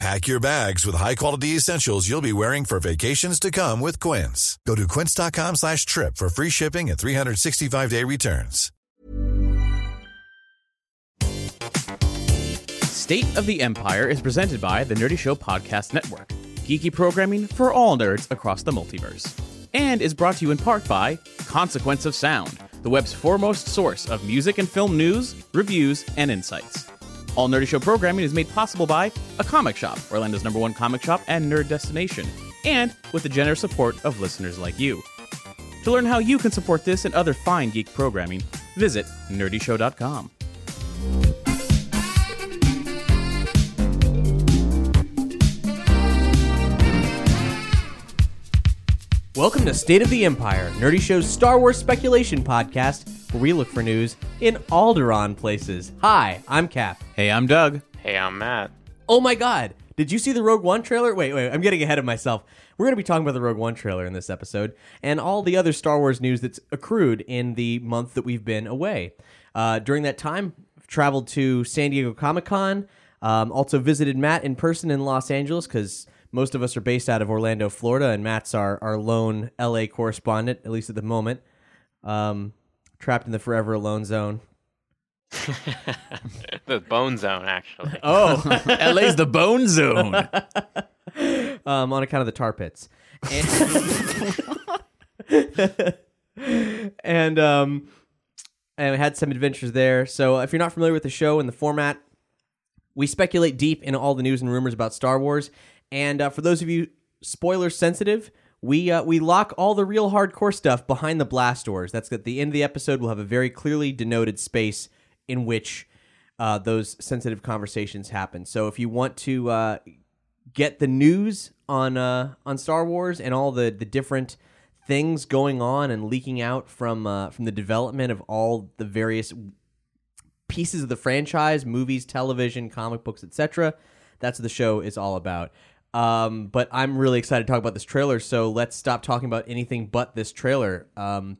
Pack your bags with high-quality essentials you'll be wearing for vacations to come with Quince. Go to quince.com slash trip for free shipping and 365-day returns. State of the Empire is presented by the Nerdy Show Podcast Network, geeky programming for all nerds across the multiverse, and is brought to you in part by Consequence of Sound, the web's foremost source of music and film news, reviews, and insights. All Nerdy Show programming is made possible by A Comic Shop, Orlando's number one comic shop and nerd destination, and with the generous support of listeners like you. To learn how you can support this and other fine geek programming, visit nerdyshow.com. Welcome to State of the Empire, Nerdy Show's Star Wars speculation podcast, where we look for news in Alderaan places. Hi, I'm Cap. Hey, I'm Doug. Hey, I'm Matt. Oh my god, did you see the Rogue One trailer? Wait, wait, I'm getting ahead of myself. We're going to be talking about the Rogue One trailer in this episode and all the other Star Wars news that's accrued in the month that we've been away. Uh, during that time, I've traveled to San Diego Comic Con, um, also visited Matt in person in Los Angeles because most of us are based out of Orlando, Florida, and Matt's our, our lone LA correspondent, at least at the moment. Um, trapped in the forever alone zone. the Bone Zone, actually. Oh, LA's the bone zone. um, on account of the tar pits. And, and um, and we had some adventures there. So if you're not familiar with the show and the format, we speculate deep in all the news and rumors about Star Wars. And uh, for those of you spoiler sensitive, we uh, we lock all the real hardcore stuff behind the blast doors. That's at the end of the episode. We'll have a very clearly denoted space in which uh, those sensitive conversations happen. So if you want to uh, get the news on uh, on Star Wars and all the the different things going on and leaking out from uh, from the development of all the various pieces of the franchise, movies, television, comic books, etc. That's what the show is all about. Um, but I'm really excited to talk about this trailer. So let's stop talking about anything but this trailer. Um,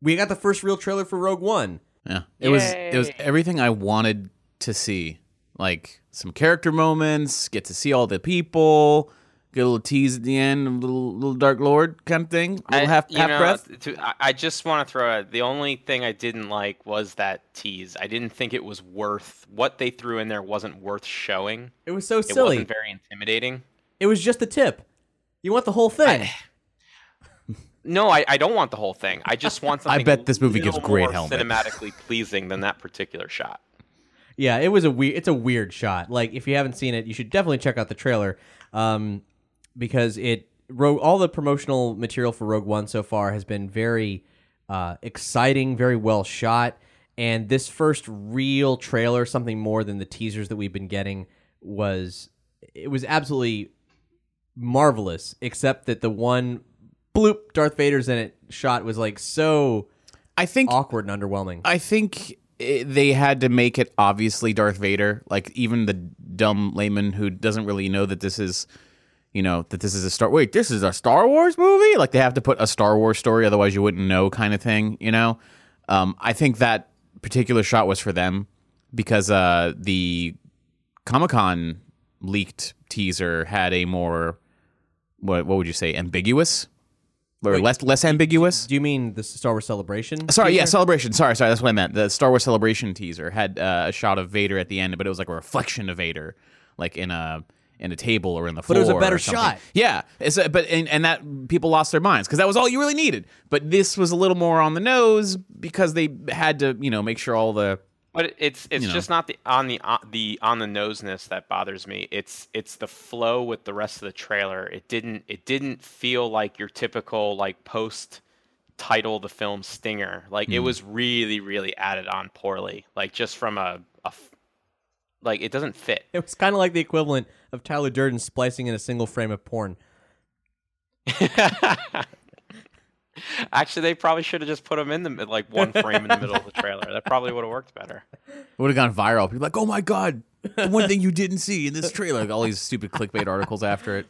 we got the first real trailer for Rogue One. Yeah, it was it was everything I wanted to see. Like some character moments, get to see all the people, get a little tease at the end, a little little Dark Lord kind of thing, a little I- half half know, breath. to- I- I just want to throw out the only thing I didn't like was that tease. I didn't think it was worth what they threw in there wasn't worth showing. It was so silly. It wasn't very intimidating. It was just the tip. You want the whole thing. No, I, I don't want the whole thing. I just want something. bet this movie gives great more helmet. cinematically pleasing than that particular shot. Yeah, it was a weird. It's a weird shot. Like if you haven't seen it, you should definitely check out the trailer, um, because it Rogue all the promotional material for Rogue One so far has been very uh, exciting, very well shot, and this first real trailer, something more than the teasers that we've been getting, was it was absolutely marvelous. Except that the one bloop Darth Vader's in it shot was like so I think awkward and underwhelming. I think i they had to make it obviously Darth Vader. Like even the dumb layman who doesn't really know that this is, you know, that this is a Star. Wait, this is a Star Wars movie. Like they have to put a Star Wars story, otherwise you wouldn't know, kind of thing. You know, um, I think that particular shot was for them because uh, the Comic Con leaked teaser had a more what what would you say ambiguous or Wait, less less ambiguous. Do you mean the Star Wars Celebration? Sorry, yeah, celebration. Sorry, sorry, that's what I meant. The Star Wars celebration teaser had uh, a shot of Vader at the end, but it was like a reflection of Vader, like in a in a table or in the But floor. it was a better shot. Yeah, it's a, but and, and that people lost their minds because that was all you really needed. But this was a little more on the nose because they had to, you know, make sure all the But it's it's You know. just not the on the on the on the noseness that bothers me. It's it's the flow with the rest of the trailer. It didn't it didn't feel like your typical like post title the film stinger. Like Hmm. it was really really added on poorly. Like just from a, a like it doesn't fit. It was kind of like the equivalent of Tyler Durden splicing in a single frame of porn. Actually, they probably should have just put him in the like one frame in the middle of the trailer. That probably would have worked better. It Would have gone viral. People like, oh my god, the one thing you didn't see in this trailer. Like all these stupid clickbait articles after it.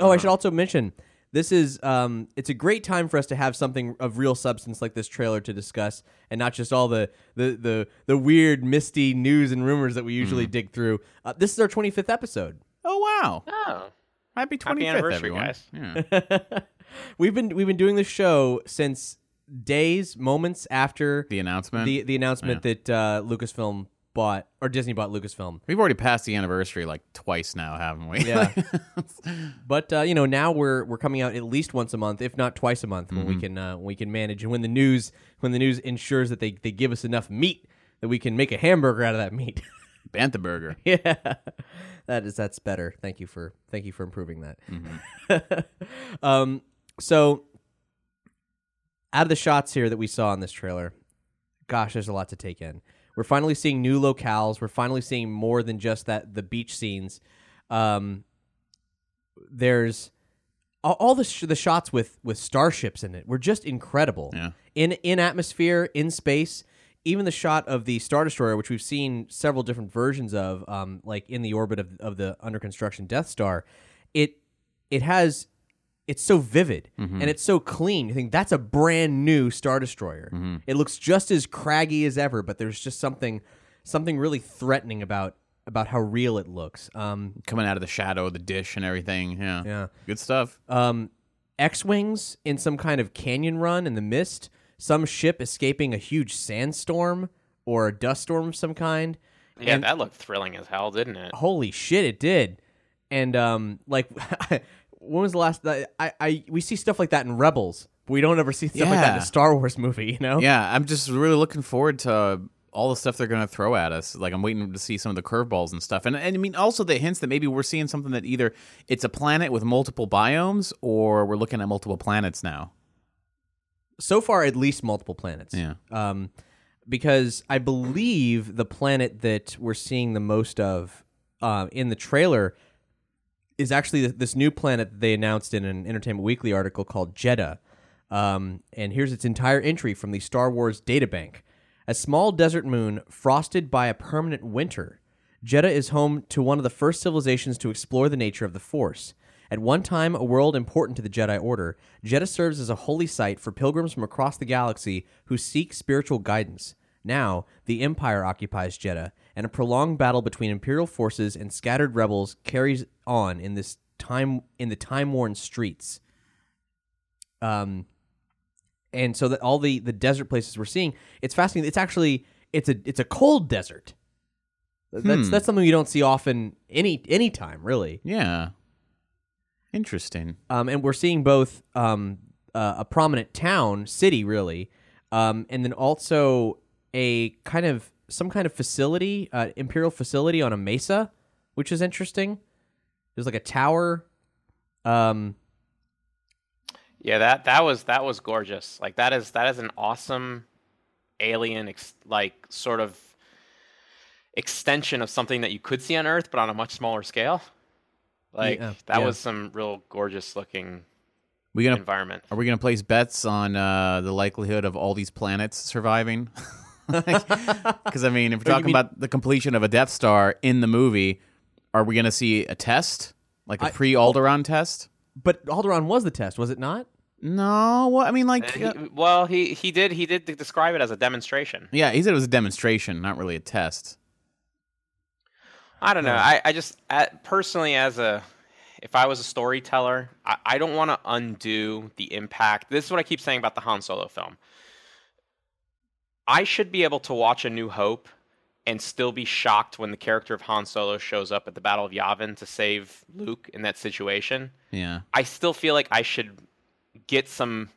Oh, I should also mention this is um, it's a great time for us to have something of real substance like this trailer to discuss, and not just all the the the, the weird, misty news and rumors that we usually dig through. Uh, this is our 25th episode. Oh wow! Oh, Happy 25th, anniversary, everyone. guys. Yeah. we've been we've been doing this show since days, moments after The announcement. the the announcement that uh, Lucasfilm bought or Disney bought Lucasfilm. We've already passed the anniversary like twice now, haven't we? Yeah. But uh, you know, now we're we're coming out at least once a month, if not twice a month, when we can uh, when we can manage, and when the news when the news ensures that they, they give us enough meat that we can make a hamburger out of that meat. Bantha Burger. yeah, that is that's better. Thank you for thank you for improving that. um, so out of the shots here that we saw in this trailer, gosh, there's a lot to take in. We're finally seeing new locales. We're finally seeing more than just that the beach scenes. Um, there's all, the sh- the shots with with starships in it were just incredible. Yeah. In in atmosphere, in space, even the shot of the star destroyer, which we've seen several different versions of, um, like in the orbit of of the under construction Death Star, it it has it's so vivid and it's so clean. You think that's a brand new star destroyer. It looks just as craggy as ever, but there's just something something really threatening about about how real it looks. Um, Coming out of the shadow of the dish and everything. Yeah. Yeah. Good stuff. um, X-wings in some kind of canyon run in the mist. Some ship escaping a huge sandstorm or a dust storm of some kind. Yeah, And- that looked thrilling as hell, didn't it? Holy shit, it did. And um, like, when was the last? that I, I we see stuff like that in Rebels, we don't ever see stuff like that in a Star Wars movie. You know? Yeah, I'm just really looking forward to all the stuff they're going to throw at us. Like I'm waiting to see some of the curveballs and stuff. And, and I mean also the hints that maybe we're seeing something that either it's a planet with multiple biomes or we're looking at multiple planets now. So far, at least multiple planets. Yeah. Um, because I believe the planet that we're seeing the most of uh, in the trailer is actually this new planet that they announced in an Entertainment Weekly article called Jedha. Um, and here's its entire entry from the Star Wars databank. A small desert moon frosted by a permanent winter. Jedha is home to one of the first civilizations to explore the nature of the Force. At one time a world important to the Jedi Order, Jedha serves as a holy site for pilgrims from across the galaxy who seek spiritual guidance. Now, the Empire occupies Jedha, and a prolonged battle between Imperial forces and scattered rebels carries on in this time in the time-worn streets. Um, and so that all the the desert places we're seeing, it's fascinating. It's actually it's a it's a cold desert. That's Hmm. that's something you don't see often any any time really. Yeah. Interesting. Um, and we're seeing both um, uh, a prominent town, city, really, um, and then also a kind of some kind of facility, uh, imperial facility on a mesa, which is interesting. There's like a tower. Um, Yeah, that that was that was gorgeous. Like that is that is an awesome alien ex- like sort of extension of something that you could see on Earth, but on a much smaller scale. Like Yeah, that yeah. was some real gorgeous looking We gonna environment. are we gonna place bets on uh, the likelihood of all these planets surviving? Because I mean, if we're talking mean- about the completion of a Death Star in the movie, are we gonna see a test, like a I- pre-Alderaan test? but Alderaan was the test, was it not? No, well, I mean, like, Uh, uh, he- well, he he did he did describe it as a demonstration. yeah, he said it was a demonstration, not really a test. I don't know. I, I just uh personally, as a, if I was a storyteller, I, I don't want to undo the impact. This is what I keep saying about the Han Solo film. I should be able to watch A New Hope and still be shocked when the character of Han Solo shows up at the Battle of Yavin to save Luke in that situation. Yeah, I still feel like I should get some.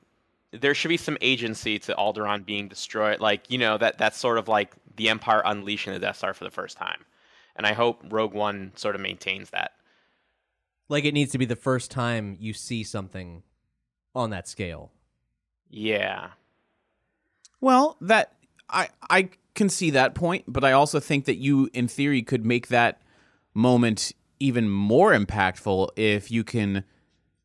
There should be some agency to Alderaan being destroyed. Like you know that that's sort of like the Empire unleashing the Death Star for the first time, and I hope Rogue One sort of maintains that. Like it needs to be the first time you see something on that scale. Yeah, Well, that I I can see that point, but I also think that you, in theory, could make that moment even more impactful if you can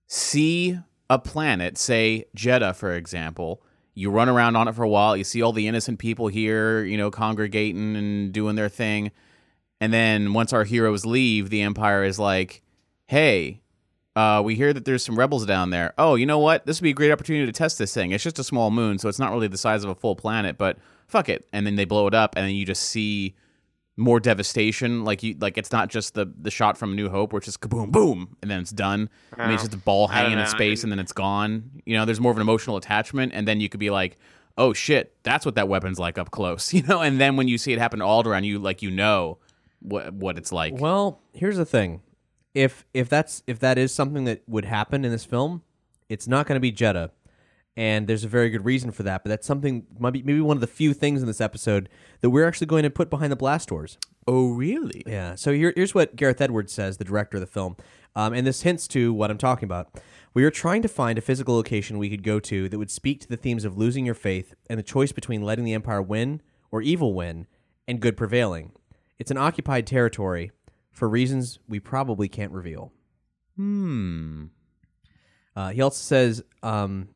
see a planet, say Jedha, for example, you run around on it for a while, you see all the innocent people here, you know, congregating and doing their thing. And then once our heroes leave, the Empire is like, hey, uh, we hear that there's some rebels down there. Oh, you know what? This would be a great opportunity to test this thing. It's just a small moon, so it's not really the size of a full planet, but fuck it. And then they blow it up, and then you just see more devastation. Like you, like it's not just the the shot from New Hope, where it's just kaboom, boom, and then it's done. I mean, it's just a ball hanging in space, and then it's gone. You know, there's more of an emotional attachment, and then you could be like, oh shit, that's what that weapon's like up close. You know, and then when you see it happen to Alderaan, you like you know what what it's like. Well, here's the thing: if if that's if that is something that would happen in this film, it's not going to be Jedha, and there's a very good reason for that. But that's something might be maybe one of the few things in this episode that we're actually going to put behind the blast doors. oh really? Yeah. So here, here's what Gareth Edwards says, the director of the film, um, and this hints to what I'm talking about. We are trying to find a physical location we could go to that would speak to the themes of losing your faith and the choice between letting the Empire win or evil win and good prevailing. It's an occupied territory for reasons we probably can't reveal. Hmm. Uh, he also says, um,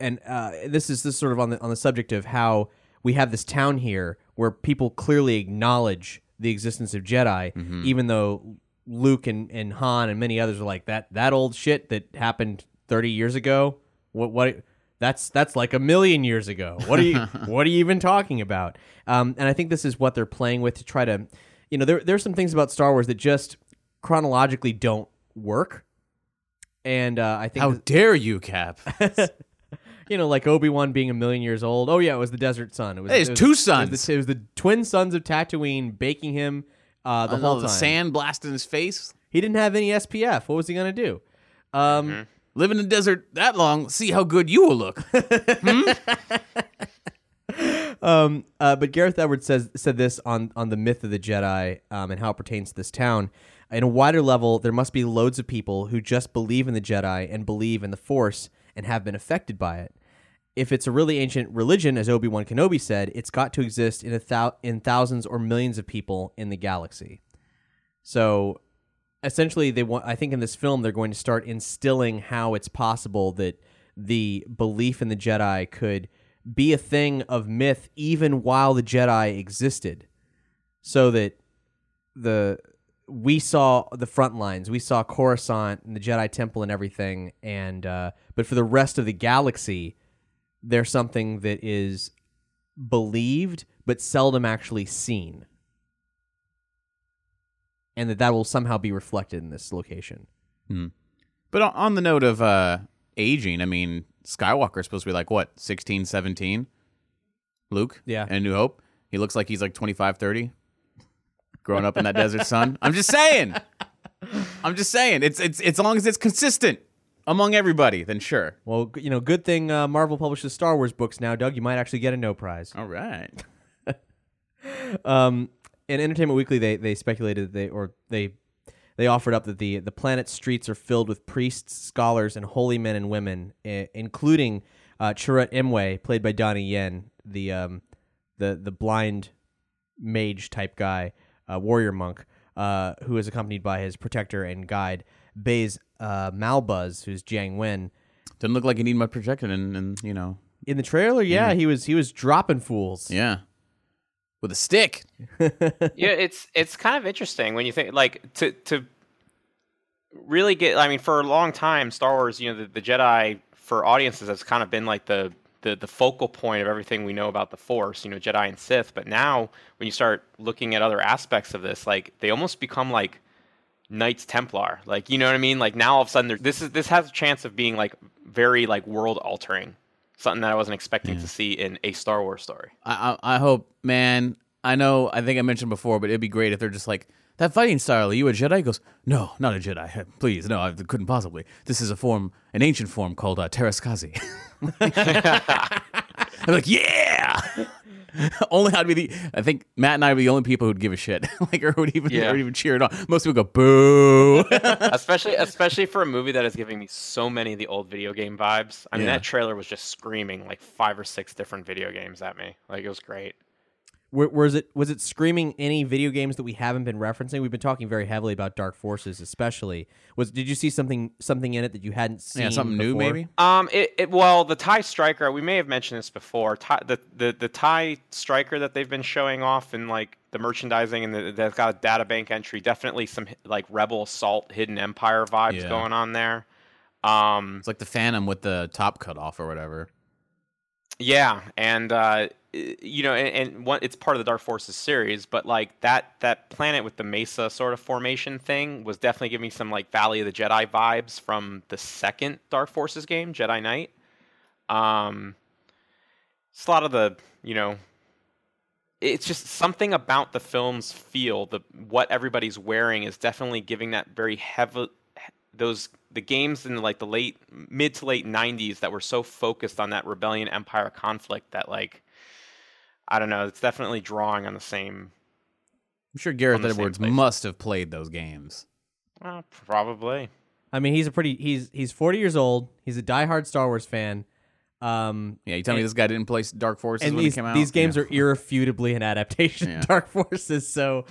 and uh, this is this is sort of on the on the subject of how we have this town here where people clearly acknowledge the existence of Jedi, even though Luke and, and Han and many others are like that that old shit that happened thirty years ago. What what that's that's like a million years ago. What are you what are you even talking about? Um, and I think this is what they're playing with to try to, you know, there there's some things about Star Wars that just chronologically don't work. And uh, I think How that- dare you, Cap? you know, like Obi Wan being a million years old. Oh yeah, it was the desert sun. It was, Hey, it was- two It was, the, it was the twin suns of Tatooine baking him uh, the whole time. the sand blasting his face. He didn't have any SPF. What was he gonna do? Um, Live in the desert that long, see how good you will look. Um, uh, but Gareth Edwards says said this on on the myth of the Jedi um, and how it pertains to this town. In a wider level, there must be loads of people who just believe in the Jedi and believe in the Force and have been affected by it. If it's a really ancient religion, as Obi Wan Kenobi said, it's got to exist in a thou- in thousands or millions of people in the galaxy. So, essentially, they want. I think in this film they're going to start instilling how it's possible that the belief in the Jedi could be a thing of myth even while the Jedi existed, so that the we saw the front lines, we saw Coruscant and the Jedi Temple and everything, and uh, but for the rest of the galaxy, there's something that is believed but seldom actually seen, and that that will somehow be reflected in this location. but on- on the note of uh, aging, I mean, Skywalker's supposed to be like, what, 16, 17? Luke? Yeah. And New Hope? He looks like he's like 25, 30. Growing up in that desert sun. I'm just saying. I'm just saying. It's it's it's as long as it's consistent among everybody, then sure. Well, you know, good thing uh, Marvel publishes Star Wars books now, Doug. You might actually get a no prize. All right. Um, in Entertainment Weekly, they they speculated that they or they they offered up that the the planet's streets are filled with priests, scholars, and holy men and women, I- including uh, Chirrut Imwe, played by Donnie Yen, the um, the the blind mage type guy, uh, warrior monk, uh, who is accompanied by his protector and guide, Baze uh, Malbus, who's Jiang Wen. Doesn't look like you need much protection and, and you know, In the trailer, yeah, he was he was dropping fools. yeah. With a stick. yeah, it's it's kind of interesting when you think like to to really get. I mean, for a long time, Star Wars, you know, the, the Jedi for audiences has kind of been like the, the the focal point of everything we know about the Force. You know, Jedi and Sith. But now, when you start looking at other aspects of this, like they almost become like Knights Templar. Like you know what I mean? Like now all of a sudden, this is this has a chance of being like very like world altering. Something that I wasn't expecting to see in a Star Wars story. I, I I hope, man. I know. I think I mentioned before, but it'd be great if they're just like that fighting style. Are you a Jedi? He goes, no, not a Jedi. Please, no, I couldn't possibly. This is a form, an ancient form called uh, Teräs Käsi. I'm like, yeah. only I'd be the. I think Matt and I are the only people who'd give a shit, like or would even Yeah. or even cheer it on. Most people go boo. especially especially for a movie that is giving me so many of the old video game vibes. I mean, Yeah. that trailer was just screaming like five or six different video games at me. Like it was great. Were, was it was it screaming any video games that we haven't been referencing? We've been talking very heavily about Dark Forces, especially. Was did you see something something in it that you hadn't seen? Yeah, something new maybe. Um, it, it well, the Tie striker. We may have mentioned this before. TIE, the, the the TIE striker that they've been showing off in like the merchandising and the, that's got a data bank entry. Definitely some like Rebel Assault, Hidden Empire vibes Yeah. going on there. Um, It's like the Phantom with the top cut off or whatever. Yeah, and uh, i- you know, and, and it's part of the Dark Forces series, but like that that planet with the mesa sort of formation thing was definitely giving me some like Valley of the Jedi vibes from the second Dark Forces game, Jedi Knight. Um, it's a lot of the you know, it's just something about the film's feel, the what everybody's wearing is definitely giving that very heavy those the games in like the late mid to late 90s that were so focused on that rebellion empire conflict that like i don't know it's definitely drawing on the same I'm sure Gareth On the same Edwards must have played those games. uh, probably I mean, he's a pretty he's he's 40 years old. He's a diehard Star Wars fan. Um, Yeah, you tell me this guy didn't play Dark Forces and when these it came out. these games Yeah. are irrefutably an adaptation Yeah. of Dark Forces. So,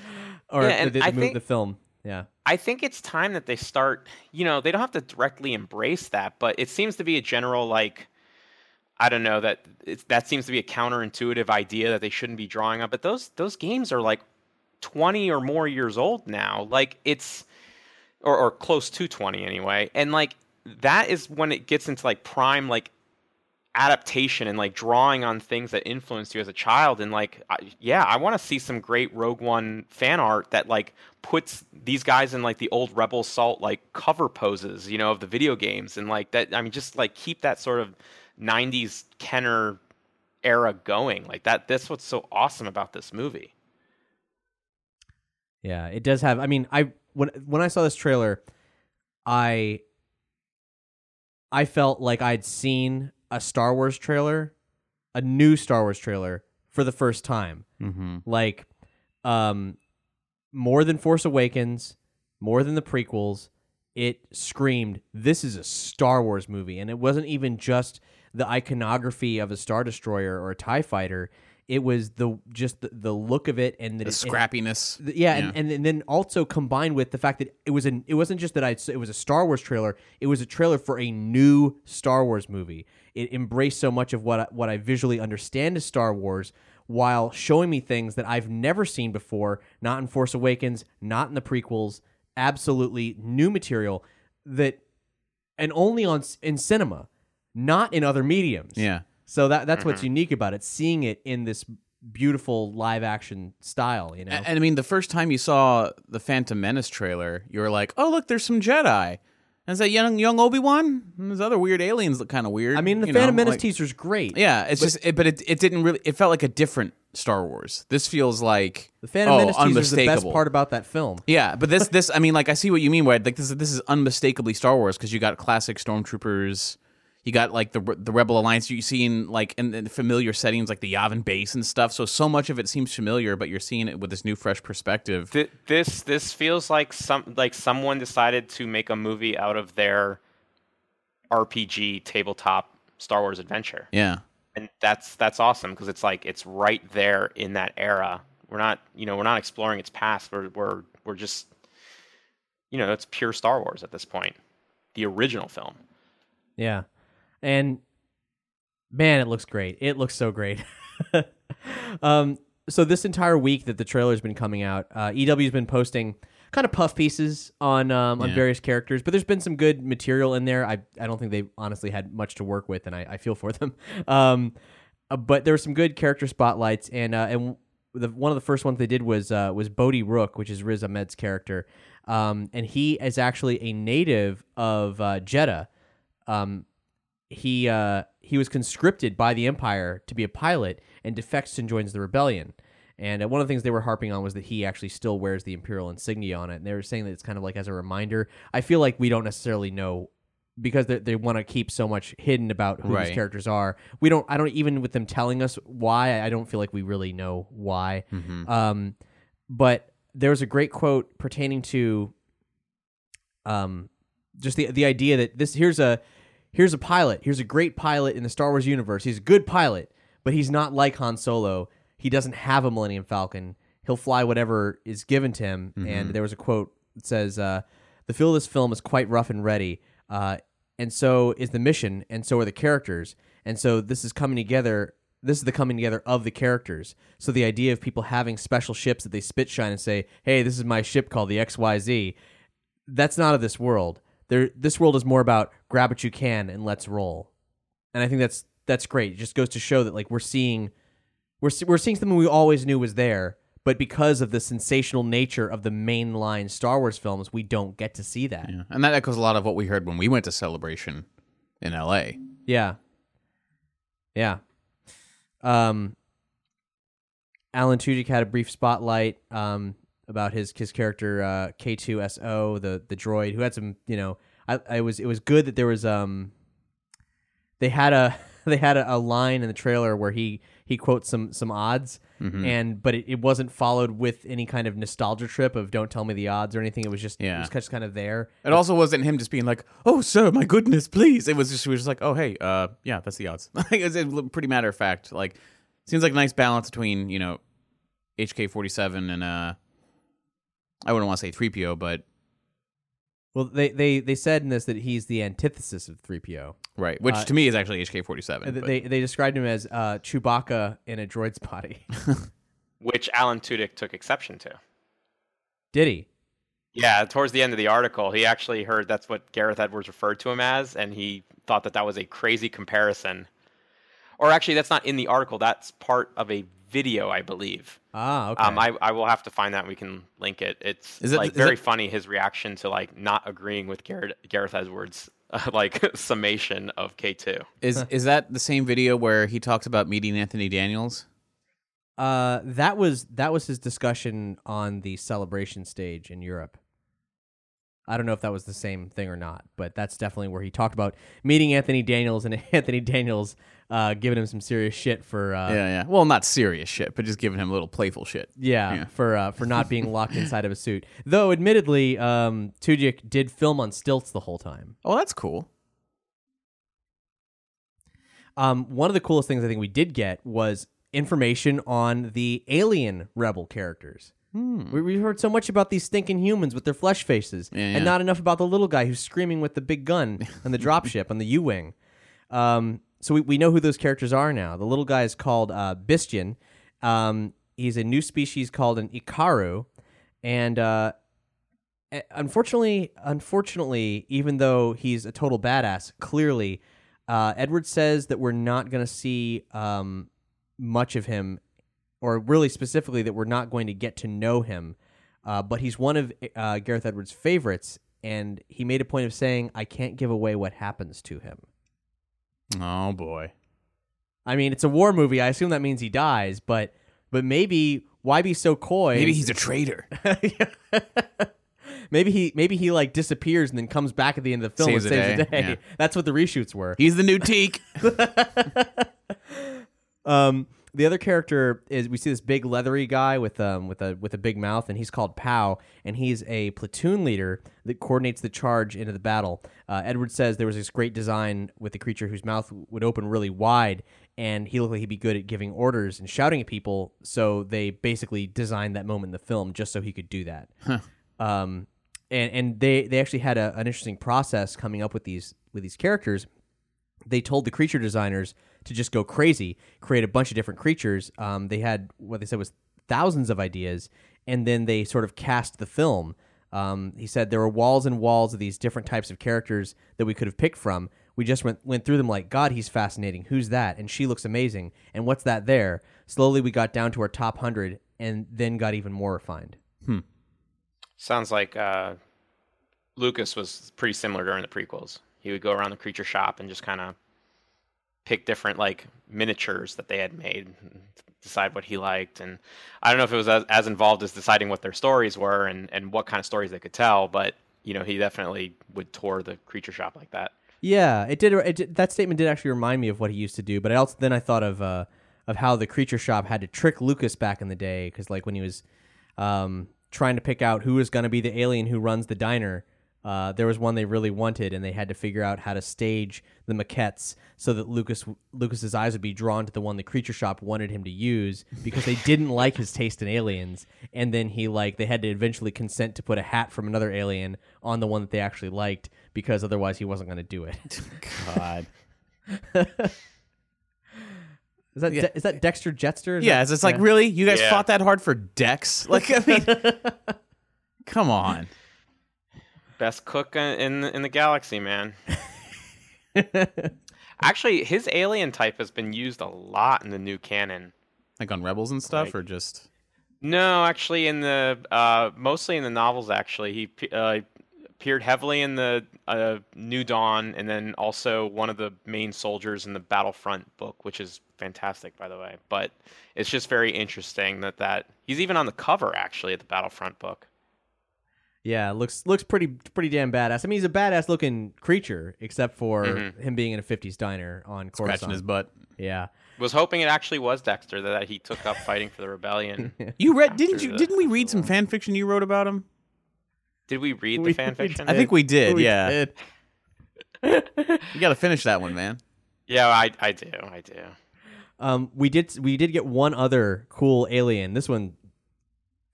or Yeah, the, and the, I the, think- the film. Yeah. i think it's time that they start you know they don't have to directly embrace that but it seems to be a general like i don't know that that seems to be a counterintuitive idea that they shouldn't be drawing on but those those games are like 20 or more years old now. Like it's or, or close to 20 anyway. And like that is when it gets into like prime like adaptation and like drawing on things that influenced you as a child. And like I, yeah i want to see some great rogue one fan art that like puts these guys in like the old Rebel Assault like cover poses you know of the video games. And like that i mean just like keep that sort of 90s kenner era going like that that's what's so awesome about this movie Yeah, it does have. I mean, I when when I saw this trailer, I I felt like I'd seen a Star Wars trailer, a new Star Wars trailer for the first time. Mhm. Like, um, more than Force Awakens, more than the prequels. It screamed, "This is a Star Wars movie," and it wasn't even just the iconography of a Star Destroyer or a Tie Fighter. It was the just the, the look of it and The it- scrappiness. Th- yeah, And, and and then also combined with the fact that it was an it wasn't just that I it was a Star Wars trailer. It was a trailer for a new Star Wars movie. It embraced so much of what I, what I visually understand as Star Wars, while showing me things that I've never seen before. Not in Force Awakens, not in the prequels. Absolutely new material that, and only on in cinema, not in other mediums. yeah. So that that's what's mm-hmm. unique about it. Seeing it in this beautiful live action style. You know. And, and I mean, the first time you saw the Phantom Menace trailer, you were like, "Oh, look, there's some Jedi." And is that young young Obi Wan? And those other weird aliens look kind of weird. I mean, the you Phantom know, Menace like- teaser's great. Yeah, it's just, it, but it it didn't really. It felt like a different Star Wars. This feels like The Phantom oh, Menace teaser is the best part about that film. Yeah, but this this I mean, like I see what you mean. Where like this this is unmistakably Star Wars because you got classic stormtroopers. You got like the the Rebel Alliance you see in like in, in familiar settings like the Yavin base and stuff. So so much of it seems familiar, but you're seeing it with this new fresh perspective. Th- this this feels like some like someone decided to make a movie out of their RPG tabletop Star Wars adventure. Yeah. and that's that's awesome because it's like it's right there in that era. We're not, you know, we're not exploring its past. We're we're we're just, you know, it's pure Star Wars at this point, the original film. Yeah. And man, it looks great. It looks so great. um, so this entire week that the trailer's been coming out, uh, EW's been posting kind of puff pieces on um, on Yeah. various characters, but there's been some good material in there. I I don't think they honestly had much to work with, and I, I feel for them. Um, uh, but there were some good character spotlights, and uh, and the one of the first ones they did was uh, was Bodhi Rook, which is Riz Ahmed's character, um, and he is actually a native of uh, Jedha. Um, he uh, he was conscripted by the Empire to be a pilot and defects and joins the rebellion. And uh, one of the things they were harping on was that he actually still wears the Imperial insignia on it. And they were saying that it's kind of like as a reminder. I feel like we don't necessarily know because they, they want to keep so much hidden about who Right. these characters are. We don't. I don't even with them telling us why. I don't feel like we really know why. Mhm. Um, but there was a great quote pertaining to um, just the the idea that this here's a here's a pilot. Here's a great pilot in the Star Wars universe. He's a good pilot, but he's not like Han Solo. he doesn't have a Millennium Falcon. He'll fly whatever is given to him. And there was a quote that says, uh, "The feel of this film is quite rough and ready, uh, and so is the mission, and so are the characters, and so this is coming together." This is the coming together of the characters. So the idea of people having special ships that they spit shine and say, "Hey, this is my ship called the XYZ," that's not of this world. There, this world is more about grab what you can and let's roll. And I think that's that's great. It just goes to show that like we're seeing, we're we're seeing something we always knew was there, but because of the sensational nature of the mainline Star Wars films, we don't get to see that. Yeah. And that echoes a lot of what we heard when we went to Celebration in LA. Yeah. Yeah. Um Alan Tudyk had a brief spotlight um about his his character uh K2SO, the the droid who had some, you know, I I was it was good that there was um they had a they had a, a line in the trailer where he he quotes some some odds Mm-hmm. and but it, it wasn't followed with any kind of nostalgia trip of don't tell me the odds or anything it was just it Yeah. was just kind of there It also wasn't him just being like, "Oh, sir, my goodness, please." It was just, he was just like, "Oh, hey, uh, yeah, that's the odds." Like, it was pretty matter of fact. Like, seems like a nice balance between you know, HK forty seven and uh, I wouldn't want to say three PO, but well they they they said in this that he's the antithesis of 3PO right, which Uh, to me is actually HK forty seven. Uh, They they described him as uh, Chewbacca in a droid's body. which Alan Tudyk took exception to. Did he? Yeah, towards the end of the article, he actually heard that's what Gareth Edwards referred to him as, and he thought that that was a crazy comparison. Or actually, that's not in the article. That's part of a video, I believe. Ah, okay. Um, I, I will have to find that. We can link it. It's Is it- like is very it- funny his reaction to like not agreeing with Gareth Gareth Edwards' uh, like summation of K two. is is that the same video where he talks about meeting Anthony Daniels? uh, that was that was his discussion on the celebration stage in Europe. I don't know if that was the same thing or not, but that's definitely where he talked about meeting Anthony Daniels and Anthony Daniels uh, giving him some serious shit for uh, yeah, yeah. Well, not serious shit, but just giving him a little playful shit. Yeah, Yeah. for uh, for not being locked inside of a suit. Though, admittedly, um, Tudyk did film on stilts the whole time. Oh, that's cool. Um, one of the coolest things I think we did get was information on the alien rebel characters. We, we heard so much about these stinking humans with their flesh faces, Yeah, and not enough about the little guy who's screaming with the big gun on the dropship on the U wing. Um, so we, we know who those characters are now. The little guy is called uh, Bistan. Um, he's a new species called an Iakaru, and uh, unfortunately, unfortunately, even though he's a total badass, clearly, uh, Edward says that we're not going to see um, much of him, or really specifically that we're not going to get to know him. Uh, but he's one of uh, Gareth Edwards' favorites, and he made a point of saying, "I can't give away what happens to him." Oh boy. I mean, it's a war movie. I assume that means he dies, but but maybe why be so coy? Maybe he's a traitor. maybe he maybe he like disappears and then comes back at the end of the film Saves and saves the day, day. yeah. That's what the reshoots were. He's the new Teek. Um, the other character is we see this big leathery guy with um with a with a big mouth, and he's called Pao, and he's a platoon leader that coordinates the charge into the battle. Uh, Edward says there was this great design with the creature whose mouth would open really wide, and he looked like he'd be good at giving orders and shouting at people. So they basically designed that moment in the film just so he could do that. Um, and and they they actually had a, an interesting process coming up with these with these characters they told the creature designers to just go crazy, create a bunch of different creatures. Um, they had what they said was thousands of ideas, and then they sort of cast the film. Um, he said there were walls and walls of these different types of characters that we could have picked from. We just went went through them like, God, he's fascinating. Who's that? And she looks amazing. And what's that there? Slowly, we got down to our top hundred, and then got even more refined. Sounds like uh, Lucas was pretty similar during the prequels. He would go around the creature shop and just kind of pick different like miniatures that they had made, decide what he liked. And I don't know if it was as, as involved as deciding what their stories were and, and what kind of stories they could tell, but you know, he definitely would tour the creature shop like that. Yeah, it did, it did. That statement did actually remind me of what he used to do. But I also then I thought of uh, of how the creature shop had to trick Lucas back in the day because like when he was um, trying to pick out who was going to be the alien who runs the diner, Uh, there was one they really wanted, and they had to figure out how to stage the maquettes so that Lucas Lucas's eyes would be drawn to the one the Creature Shop wanted him to use because they didn't like his taste in aliens. And then he like they had to eventually consent to put a hat from another alien on the one that they actually liked because otherwise he wasn't going to do it. God. Is that De- is that Dexter Jettster? Is Yeah, that- it's just like really, you guys Yeah. fought that hard for Dex? Like, I mean, come on. Best cook in in the, galaxy, man. Actually, his alien type has been used a lot in the new canon. Like on Rebels and stuff, Like- or just No, actually, in the uh, mostly in the novels. Actually, he uh, appeared heavily in the uh, New Dawn, and then also one of the main soldiers in the Battlefront book, which is fantastic, by the way. But it's just very interesting that that he's even on the cover actually at the Battlefront book. Yeah, looks looks pretty pretty damn badass. I mean, he's a badass looking creature, except for Mhm. him being in a '50s diner on Coruscant. scratching his butt. Yeah, Was hoping it actually was Dexter that he took up fighting for the rebellion. You read? Didn't you? the- Didn't we read some fan fiction you wrote about him? Did we read We- the fan fiction? I think we did. We yeah, did. you got to finish that one, man. Yeah, I I do. I do. Um, we did we did get one other cool alien. This one,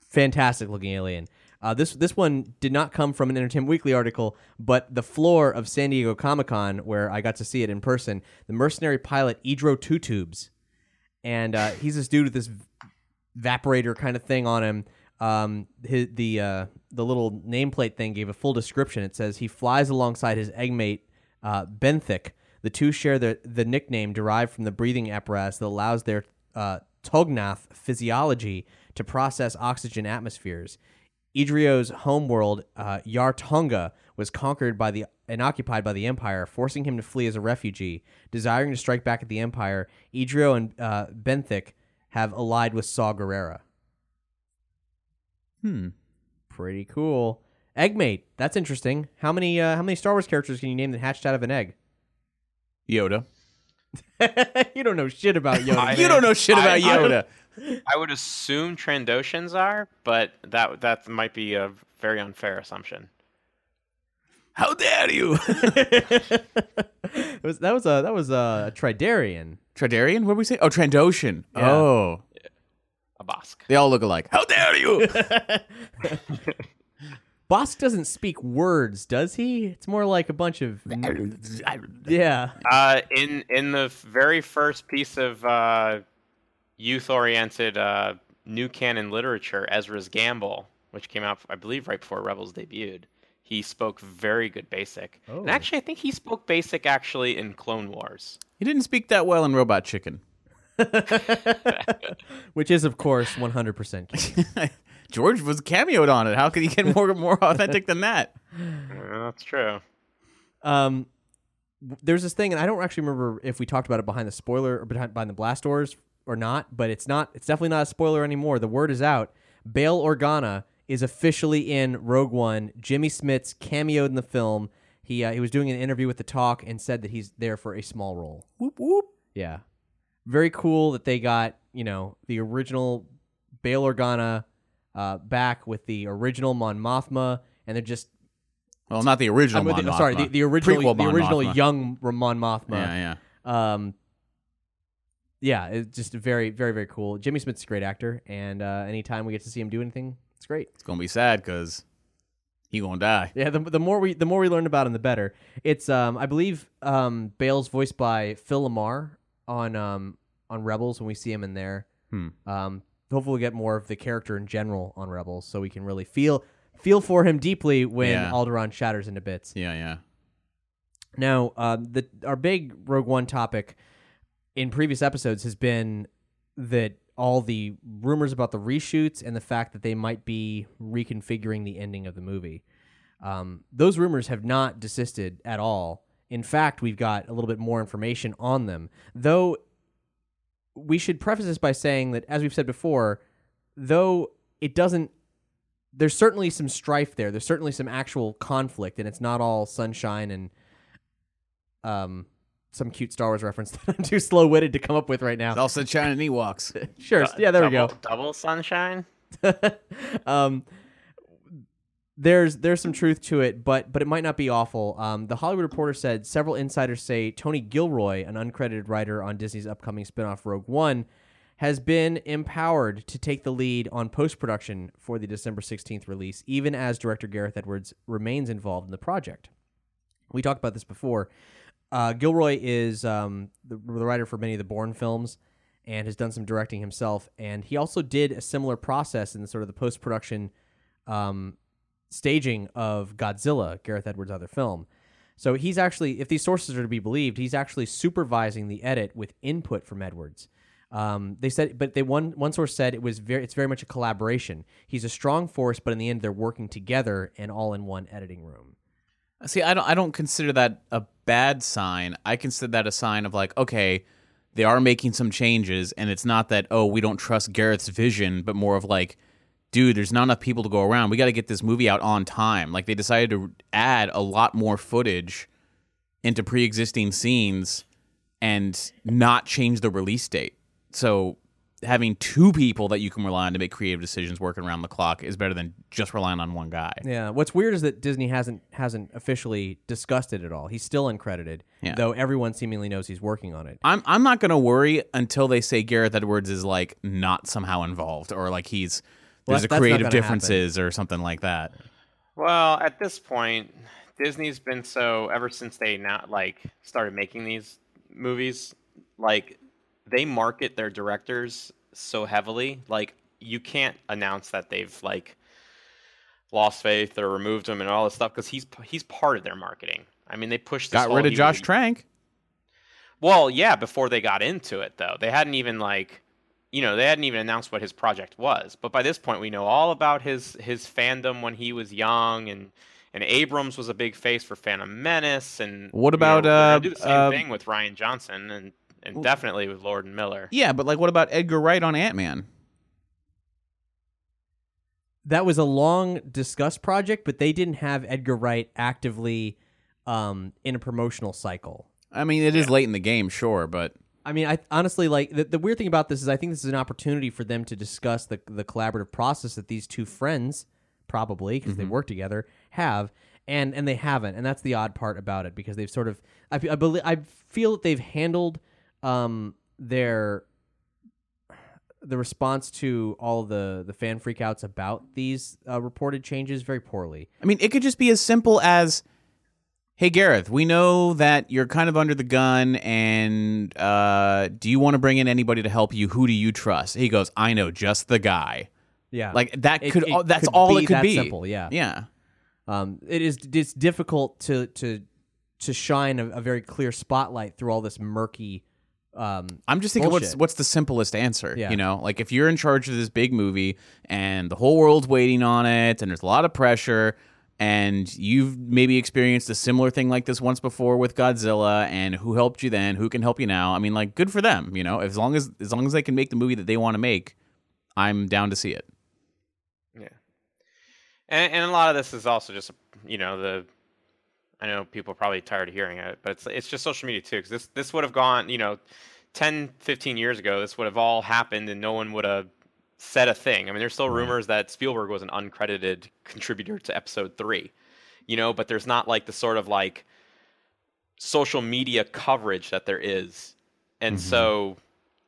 fantastic looking alien. Uh, this this one did not come from an Entertainment Weekly article, but the floor of San Diego Comic Con, where I got to see it in person, the mercenary pilot Edrio Two Tubes, and uh, he's this dude with this evaporator kind of thing on him. Um, his, the uh, the little nameplate thing gave a full description. It says he flies alongside his eggmate uh, Benthic. The two share the the nickname derived from the breathing apparatus that allows their uh, Tognath physiology to process oxygen atmospheres. Edrio's homeworld, uh, Yar Togna, was conquered by the and occupied by the Empire, forcing him to flee as a refugee. Desiring to strike back at the Empire, Idrio and uh, Benthic have allied with Saw Gerrera. Hmm. Pretty cool. Eggmate, that's interesting. How many uh, how many Star Wars characters can you name that hatched out of an egg? Yoda. you don't know shit about Yoda. You don't know shit about I- Yoda. I would assume Trandoshans are, but that that might be a very unfair assumption. How dare you? It was, that was a that was a Tridarian. Tridarian? What did we say? Oh, Trandoshan. Yeah. Oh, A Bosk. they all look alike. How dare you? Bosk doesn't speak words, does he? It's more like a bunch of yeah. Uh, in in the very first piece of uh, youth-oriented uh, new canon literature, Ezra's Gamble, which came out, I believe, right before Rebels debuted, he spoke very good Basic. Oh. And actually, I think he spoke Basic actually in Clone Wars. he didn't speak that well in Robot Chicken. Which is of course 100% George was cameoed on it. How could he get more more authentic than that? That's true. Um, there's this thing, and I don't actually remember if we talked about it behind the spoiler or behind, behind the blast doors or not, but it's not. It's definitely not a spoiler anymore. The word is out. Bail Organa is officially in Rogue One. Jimmy Smits cameoed in the film. He uh, he was doing an interview with the Talk and said that he's there for a small role. Whoop whoop. Yeah, very cool that they got you know the original Bail Organa uh, back with the original Mon Mothma, and they're just Well, not the original. I'm Mon the- sorry, the, the original, Prequel the Mon original Mothma. young Mon Mothma. Yeah, yeah. Um, yeah, it's just very, very, very cool. Jimmy Smits a great actor, and uh, anytime we get to see him do anything, it's great. It's gonna be sad because he gonna die. Yeah, the, the more we the more we learn about him, the better. It's um, I believe um, Bail's voiced by Phil LaMarr on um on Rebels when we see him in there. Hmm. Um, hopefully we'll get more of the character in general on Rebels, so we can really feel feel for him deeply when Yeah. Alderaan shatters into bits. Yeah, yeah. Now, um, the our big Rogue One topic in previous episodes has been that all the rumors about the reshoots and the fact that they might be reconfiguring the ending of the movie. Um, those rumors have not desisted at all. In fact, we've got a little bit more information on them. Though we should preface this by saying that, as we've said before, though it doesn't, there's certainly some strife there. There's certainly some actual conflict, and it's not all sunshine and um, some cute Star Wars reference that I'm too slow witted to come up with right now. It's all sunshine and Ewoks. Sure, yeah, there we go. Double- Double sunshine. um, there's there's some truth to it, but but it might not be awful. Um, the Hollywood Reporter said several insiders say Tony Gilroy, an uncredited writer on Disney's upcoming spinoff Rogue One, has been empowered to take the lead on post production for the December 16th release, even as director Gareth Edwards remains involved in the project. We talked about this before. Uh, Gilroy is um, the, the writer for many of the Bourne films and has done some directing himself. And he also did a similar process in sort of the post production um, staging of Godzilla, Gareth Edwards' other film. So he's actually, if these sources are to be believed, he's actually supervising the edit with input from Edwards. Um, they said, but they one one source said it was very, it's very much a collaboration. He's a strong force, but in the end, they're working together and all in one editing room. See, I don't I don't consider that a bad sign. I consider that a sign of like, okay, they are making some changes, and it's not that oh we don't trust Gareth's vision, but more of like, dude, there's not enough people to go around. We got to get this movie out on time. Like they decided to add a lot more footage into pre-existing scenes and not change the release date. So having two people that you can rely on to make creative decisions working around the clock is better than just relying on one guy. Yeah. What's weird is that Disney hasn't hasn't officially discussed it at all. He's still uncredited, Yeah. though everyone seemingly knows he's working on it. I'm I'm not gonna worry until they say Gareth Edwards is like not somehow involved or like he's Well, there's a creative gonna differences or something like that. Well, at this point, Disney's been so ever since they not like started making these movies, like they market their directors so heavily. Like you can't announce that they've like lost faith or removed him and all this stuff because he's he's part of their marketing. I mean, they pushed. This Got rid of Josh was- Trank. Well, yeah, before they got into it though. They hadn't even like you know, they hadn't even announced what his project was. But by this point we know all about his his fandom when he was young and and Abrams was a big face for Phantom Menace and What you know, about, uh, do the same uh, thing with Rian Johnson and and definitely with Lord and Miller. Yeah, but like what about Edgar Wright on Ant Man? That was a long discussed project, but they didn't have Edgar Wright actively um, in a promotional cycle. I mean, it is late in the game, sure, but I mean, I honestly like the, the weird thing about this is I think this is an opportunity for them to discuss the the collaborative process that these two friends probably because they work together have and and they haven't and that's the odd part about it because they've sort of I, I believe I feel that they've handled um their the response to all the the fan freakouts about these uh, reported changes very poorly. I mean, it could just be as simple as, "Hey Gareth, we know that you're kind of under the gun, and uh, do you want to bring in anybody to help you? Who do you trust?" He goes, "I know just the guy." Yeah, Like that It- could it all, that's could all be it could be. simple, yeah. yeah. um, it is it's difficult to to to shine a, a very clear spotlight through all this murky. Um, I'm just thinking what's what's the simplest answer? Yeah. You know, like if you're in charge of this big movie and the whole world's waiting on it and there's a lot of pressure and you've maybe experienced a similar thing like this once before with Godzilla and who helped you then, who can help you now? I mean, like good for them, you know. As long as as long as they can make the movie that they want to make, I'm down to see it. Yeah, and, and a lot of this is also just you know the. I know people are probably tired of hearing it, but it's it's just social media too. Because this this would have gone you know, 10, 15 years ago, this would have all happened, and no one would have said a thing. I mean, there's still rumors that Spielberg was an uncredited contributor to Episode Three, you know, but there's not like the sort of like social media coverage that there is, and so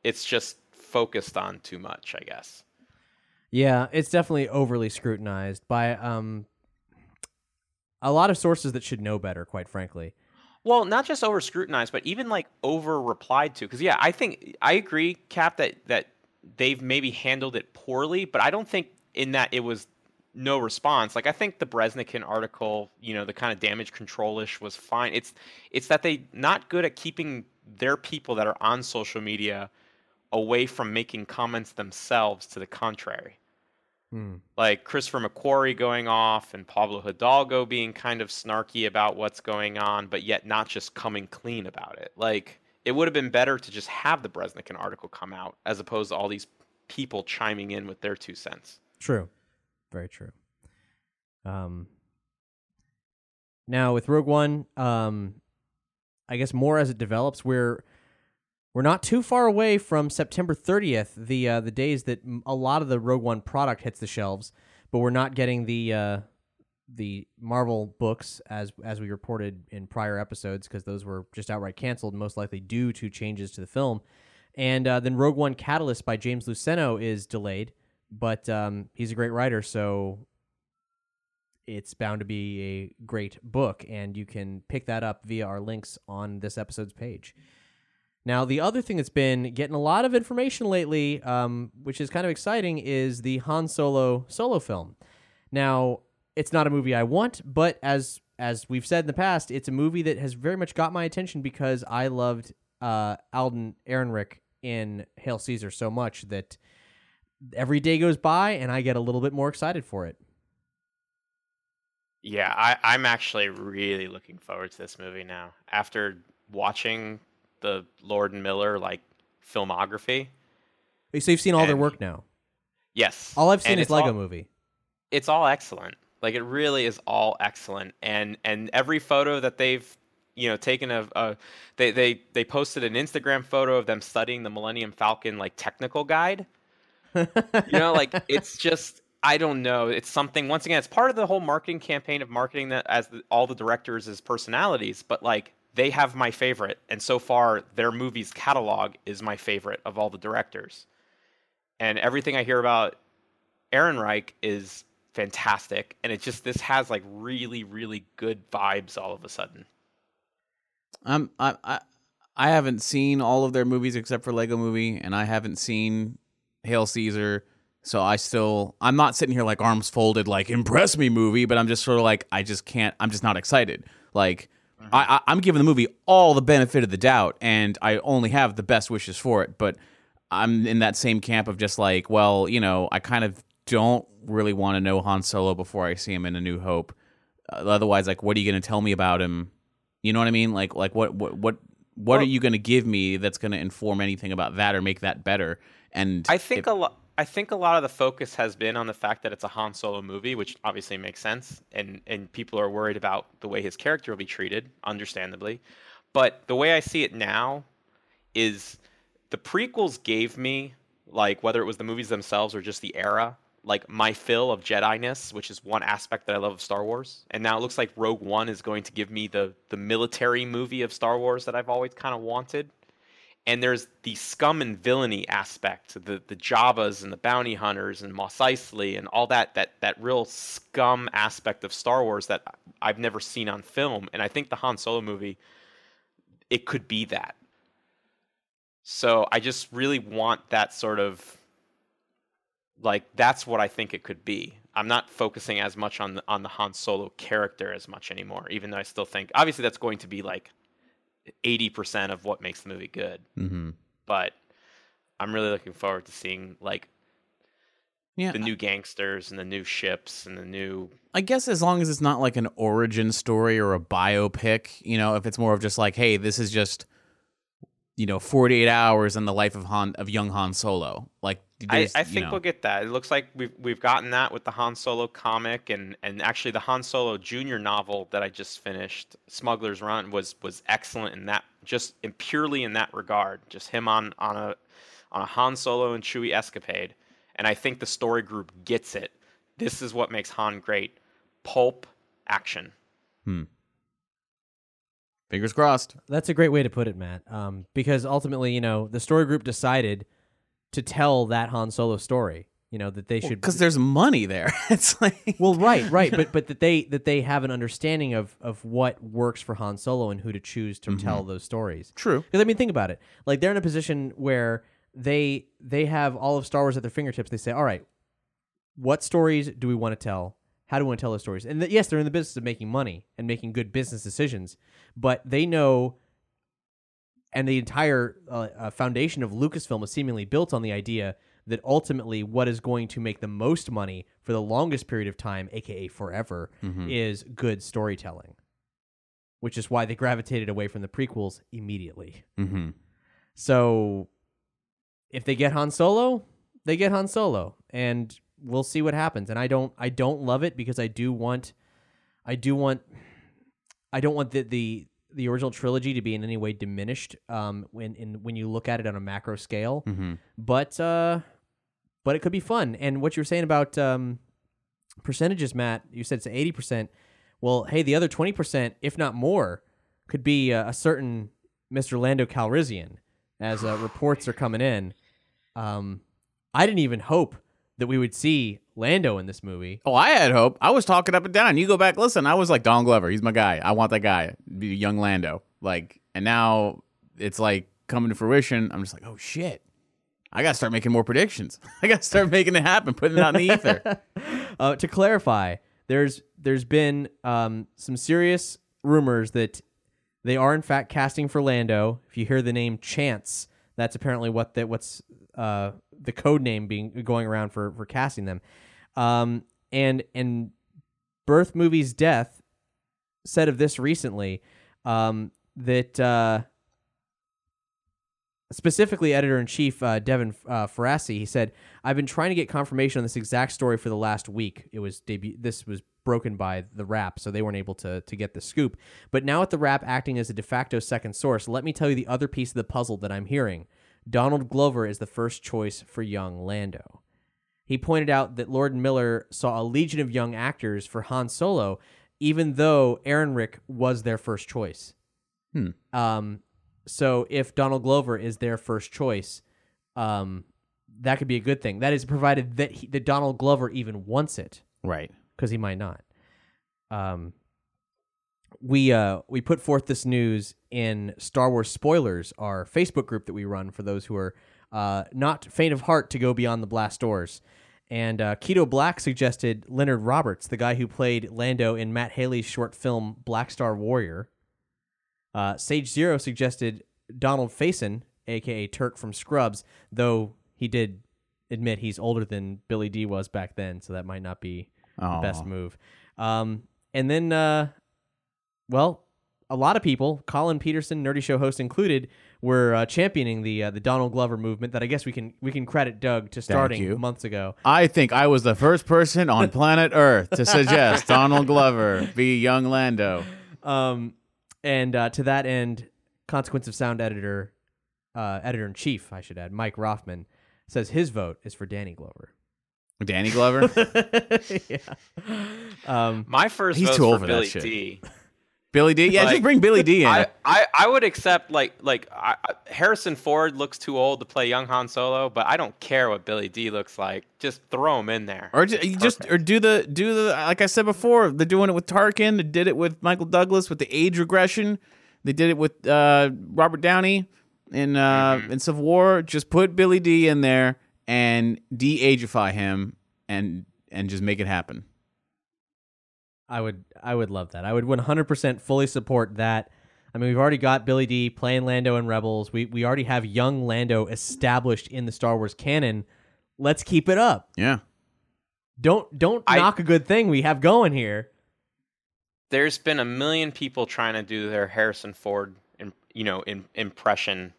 it's just focused on too much, I guess. yeah, it's definitely overly scrutinized by um, a lot of sources that should know better. Quite frankly, Well, not just over scrutinized, but even like over replied to. Because yeah, I think I agree, Cap, that that they've maybe handled it poorly, but I don't think in that it was no response. Like I think the Breznican article, you know, the kind of damage control-ish was fine. It's it's that they not good at keeping their people that are on social media away from making comments themselves to the contrary like Christopher McQuarrie going off and Pablo Hidalgo being kind of snarky about what's going on, but yet not just coming clean about it. Like it would have been better to just have the Breznican article come out as opposed to all these people chiming in with their two cents. True. Very true. Um now with Rogue One, um I guess more as it develops, we're we're not too far away from September 30th, the uh, the days that a lot of the Rogue One product hits the shelves, but we're not getting the uh the Marvel books as as we reported in prior episodes because those were just outright canceled, most likely due to changes to the film. And uh, then Rogue One Catalyst by James Luceno is delayed, but um, he's a great writer, so it's bound to be a great book, and you can pick that up via our links on this episode's page. Now, the other thing that's been getting a lot of information lately, um, which is kind of exciting, is the Han Solo solo film. Now, it's not a movie I want, but as as we've said in the past, it's a movie that has very much got my attention because I loved uh, Alden Ehrenreich in Hail Caesar so much that every day goes by and I get a little bit more excited for it. Yeah, I, I'm actually really looking forward to this movie now. After watching the Lord and Miller like filmography. So you've seen all their work now. Yes. All I've seen and is Lego all- Movie. It's all excellent. Like it really is all excellent. And and every photo that they've you know taken of uh they they they posted an Instagram photo of them studying the Millennium Falcon like technical guide. you know, like it's just I don't know. It's something. Once again, it's part of the whole marketing campaign of marketing that as the, all the directors as personalities. But like they have my favorite, and so far their movies catalog is my favorite of all the directors. And everything I hear about Ehrenreich is fantastic, and it just this has like really really good vibes all of a sudden. Um, I, I, I haven't seen all of their movies except for Lego Movie, and I haven't seen Hail Caesar. So I still, I'm not sitting here like arms folded, like impress me movie, but I'm just sort of like, I just can't, I'm just not excited. Like, I, I, I'm giving the movie all the benefit of the doubt, and I only have the best wishes for it. But I'm in that same camp of just like, well, you know, I kind of don't really want to know Han Solo before I see him in A New Hope. Uh, otherwise, like, what are you going to tell me about him? You know what I mean? Like, like what, what, what, what are you going to give me that's going to inform anything about that or make that better? And I think if- a lot. I think a lot of the focus has been on the fact that it's a Han Solo movie, which obviously makes sense, and and people are worried about the way his character will be treated, understandably. But the way I see it now is the prequels gave me like whether it was the movies themselves or just the era, like my fill of Jedi-ness, which is one aspect that I love of Star Wars. And now it looks like Rogue One is going to give me the the military movie of Star Wars that I've always kind of wanted and there's the scum and villainy aspect, the the Jawas and the bounty hunters and Mos Eisley and all that that that real scum aspect of Star Wars that I've never seen on film, and I think the Han Solo movie it could be that. So I just really want that sort of like that's what I think it could be. I'm not focusing as much on the on the Han Solo character as much anymore, even though I still think obviously that's going to be like 80% of what makes the movie good. Mhm. But I'm really looking forward to seeing like yeah, the new gangsters and the new ships and the new I guess as long as it's not like an origin story or a biopic, you know, if it's more of just like, hey, this is just, you know, 48 hours in the life of Han of young Han Solo. Like, I, I you think know- we'll get that. It looks like we've we've gotten that with the Han Solo comic and and actually the Han Solo Junior novel that I just finished, Smuggler's Run, was was excellent in that just in purely in that regard. Just him on on a on a Han Solo and Chewie escapade, and I think the story group gets it. This is what makes Han great: pulp action. Hmm. Fingers crossed. That's a great way to put it, Matt. Um, because ultimately, you know, the story group decided to tell that Han Solo story. You know that they should Because there's money there. it's like, Well, right, right, but but that they that they have an understanding of of what works for Han Solo and who to choose to tell those stories. True. Because I mean, think about it. Like they're in a position where they they have all of Star Wars at their fingertips. They say, "All right, what stories do we want to tell? How do we want to tell those stories?" And th- yes, they're in the business of making money and making good business decisions, but they know. And the entire uh, uh, foundation of Lucasfilm is seemingly built on the idea that ultimately what is going to make the most money for the longest period of time, aka forever, is good storytelling. Which is why they gravitated away from the prequels immediately. mm-hmm. So if they get Han Solo, they get Han Solo, and we'll see what happens. And I don't, I don't love it because I do want, I do want, I don't want the the the original trilogy to be in any way diminished. Um, when in when you look at it on a macro scale, Mm-hmm. but uh, but it could be fun. And what you were saying about um, percentages, Matt, you said it's eighty percent. Well, hey, the other twenty percent, if not more, could be uh, a certain Mister Lando Calrissian, as uh, reports are coming in. Um, I didn't even hope that we would see Lando in this movie. Oh, I had hope. I was talking up and down. You go back, listen. I was like Don Glover. He's my guy. I want that guy. Young Lando. Like, and now it's like coming to fruition. I'm just like, oh shit. I gotta start making more predictions. I gotta start making it happen, putting it out in the ether. Uh, to clarify, there's there's been um, some serious rumors that they are in fact casting for Lando. If you hear the name Chance, that's apparently what that what's uh, the code name being going around for for casting them. Um, and and Birth Movie's death said of this recently um, that uh, specifically editor in chief uh, Devin uh, Faraci, he said, "I've been trying to get confirmation on this exact story for the last week. It was debut. This was broken by the Wrap, so they weren't able to to get the scoop. But now with the Wrap acting as a de facto second source, let me tell you the other piece of the puzzle that I'm hearing. Donald Glover is the first choice for young Lando." He pointed out that Lord Miller saw a legion of young actors for Han Solo, even though Ehrenreich was their first choice. Hmm. Um, so if Donald Glover is their first choice, um, that could be a good thing. That is provided that he, that Donald Glover even wants it, Right. Because he might not. Um, we uh we put forth this news in Star Wars spoilers, our Facebook group that we run for those who are uh, not faint of heart to go beyond the blast doors. And uh, Keto Black suggested Leonard Roberts, the guy who played Lando in Matt Haley's short film Black Star Warrior. Uh, Sage Zero suggested Donald Faison, aka Turk from Scrubs, though he did admit he's older than Billy Dee was back then, so that might not be the best move. Um, and then, uh, well, a lot of people, Colin Peterson, Nerdy Show host included, were uh, championing the uh, the Donald Glover movement. That I guess we can we can credit Doug to starting months ago. I think I was the first person on planet Earth to suggest Donald Glover be young Lando. Um, and uh, to that end, Consequence of Sound editor, uh, editor in chief, I should add, Mike Roffman says his vote is for Danny Glover. Danny Glover? yeah. Um, My first He's vote's too old for for that Billy shit. D. Billy Dee? Yeah, just bring Billy Dee in. I, I, I would accept like like I, I- Harrison Ford looks too old to play young Han Solo, but I don't care what Billy Dee looks like. Just throw him in there. Or ju- you just or do the do the like I said before, they're doing it with Tarkin, they did it with Michael Douglas with the age regression. They did it with uh, Robert Downey in uh, in Civil War. Just put Billy Dee in there and de-ageify him and and just make it happen. I would I would love that. I would 100% fully support that. I mean, we've already got Billy Dee playing Lando in Rebels. We we already have young Lando established in the Star Wars canon. Let's keep it up. Yeah. Don't don't I- knock a good thing we have going here. There's been a million people trying to do their Harrison Ford, im- you know, in, impression.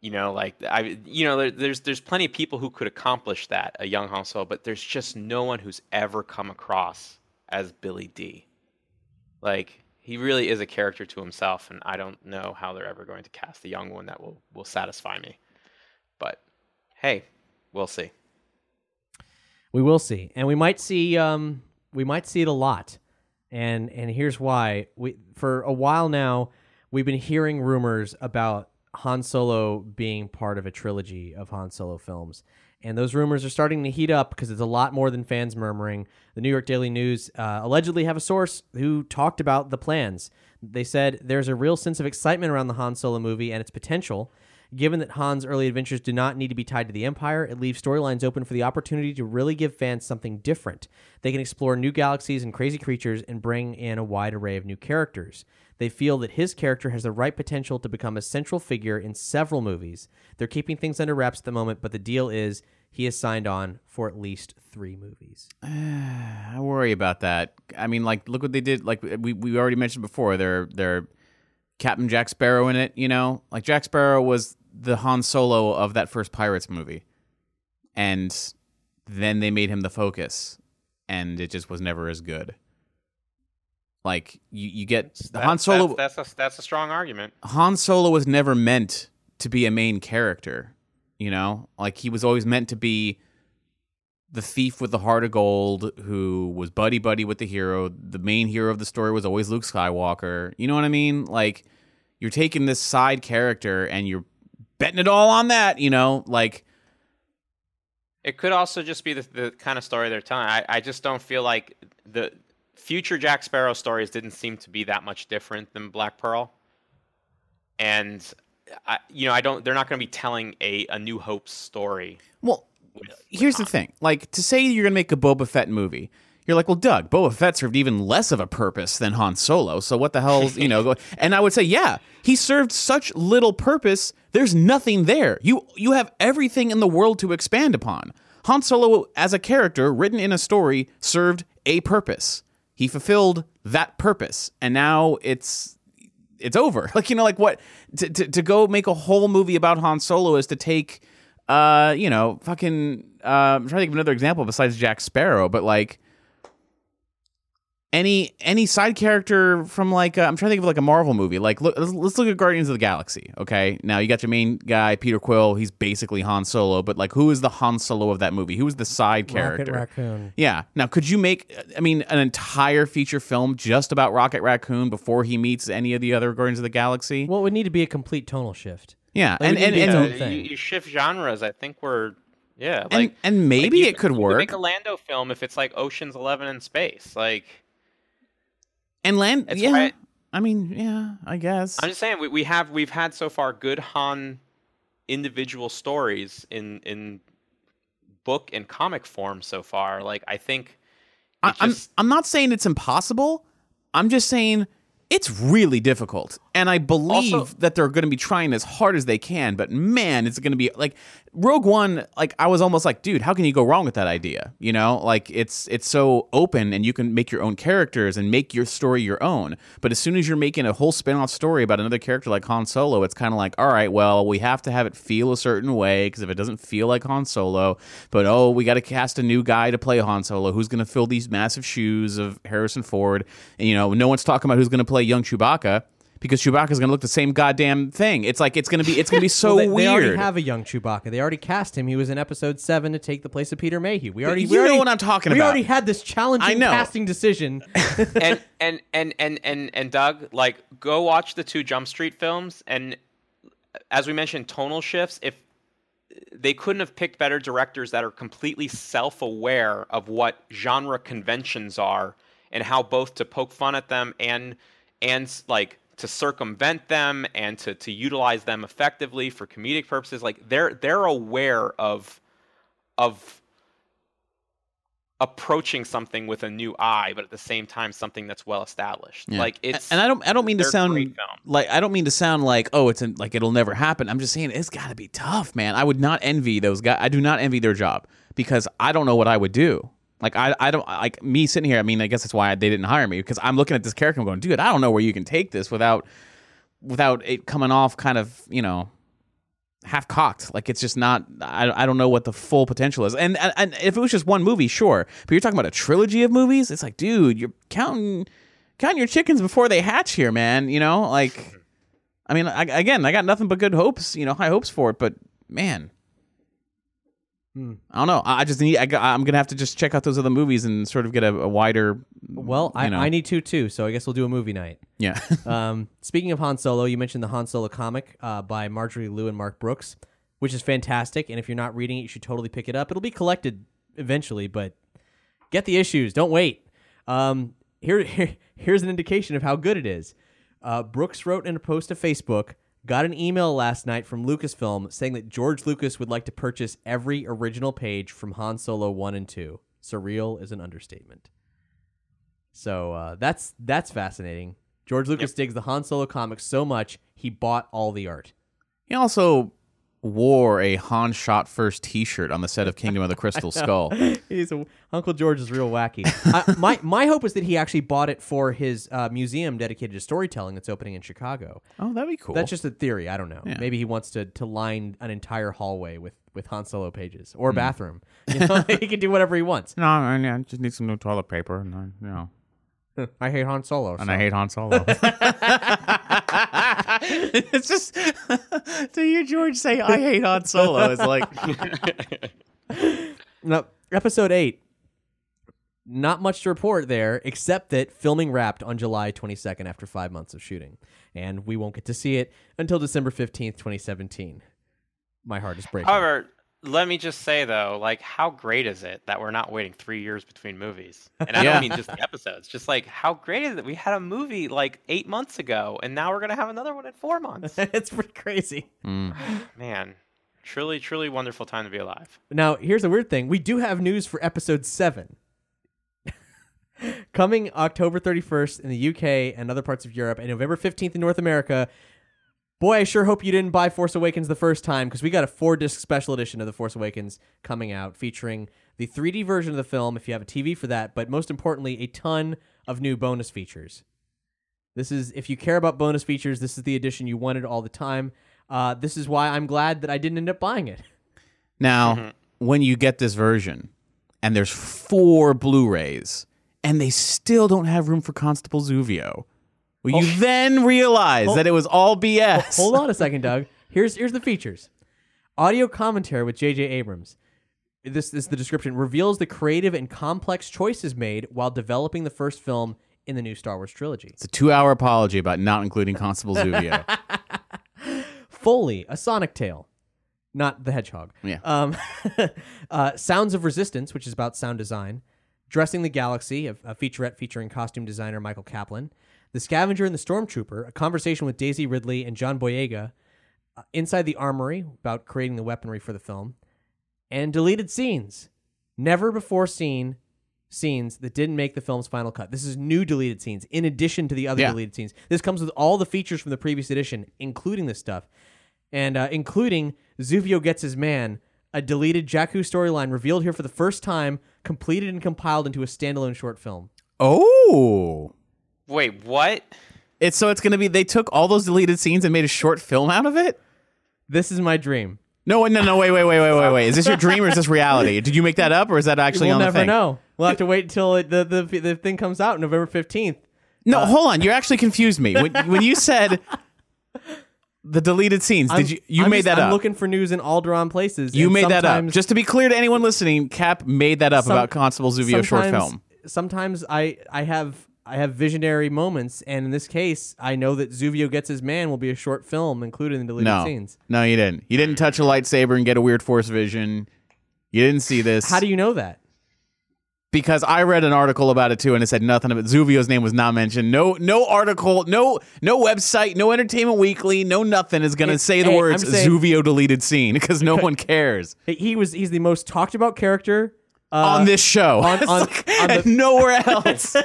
You know, like I, you know, there, there's there's plenty of people who could accomplish that, a young Han Solo, but there's just no one who's ever come across as Billy Dee. Like he really is a character to himself, and I don't know how they're ever going to cast a young one that will will satisfy me. But hey, we'll see. We will see, and we might see um we might see it a lot, and and here's why. We for a while now we've been hearing rumors about Han Solo being part of a trilogy of Han Solo films, and those rumors are starting to heat up because it's a lot more than fans murmuring. The New York Daily News uh, allegedly have a source who talked about the plans. They said there's a real sense of excitement around the Han Solo movie and its potential. Given that Han's early adventures do not need to be tied to the Empire, it leaves storylines open for the opportunity to really give fans something different. They can explore new galaxies and crazy creatures and bring in a wide array of new characters. They feel that his character has the right potential to become a central figure in several movies. They're keeping things under wraps at the moment, but the deal is he is signed on for at least three movies. I worry about that. I mean, like, look what they did. Like we we already mentioned before, they're they're Captain Jack Sparrow in it. You know, like Jack Sparrow was the Han Solo of that first Pirates movie, and then they made him the focus, and it just was never as good. Like you, you get That- Han Solo. That's, that's a that's a strong argument. Han Solo was never meant to be a main character. You know, like he was always meant to be the thief with the heart of gold who was buddy buddy with the hero. The main hero of the story was always Luke Skywalker. You know what I mean? Like you're taking this side character and you're betting it all on that. You know, like It could also just be the, the kind of story they're telling. I, I just don't feel like the future Jack Sparrow stories didn't seem to be that much different than Black Pearl. And I, you know, I don't. They're not going to be telling a a New Hope story. Well, here's the thing. Like to say you're gonna make a Boba Fett movie, you're like, well, Doug, Boba Fett served even less of a purpose than Han Solo. So what the hell's you know? And I would say, yeah, he served such little purpose. There's nothing there. You you have everything in the world to expand upon. Han Solo, as a character written in a story, served a purpose. He fulfilled that purpose, and now it's it's over. Like you know, like what to, to to go make a whole movie about Han Solo is to take, uh, you know, fucking. Uh, I'm trying to think of another example besides Jack Sparrow, but like any any side character from like uh, I'm trying to think of like a Marvel movie. Like look, let's, let's look at Guardians of the Galaxy. Okay, now you got your main guy Peter Quill. He's basically Han Solo, but like who is the Han Solo of that movie? Who is the side character? Rocket Raccoon. Yeah. Now, could you make, I mean, an entire feature film just about Rocket Raccoon before he meets any of the other Guardians of the Galaxy? Well, it would need to be a complete tonal shift. yeah, like, and it and and, its own thing. you, you shift genres. I think we're yeah. and, Like and maybe like, you- it could you work. Make a Lando film if it's like Ocean's Eleven in space. Like and land, It's yeah. right. I mean, yeah, I guess. I'm just saying we, we have we've had so far good Han individual stories in in book and comic form so far. Like I think I, it I'm I'm not saying it's impossible. I'm just saying it's really difficult, and I believe Also- that they're going to be trying as hard as they can. But man, it's going to be like Rogue One. Like I was almost like, dude, how can you go wrong with that idea? You know, like it's it's so open, and you can make your own characters and make your story your own. But as soon as you're making a whole spin-off story about another character like Han Solo, it's kind of like, all right, well, we have to have it feel a certain way because if it doesn't feel like Han Solo, but oh, we got to cast a new guy to play Han Solo who's going to fill these massive shoes of Harrison Ford, and you know, no one's talking about who's going to play young Chewbacca. Because Chewbacca's gonna look the same goddamn thing. It's like it's gonna be it's gonna be so Well, they, weird. They already have a young Chewbacca. They already cast him. He was in Episode Seven to take the place of Peter Mayhew. We already, we You know already- what I'm talking we about. We already had this challenging casting decision. and, and and and and and Doug, like go watch the two Jump Street films and as we mentioned tonal shifts if they couldn't have picked better directors that are completely self-aware of what genre conventions are and how both to poke fun at them and and like to circumvent them and to to utilize them effectively for comedic purposes like they're they're aware of of approaching something with a new eye but at the same time something that's well established Yeah. like it's and I don't I don't mean to sound like I don't mean to sound like oh it's in, like it'll never happen. I'm just saying it's got to be tough, man. I would not envy those guys. I do not envy their job because I don't know what I would do. Like I I don't like me sitting here. I mean I guess that's why they didn't hire me because I'm looking at this character. I'm going, dude, I don't know where you can take this without without it coming off kind of you know half cocked. Like it's just not. I, I don't know what the full potential is. And, and and if it was just one movie, sure. But you're talking about a trilogy of movies. It's like, dude, you're counting counting your chickens before they hatch here, man. You know, like. I mean, I, again, I got nothing but good hopes. You know, high hopes for it. But man. Hmm. I don't know. I just need. I, I'm gonna have to just check out those other movies and sort of get a, a wider. well, I, you know. I need to too. So I guess we'll do a movie night. Yeah. Um, speaking of Han Solo, you mentioned the Han Solo comic uh, by Marjorie Liu and Mark Brooks, which is fantastic. And if you're not reading it, you should totally pick it up. It'll be collected eventually, but get the issues. Don't wait. Um, here, here, here's an indication of how good it is. Uh, Brooks wrote in a post to Facebook, got an email last night from Lucasfilm saying that George Lucas would like to purchase every original page from Han Solo 1 and 2. Surreal is an understatement. So uh, that's that's fascinating. George Lucas digs the Han Solo comics so much he bought all the art. he also wore a Han shot first T-shirt on the set of Kingdom of the Crystal Skull. He's a, Uncle George is real wacky. I, my my hope is that he actually bought it for his uh, museum dedicated to storytelling that's opening in Chicago. Oh, that'd be cool. That's just a theory. I don't know. Yeah. Maybe he wants to to line an entire hallway with with Han Solo pages or a Hmm. bathroom. You know, he can do whatever he wants. No, I, I just need some new toilet paper, and I, you know, I hate Han Solo. and so- I hate Han Solo. it's just to hear George say I hate Han Solo is like No, Episode 8. Not much to report there, except that filming wrapped on July 22nd after five months of shooting. And we won't get to see it until December 15th, 2017. My heart is breaking. However, let me just say though, like, how great is it that we're not waiting three years between movies? And I Yeah. don't mean just the episodes. Just like, how great is it? We had a movie like eight months ago, and now we're gonna have another one in four months. it's pretty crazy. Mm. Man, truly, truly wonderful time to be alive. Now, here's the weird thing. We do have news for episode 7. Coming October 31st in the UK and other parts of Europe and November 15th in North America. Boy, I sure hope you didn't buy Force Awakens the first time because we got a four disc special edition of The Force Awakens coming out featuring the 3D version of the film if you have a TV for that, but most importantly, a ton of new bonus features. This is, if you care about bonus features, this is the edition you wanted all the time. Uh, this is why I'm glad that I didn't end up buying it. Now, when you get this version, and there's four Blu-rays, and they still don't have room for Constable Zuvio, will you then realize that it was all BS? Hold on a second, Doug. Here's here's the features. Audio commentary with J.J. Abrams. This, this is the description reveals the creative and complex choices made while developing the first film in the new Star Wars trilogy. It's a two-hour apology about not including Constable Zuvio. Foley, a Sonic Tale, not the Hedgehog. Yeah. Um, uh, Sounds of Resistance, which is about sound design. Dressing the Galaxy, a, a featurette featuring costume designer Michael Kaplan. The Scavenger and the Stormtrooper, a conversation with Daisy Ridley and John Boyega. Uh, Inside the Armory, about creating the weaponry for the film. And deleted scenes. Never before seen scenes that didn't make the film's final cut. This is new deleted scenes in addition to the other Yeah. deleted scenes. This comes with all the features from the previous edition, including this stuff. And uh, including Zuvio Gets His Man, a deleted Jakku storyline revealed here for the first time, completed and compiled into a standalone short film. oh. Wait, what? It's so it's gonna be they took all those deleted scenes and made a short film out of it? This is my dream. No, no, no, wait, wait, wait, wait, wait, wait. Is this your dream or is this reality? Did you make that up or is that actually we'll on the never thing? know. We'll have to wait until it, the, the the thing comes out November 15th. No, uh, hold on. You actually confused me. When, when you said the deleted scenes, I'm- did you you I'm made just- that I'm up? looking for news in all drawn places. you made that up. Just to be clear to anyone listening, Cap made that up some- about Constable Zuvio short film. Sometimes I I have I have visionary moments, and in this case, I know that Zuvio Gets His Man will be a short film, including the deleted No, scenes. no, you didn't. You didn't touch a lightsaber and get a weird force vision. You didn't see this. How do you know that? because I read an article about it too, and it said nothing it. Zuvio's name was not mentioned. No, no article, no, no website, no Entertainment Weekly, no nothing is gonna Hey, say the hey, words saying- Zuvio deleted scene because no one cares He was he's the most talked about character uh, on this show. on- on- like- on and the- nowhere else.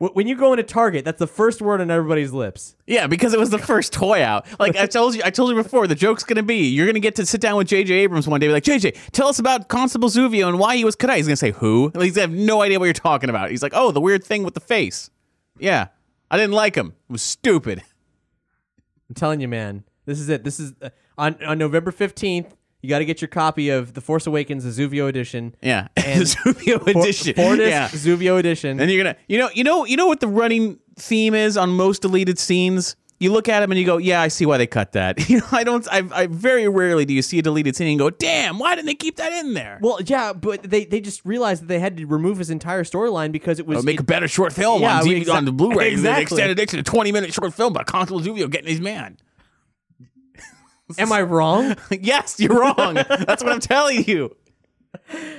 When you go into Target, that's the first word on everybody's lips. yeah, because it was the first toy out. Like I told you, I told you before. The joke's gonna be you're gonna get to sit down with J.J. Abrams one day, be like, J.J., tell us about Constable Zuvio and why he was Kadai. He's gonna say who? Like, he's gonna have no idea what you're talking about. He's like, oh, the weird thing with the face. Yeah, I didn't like him. It was stupid. I'm telling you, man. This is it. This is uh, on on November 15th. You got to get your copy of The Force Awakens, the Zuvio edition. Yeah, And the Zuvio edition. Yeah, Zuvio edition. and you're gonna, you know, you know, you know what the running theme is on most deleted scenes. You look at them and you go, "Yeah, I see why they cut that." You know, I don't. I, I very rarely do you see a deleted scene and go, "Damn, why didn't they keep that in there?" well, yeah, but they, they just realized that they had to remove his entire storyline because it was Or make it- a better short film Yeah, on, we exa- on the Blu-ray. Exactly. extended it to a 20 minute short film about Constable Zuvio getting his man. Am I wrong? yes, you're wrong. That's what I'm telling you.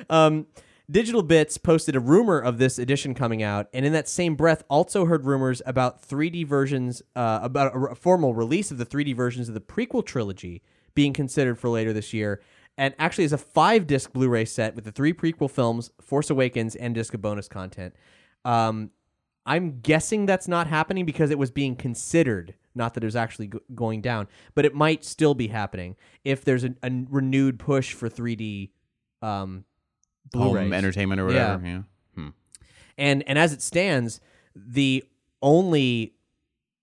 Um, Digital Bits posted a rumor of this edition coming out, and in that same breath, also heard rumors about 3D versions, uh, about a, formal release of the 3D versions of the prequel trilogy being considered for later this year. And actually, is a five disc Blu ray set with the three prequel films, Force Awakens, and disc of bonus content. Um, I'm guessing that's not happening because it was being considered, not that it was actually go- going down, but it might still be happening if there's a, a renewed push for 3D um, Blu-rays. Home entertainment or whatever. Yeah. And and as it stands, the only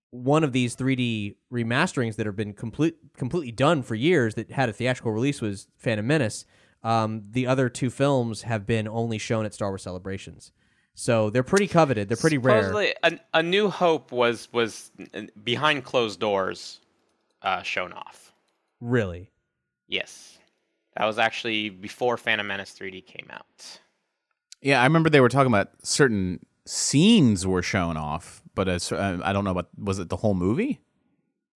one of these 3D remasterings that have been complete completely done for years that had a theatrical release was Phantom Menace. Um, the other two films have been only shown at Star Wars celebrations, so they're pretty coveted. They're pretty rare. Supposedly, a, a New Hope was was uh, behind closed doors, uh, shown off. Really, Yes, That was actually before Phantom Menace 3D came out. Yeah, I remember they were talking about certain scenes were shown off, but as, uh, I don't know about was it the whole movie?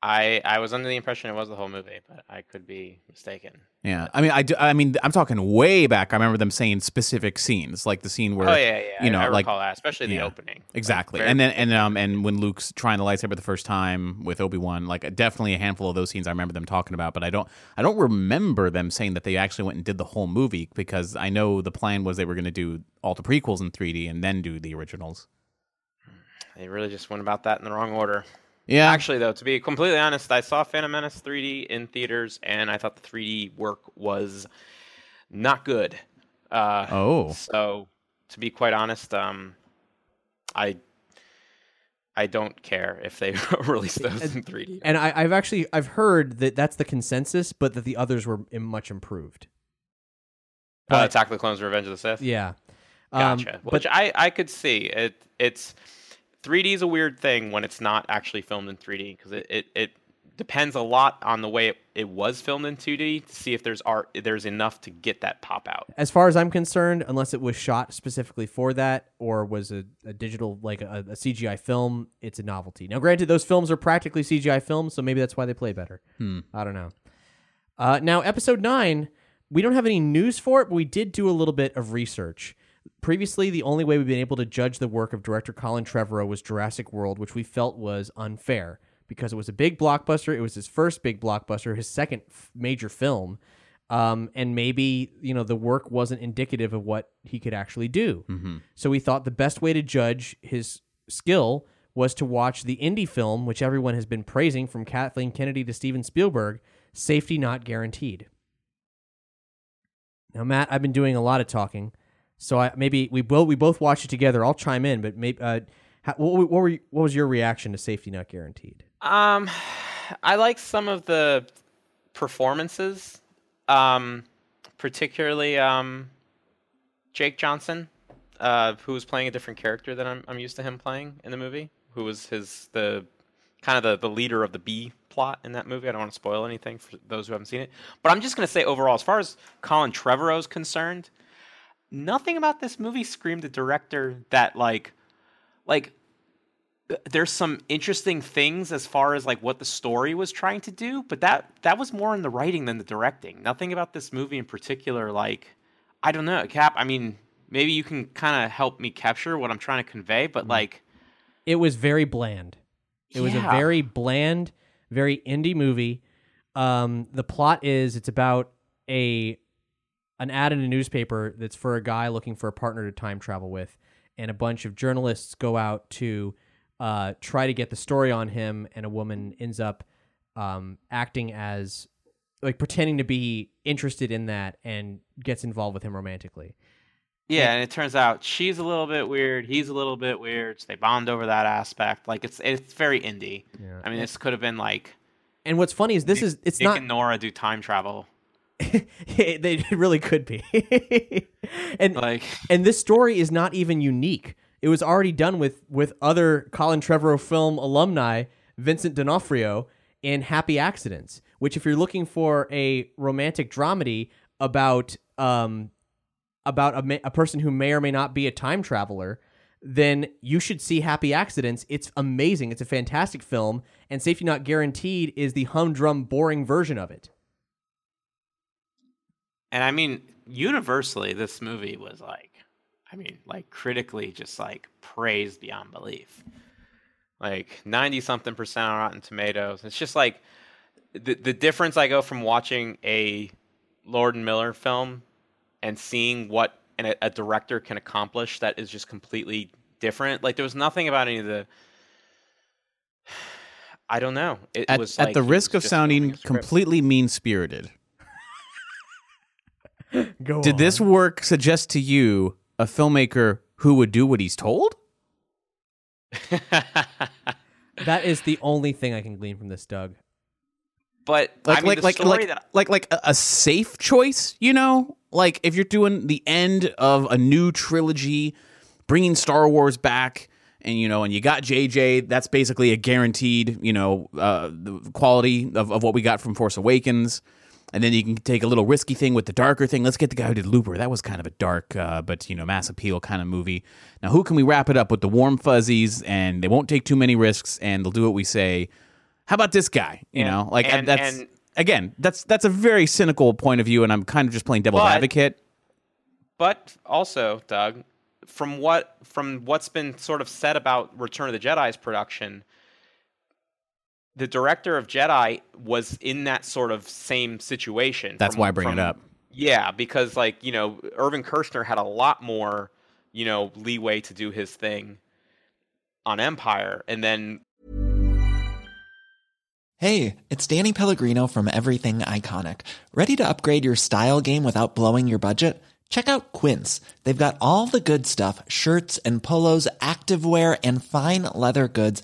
I I was under the impression it was the whole movie, but I could be mistaken. Yeah, I mean, I, do, I mean, I'm talking way back. I remember them saying specific scenes, like the scene where, oh yeah, yeah, you know, I, I like recall that, especially the yeah, opening. exactly, Like, and then and um and when Luke's trying the lightsaber the first time with Obi Wan, like definitely a handful of those scenes I remember them talking about, but I don't I don't remember them saying that they actually went and did the whole movie because I know the plan was they were going to do all the prequels in 3D and then do the originals. they really just went about that in the wrong order. Yeah, Actually, though, to be completely honest, I saw Phantom Menace 3D in theaters, and I thought the 3D work was not good. Uh, Oh. so to be quite honest, um, I I don't care if they release those in 3D. And I, I've actually I've heard that that's the consensus, but that the others were im- much improved. Uh, Attack of the Clones: Revenge of the Sith. Yeah, Um, Gotcha. but Which I I could see. It it's 3D is a weird thing when it's not actually filmed in 3D because it, it it depends a lot on the way it, it was filmed in 2D to see if there's art there's enough to get that pop out. as far as I'm concerned, unless it was shot specifically for that or was a, a digital like a, a CGI film, it's a novelty. Now, granted, those films are practically CGI films, so maybe that's why they play better. I don't know. Uh, now, episode nine, we don't have any news for it, but we did do a little bit of research. Previously, the only way we've been able to judge the work of director Colin Trevorrow was Jurassic World, which we felt was unfair because it was a big blockbuster. It was his first big blockbuster, his second f- major film, um, and maybe you know the work wasn't indicative of what he could actually do. So we thought the best way to judge his skill was to watch the indie film, which everyone has been praising, from Kathleen Kennedy to Steven Spielberg, "Safety Not Guaranteed." Now, Matt, I've been doing a lot of talking, so I maybe we both we both watch it together. I'll chime in, but maybe uh, how, what, what were you, what was your reaction to Safety Not Guaranteed? Um, I like some of the performances, um, particularly um, Jake Johnson, uh, who was playing a different character than I'm, I'm used to him playing in the movie. Who was his the kind of the, the leader of the B plot in that movie. I don't want to spoil anything for those who haven't seen it, but I'm just gonna say overall, as far as Colin Trevorrow is concerned, nothing about this movie screamed a director that like like there's some interesting things as far as like what the story was trying to do, but that that was more in the writing than the directing. Nothing about this movie in particular like I don't know, Cap, I mean, maybe you can kind of help me capture what I'm trying to convey, but like It was very bland. It was a very bland, very indie movie. Um, the plot is it's about a an ad in a newspaper that's for a guy looking for a partner to time travel with, and a bunch of journalists go out to uh, try to get the story on him, and a woman ends up um, acting as like pretending to be interested in that and gets involved with him romantically. yeah, and it turns out she's a little bit weird, he's a little bit weird. So they bond over that aspect. Like it's it's very indie. Yeah. I mean, this could have been like And what's funny is this is it's Nick not and Nora do time travel. they really could be. and Like and this story is not even unique. It was already done with with other Colin Trevorrow film alumni, Vincent D'Onofrio, in Happy Accidents. Which, if you're looking for a romantic dramedy about um about a, ma- a person who may or may not be a time traveler, then you should see Happy Accidents. It's amazing. It's a fantastic film, and Safety Not Guaranteed is the humdrum, boring version of it. And I mean, universally, this movie was like, I mean, like critically just like praised beyond belief. Like 90 something percent on Rotten Tomatoes. It's just like the, the difference I go from watching a Lord and Miller film and seeing what an, a director can accomplish that is just completely different. Like there was nothing about any of the. I don't know. It at, was at like the risk of sounding completely mean spirited. Go Did this work suggest to you a filmmaker who would do what he's told? That is the only thing I can glean from this, Doug. but Like I mean, like like like, that like like a, a safe choice, you know? Like if you're doing the end of a new trilogy, bringing Star Wars back and you know, and you got JJ, that's basically a guaranteed, you know, uh, the quality of, of what we got from Force Awakens. And then you can take a little risky thing with the darker thing. Let's get the guy who did Looper. That was kind of a dark, uh, but you know, mass appeal kind of movie. Now, who can we wrap it up with the warm fuzzies and they won't take too many risks and they'll do what we say? How about this guy? You And- know, like and- that's and- again, that's that's a very cynical point of view, and I'm kind of just playing devil's But- advocate. But also, Doug, from what from what's been sort of said about Return of the Jedi's production, the director of Jedi was in that sort of same situation. That's from- why I bring it up. Yeah, because like you know, Irvin Kershner had a lot more you know leeway to do his thing on Empire, and then Hey, it's Danny Pellegrino from Everything Iconic. Ready to upgrade your style game without blowing your budget? Check out Quince. They've got all the good stuff shirts and polos, activewear, and fine leather goods,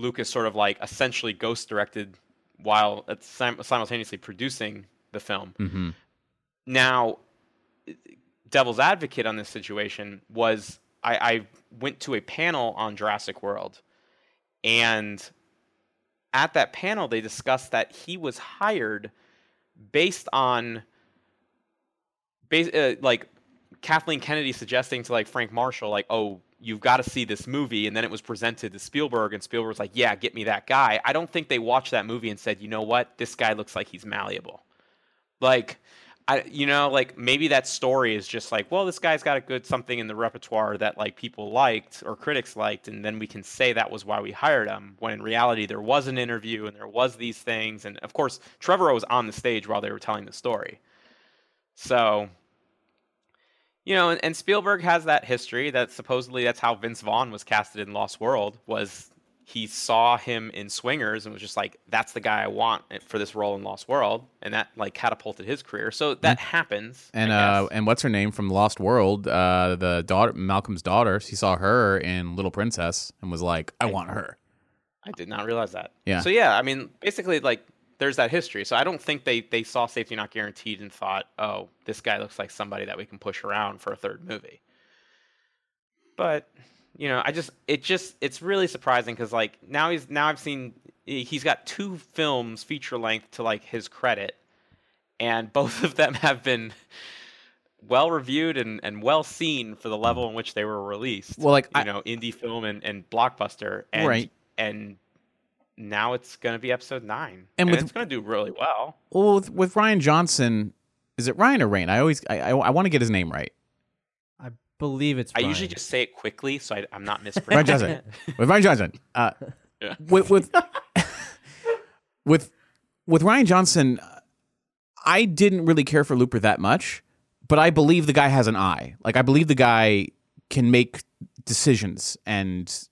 Lucas sort of like essentially ghost directed while sim- simultaneously producing the film. Mm-hmm. Now, devil's advocate on this situation was I, I went to a panel on Jurassic World, and at that panel they discussed that he was hired based on bas- uh, like Kathleen Kennedy suggesting to like Frank Marshall like oh you've got to see this movie and then it was presented to Spielberg and Spielberg was like yeah get me that guy. I don't think they watched that movie and said you know what? This guy looks like he's malleable. Like I you know like maybe that story is just like well this guy's got a good something in the repertoire that like people liked or critics liked and then we can say that was why we hired him when in reality there was an interview and there was these things and of course Trevor was on the stage while they were telling the story. So you know and, and Spielberg has that history that supposedly that's how Vince Vaughn was casted in Lost World was he saw him in Swingers and was just like, "That's the guy I want for this role in Lost World," and that like catapulted his career. So that happens. And uh, and what's her name from Lost World? Uh, the daughter, Malcolm's daughter. He saw her in Little Princess and was like, "I want her." I did not realize that. Yeah. So yeah, I mean, basically, like, there's that history. So I don't think they they saw Safety Not Guaranteed and thought, "Oh, this guy looks like somebody that we can push around for a third movie." But you know, I just it just it's really surprising because like now he's now I've seen he's got two films feature length to like his credit, and both of them have been well reviewed and, and well seen for the level in which they were released. Well, like, you I- know, indie film and, and blockbuster, and Right. and now it's gonna be episode nine, And and, with- it's gonna do really well. Well, with, with Rian Johnson, is it Ryan or Rain? I always I, I, I want to get his name right. I believe it's. I usually just say it quickly so I, I'm not mispronouncing. Ryan mispronouncing. Johnson. with Rian Johnson. Uh, Yeah. with with with with Rian Johnson, I didn't really care for Looper that much, but I believe the guy has an eye. Like I believe the guy can make decisions and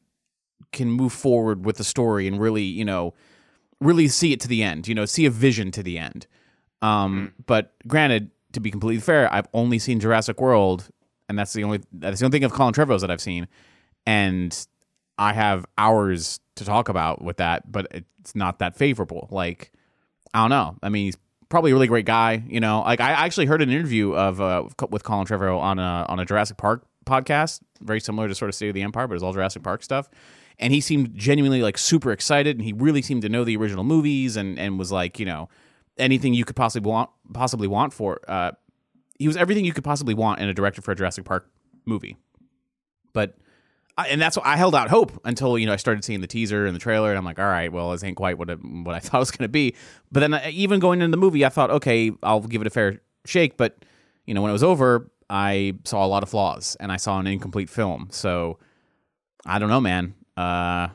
can move forward with the story and really, you know, really see it to the end. You know, see a vision to the end. Um, but granted, to be completely fair, I've only seen Jurassic World, and that's the only that's the only thing of Colin Trevorrow's that I've seen, and I have hours to talk about with that, but it's not that favorable. Like, I don't know. I mean, he's probably a really great guy. You know, like I actually heard an interview of uh, with Colin Trevorrow on a on a Jurassic Park podcast, very similar to sort of State of the Empire, but it's all Jurassic Park stuff. And he seemed genuinely like super excited, and he really seemed to know the original movies, and and was like, you know, anything you could possibly want possibly want for. Uh, he was everything you could possibly want in a director for a Jurassic Park movie. But I, and that's what I held out hope until you know I started seeing the teaser and the trailer, and I'm like, all right, well, this ain't quite what it, what I thought it was going to be. But then uh, even going into the movie, I thought, okay, I'll give it a fair shake. But you know, when it was over, I saw a lot of flaws and I saw an incomplete film. So I don't know, man. Uh,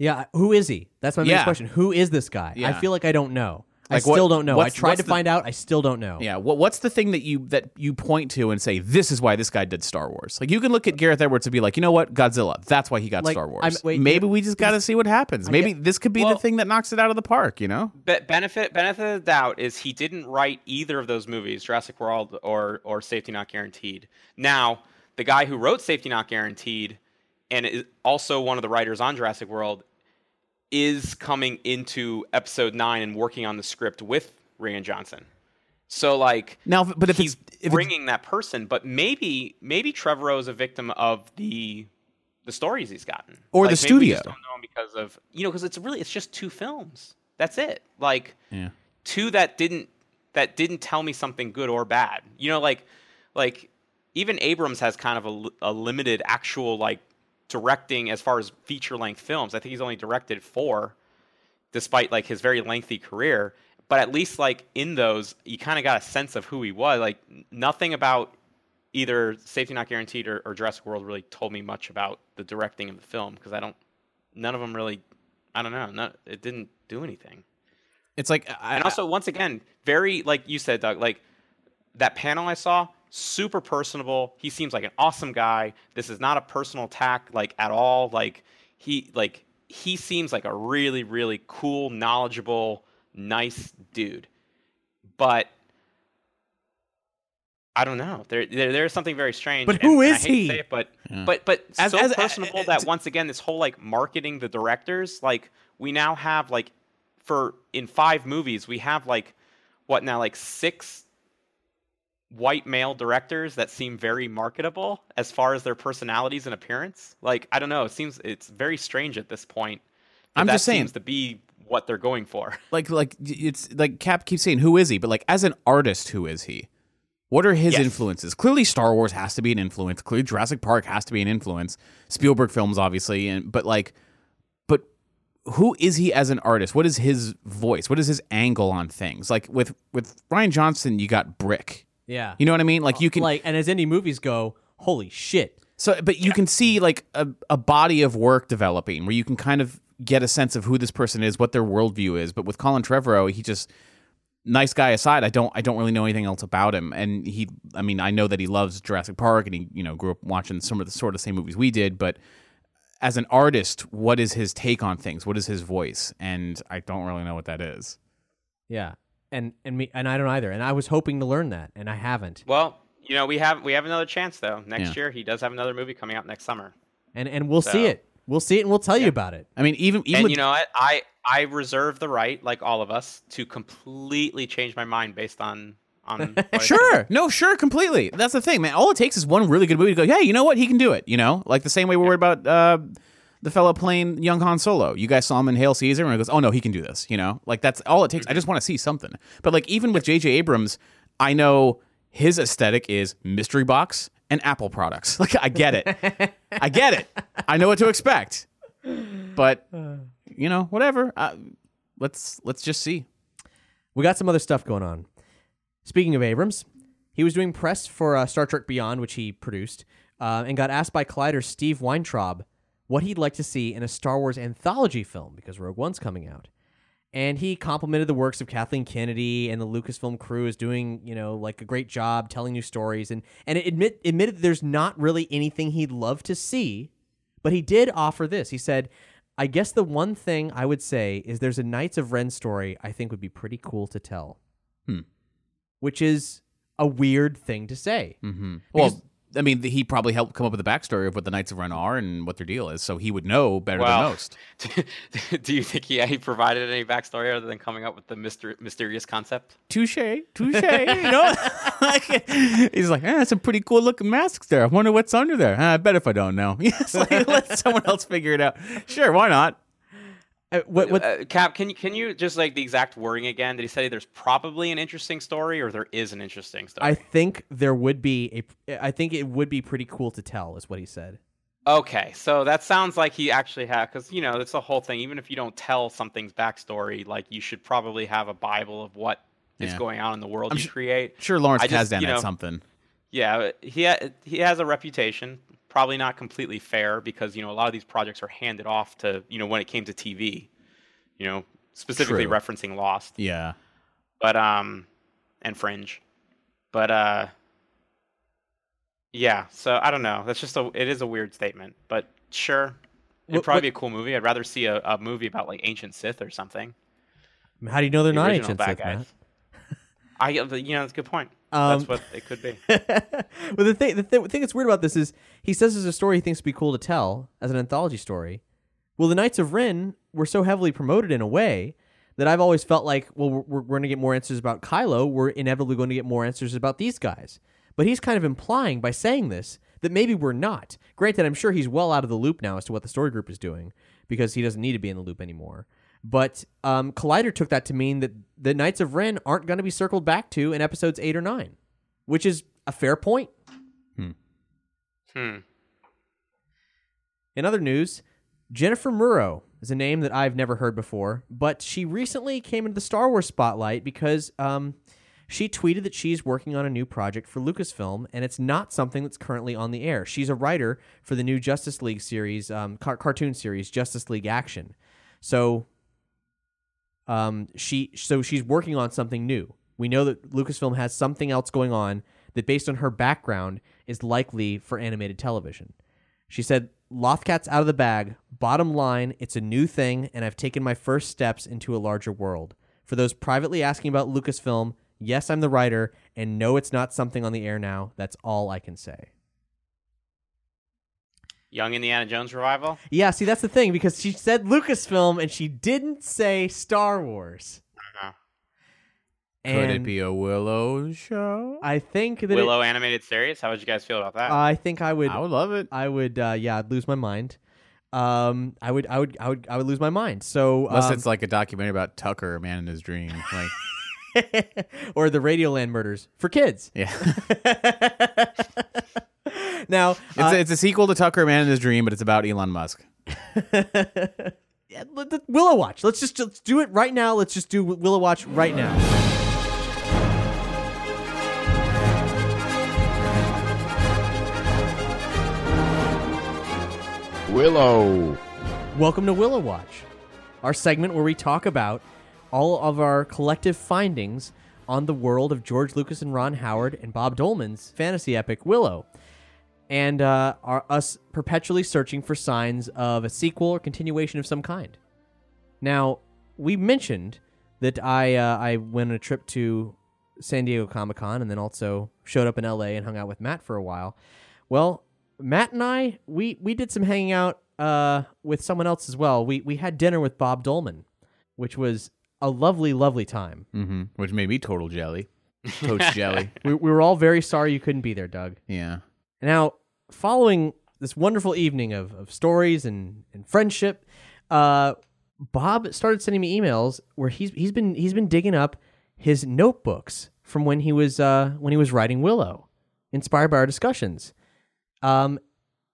Yeah, who is he? That's my main question. Who is this guy? I Yeah. feel like I don't know. Like, I what- still don't know. I what's- tried what's to the- find out. I still don't know. yeah. What What's the thing that you that you point to and say this is why this guy did Star Wars? Like you can look at Gareth Edwards and be like, you know what, Godzilla. That's why he got Like, Star Wars. I'm- wait, Maybe we just got to see what happens. Maybe this could be Well- the thing that knocks it out of the park. You know? Be- benefit benefit of the doubt is he didn't write either of those movies, Jurassic World or or Safety Not Guaranteed. Now, the guy who wrote Safety Not Guaranteed and is also one of the writers on Jurassic World is coming into episode 9 and working on the script with Rian Johnson. So like Now, but if he's it's if it's, bringing that person, but maybe maybe Trevorrow is a victim of the the stories he's gotten, Or the Like, maybe we studio. just don't know him because of you know because it's really it's just two films. That's it. Like yeah. two that didn't that didn't tell me something good or bad. You know, like like even Abrams has kind of a, a limited actual like directing as far as feature length films. I think he's only directed four, despite like his very lengthy career. But at least like in those, you kind of got a sense of who he was. Like nothing about either Safety Not Guaranteed or, or Jurassic World really told me much about the directing of the film because I don't. None of them really. I don't know. Not, it didn't do anything. It's like I, And also, once again, very like you said, Doug. Like that panel I saw, super personable. He seems like an awesome guy. This is not a personal attack, like at all. Like he, like he seems like a really, really cool, knowledgeable, nice dude. But I don't know. There, there there's something very strange. But and- who and I is hate to he? say it, but but but As- so as- personable uh, that once again, this whole like marketing the directors, like we now have like for in five movies we have like what now like six white male directors that seem very marketable as far as their personalities and appearance. Like I don't know, it seems it's very strange at this point. I'm just saying- seems to be what they're going for. like like it's like Cap keeps saying who is he, but like as an artist, who is he? What are his Yes. influences? Clearly, Star Wars has to be an influence. Clearly, Jurassic Park has to be an influence. Spielberg films, obviously, and but like, but who is he as an artist? What is his voice? What is his angle on things? Like with with Rian Johnson, you got Brick. Yeah. You know what I mean? Like you can like, and as indie movies go, holy shit. so, but you can see like a, a body of work developing where you can kind of get a sense of who this person is, what their worldview is. But with Colin Trevorrow, he just nice guy aside, I don't I don't really know anything else about him. And he, I mean, I know that he loves Jurassic Park and he you know grew up watching some of the sort of same movies we did, but. As an artist, what is his take on things? What is his voice? And I don't really know what that is. Yeah. And and me and I don't either. And I was hoping to learn that, and I haven't. Well, you know, we have we have another chance though. Next Yeah. year he does have another movie coming out next summer. And and we'll see it. We'll see it, and we'll tell you about it. I mean, even even and with, you know what? I I reserve the right, like all of us, to completely change my mind based on on. what I see. Sure. No, sure, completely. That's the thing, man. All it takes is one really good movie to go, hey, you know what? He can do it. You know? Like the same way we're worried about uh, the fellow playing young Han Solo. You guys saw him in Hail Caesar and it goes, oh, no, he can do this. You know? Like that's all it takes. I just want to see something. But like even with J.J. Abrams, I know his aesthetic is mystery box and Apple products. Like I get it. I get it. I know what to expect. But, you know, whatever. Uh, let's let's just see. We got some other stuff going on. Speaking of Abrams, he was doing press for uh, Star Trek Beyond, which he produced, uh, and got asked by Collider's Steve Weintraub what he'd like to see in a Star Wars anthology film because Rogue One's coming out. And he complimented the works of Kathleen Kennedy and the Lucasfilm crew as doing, you know, like a great job telling new stories, and and admit admitted that there's not really anything he'd love to see, but he did offer this. He said, "I guess the one thing I would say is there's a Knights of Ren story I think would be pretty cool to tell." Hmm. Which is a weird thing to say. Mm-hmm. Well, I mean, he probably helped come up with the backstory of what the Knights of Ren are and what their deal is, so he would know better Well, than most. do you think he, he provided any backstory other than coming up with the myster- mysterious concept? Touche, touche. you know, like, he's like, eh, that's some pretty cool looking masks there. I wonder what's under there. "Ah, I bet if I don't know. Yes, like, let someone else figure it out. Sure, why not? Uh, what, what, Uh, Cap, can you can you just like the exact wording again? Did he say there's probably an interesting story or there is an interesting story? I think there would be a. I think it would be pretty cool to tell, is what he said. Okay, so that sounds like he actually had, because you know it's the whole thing. Even if you don't tell something's backstory, like you should probably have a bible of what is Yeah. going on in the world I'm you su- create. Sure, Lawrence Kasdan you had something. Yeah, he ha- he has a reputation probably not completely fair because you know a lot of these projects are handed off to you know when it came to TV, you know specifically True. referencing Lost, Yeah. but um, and Fringe, but uh, yeah. So I don't know. That's just a it is a weird statement, but sure, it'd What- probably what- be a cool movie. I'd rather see a, a movie about like ancient Sith or something. How do you know they're The not ancient Sith? I you know that's a good point. Um, that's what it could be. well, the thing, the thing, the thing that's weird about this is he says there's a story he thinks would be cool to tell as an anthology story. Well, the Knights of Ren were so heavily promoted in a way that I've always felt like, well, we're, we're going to get more answers about Kylo. We're inevitably going to get more answers about these guys. But he's kind of implying by saying this that maybe we're not. Granted, I'm sure he's well out of the loop now as to what the story group is doing because he doesn't need to be in the loop anymore. But um, Collider took that to mean that the Knights of Ren aren't going to be circled back to in episodes eight or nine, which is a fair point. Hmm. In other news, Jennifer Muro is a name that I've never heard before, but she recently came into the Star Wars spotlight because um, she tweeted that she's working on a new project for Lucasfilm, and it's not something that's currently on the air. She's a writer for the new Justice League series, um, car- cartoon series, Justice League Action. So, um, she so she's working on something new. We know that Lucasfilm has something else going on that, based on her background, is likely for animated television. She said, Lothcat's out of the bag. Bottom line, it's a new thing, and I've taken my first steps into a larger world. For those privately asking about Lucasfilm, yes, I'm the writer, and no, it's not something on the air now. That's all I can say. Young Indiana Jones revival. Yeah, see, that's the thing, because she said Lucasfilm and she didn't say Star Wars. Uh-huh. And Could it be a Willow show? I think that it- Willow animated series. How would you guys feel about that? I think I would I would love it. I would uh yeah, I'd lose my mind. Um I would I would I would I would lose my mind. So Unless um, it's like a documentary about Tucker, a man in his dream. Like, or the Radioland murders for kids. yeah, now, it's, uh, a, it's a sequel to Tucker, man in his dream, but it's about Elon Musk. yeah, let- let- Willow Watch. Let's just let's do it right now. Let's just do Willow Watch right now. Willow. Welcome to Willow Watch, our segment where we talk about all of our collective findings on the world of George Lucas and Ron Howard and Bob Dolman's fantasy epic Willow, and uh, are us perpetually searching for signs of a sequel or continuation of some kind. Now, we mentioned that I uh, I went on a trip to San Diego Comic Con and then also showed up in L.A. and hung out with Matt for a while. Well, Matt and I we we did some hanging out uh, with someone else as well. We we had dinner with Bob Dolman, which was a lovely, lovely time. hmm Which made me total jelly. Toast jelly. We, we were all very sorry you couldn't be there, Doug. Yeah. Now, following this wonderful evening of, of stories and, and friendship, uh, Bob started sending me emails where he's he's been he's been digging up his notebooks from when he was uh, when he was writing Willow, inspired by our discussions. Um,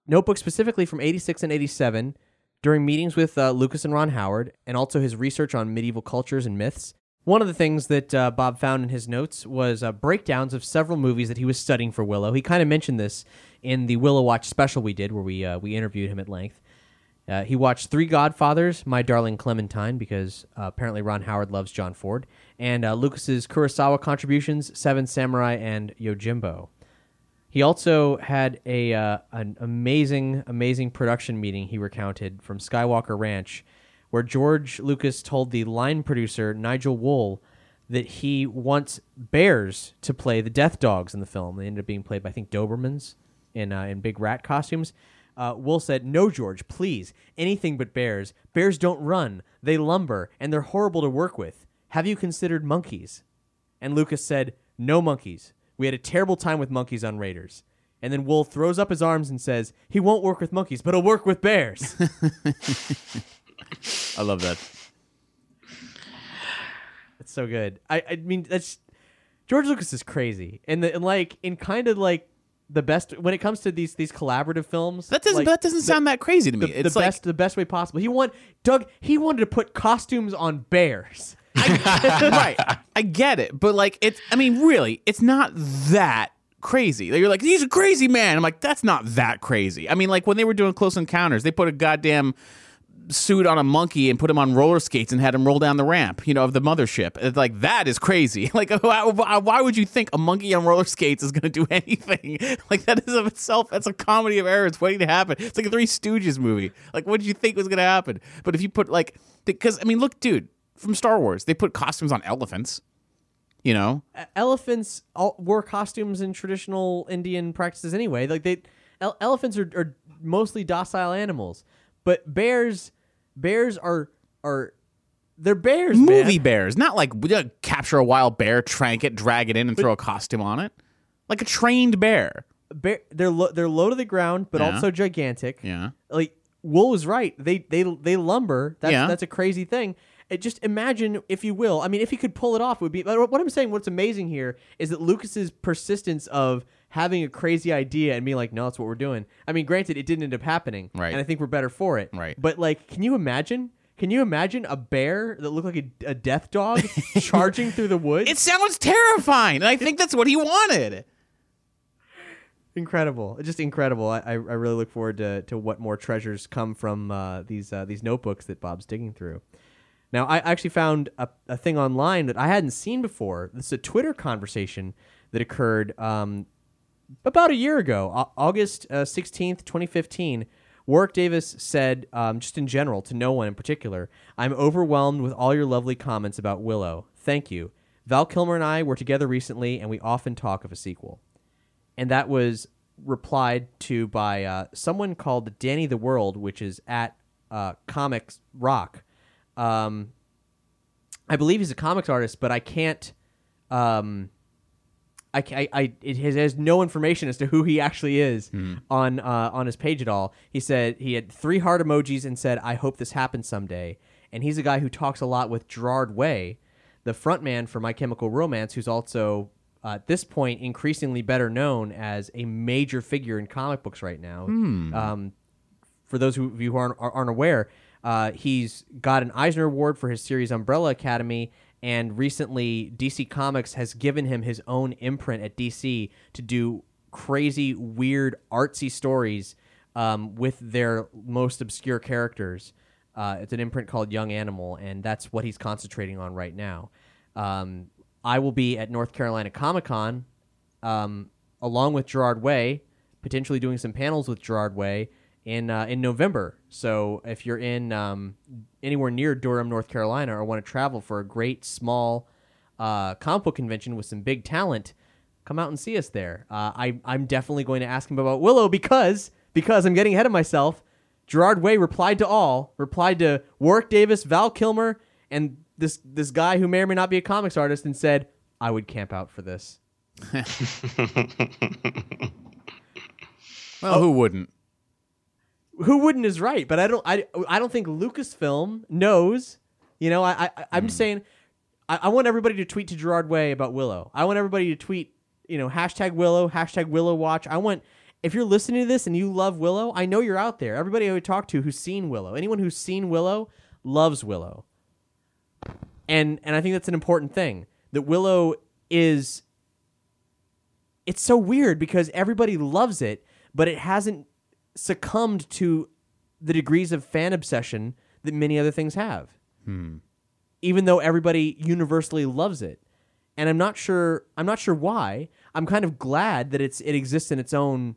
notebooks specifically from '86 and '87 during meetings with uh, Lucas and Ron Howard, and also his research on medieval cultures and myths. One of the things that uh, Bob found in his notes was uh, breakdowns of several movies that he was studying for Willow. He kind of mentioned this in the Willow Watch special we did, where we uh, we interviewed him at length. Uh, he watched Three Godfathers, My Darling Clementine, because uh, apparently Ron Howard loves John Ford, and uh, Lucas's Kurosawa contributions, Seven Samurai and Yojimbo. He also had a an amazing, amazing production meeting he recounted from Skywalker Ranch, where George Lucas told the line producer Nigel Wooll that he wants bears to play the Death Dogs in the film. They ended up being played by I think Dobermans in uh, in big rat costumes. Uh, Wooll said, "No, George, please, anything but bears. Bears don't run; they lumber, and they're horrible to work with. Have you considered monkeys?" And Lucas said, No monkeys. We had a terrible time with monkeys on Raiders. And then Wolf throws up his arms and says, He won't work with monkeys, but he'll work with bears. I love that. It's so good. I, I mean, that's George Lucas is crazy. And, the, and like, in kind of like the best, when it comes to these these collaborative films, That doesn't like, that doesn't the- sound that crazy to me. the, the like best the best way possible. He want Doug. He wanted to put costumes on bears. right. I get it, but like it's I mean really, it's not that crazy. You're like, he's a crazy man. I'm like, that's not that crazy. I mean, like when they were doing Close Encounters, they put a goddamn suit on a monkey and put him on roller skates and had him roll down the ramp, you know, of the mothership. It's like that is crazy. Like, why, why would you think a monkey on roller skates is going to do anything? Like that is of itself, that's a comedy of errors waiting to happen. It's like a Three Stooges movie. Like, what did you think was going to happen? But if you put like, because I mean, look, dude, from Star Wars, they put costumes on elephants. You know, elephants wore costumes in traditional Indian practices anyway. Like they, ele- elephants are, are mostly docile animals, but bears, bears are are they're bears. man. movie bears, not like we gotta capture a wild bear, trank it, drag it in, and throw a costume on it, like a trained bear. Bear, they're lo- they're low to the ground, but Yeah. also gigantic. Yeah. like Wooll was right. They they they lumber. That's Yeah. that's a crazy thing. It just imagine, if you will. I mean, if he could pull it off, it would be. But what I'm saying, what's amazing here is that Lucas's persistence of having a crazy idea and being like, "No, that's what we're doing." I mean, granted, it didn't end up happening, Right. And I think we're better for it, Right. But like, can you imagine? Can you imagine a bear that looked like a, a death dog charging through the woods? It sounds terrifying, and I think that's what he wanted. incredible just incredible I, I really look forward to, to what more treasures come from uh, these uh, these notebooks that bob's digging through now i actually found a, a thing online that i hadn't seen before this is a twitter conversation that occurred um, about a year ago august uh, 16th 2015 warwick davis said um, just in general to no one in particular i'm overwhelmed with all your lovely comments about willow thank you val kilmer and i were together recently and we often talk of a sequel and that was replied to by uh, someone called Danny the World, which is at uh, Comics Rock. Um, I believe he's a comics artist, but I can't. Um, I, I, I it has, has no information as to who he actually is on uh, on his page at all. He said he had three heart emojis and said, "I hope this happens someday." And he's a guy who talks a lot with Gerard Way, the frontman for My Chemical Romance, who's also uh, at this point increasingly better known as a major figure in comic books right now. Um, for those who, of you who aren't, aren't aware, uh, he's got an Eisner Award for his series Umbrella Academy, and recently DC Comics has given him his own imprint at DC to do crazy, weird, artsy stories um, with their most obscure characters. Uh, it's an imprint called Young Animal, and that's what he's concentrating on right now. Um, I will be at North Carolina Comic Con um, along with Gerard Way, potentially doing some panels with Gerard Way in uh, in November. So if you're in um, anywhere near Durham, North Carolina, or want to travel for a great small uh, comic book convention with some big talent, come out and see us there. Uh, I I'm definitely going to ask him about Willow because because I'm getting ahead of myself. Gerard Way replied to all, replied to Warwick Davis, Val Kilmer, and this this guy who may or may not be a comics artist, and said, "I would camp out for this." Well, who wouldn't? Who wouldn't is right, but I don't. I, I don't think Lucasfilm knows. You know, I, I I'm just hmm. saying. I, I want everybody to tweet to Gerard Way about Willow. I want everybody to tweet. You know, hashtag Willow, hashtag Willow Watch. I want. If you're listening to this and you love Willow, I know you're out there. Everybody I would talk to who's seen Willow, anyone who's seen Willow, loves Willow. And and I think that's an important thing. That Willow is it's so weird because everybody loves it, but it hasn't succumbed to the degrees of fan obsession that many other things have. Even though everybody universally loves it. And I'm not sure I'm not sure why. I'm kind of glad that it's it exists in its own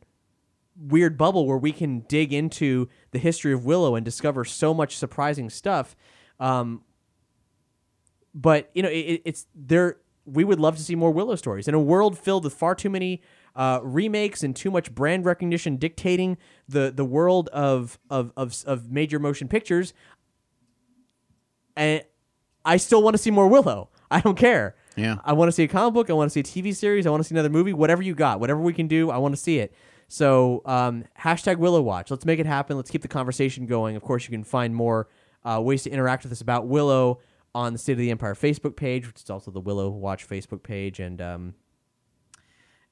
weird bubble where we can dig into the history of Willow and discover so much surprising stuff. Um, but you know, it, it's there. We would love to see more Willow stories in a world filled with far too many uh, remakes and too much brand recognition dictating the the world of of of, of major motion pictures. And I still want to see more Willow. I don't care. Yeah. I want to see a comic book. I want to see a TV series. I want to see another movie. Whatever you got, whatever we can do, I want to see it. So um, hashtag Willow Watch. Let's make it happen. Let's keep the conversation going. Of course, you can find more uh, ways to interact with us about Willow on the State of the Empire Facebook page, which is also the Willow Watch Facebook page, and um,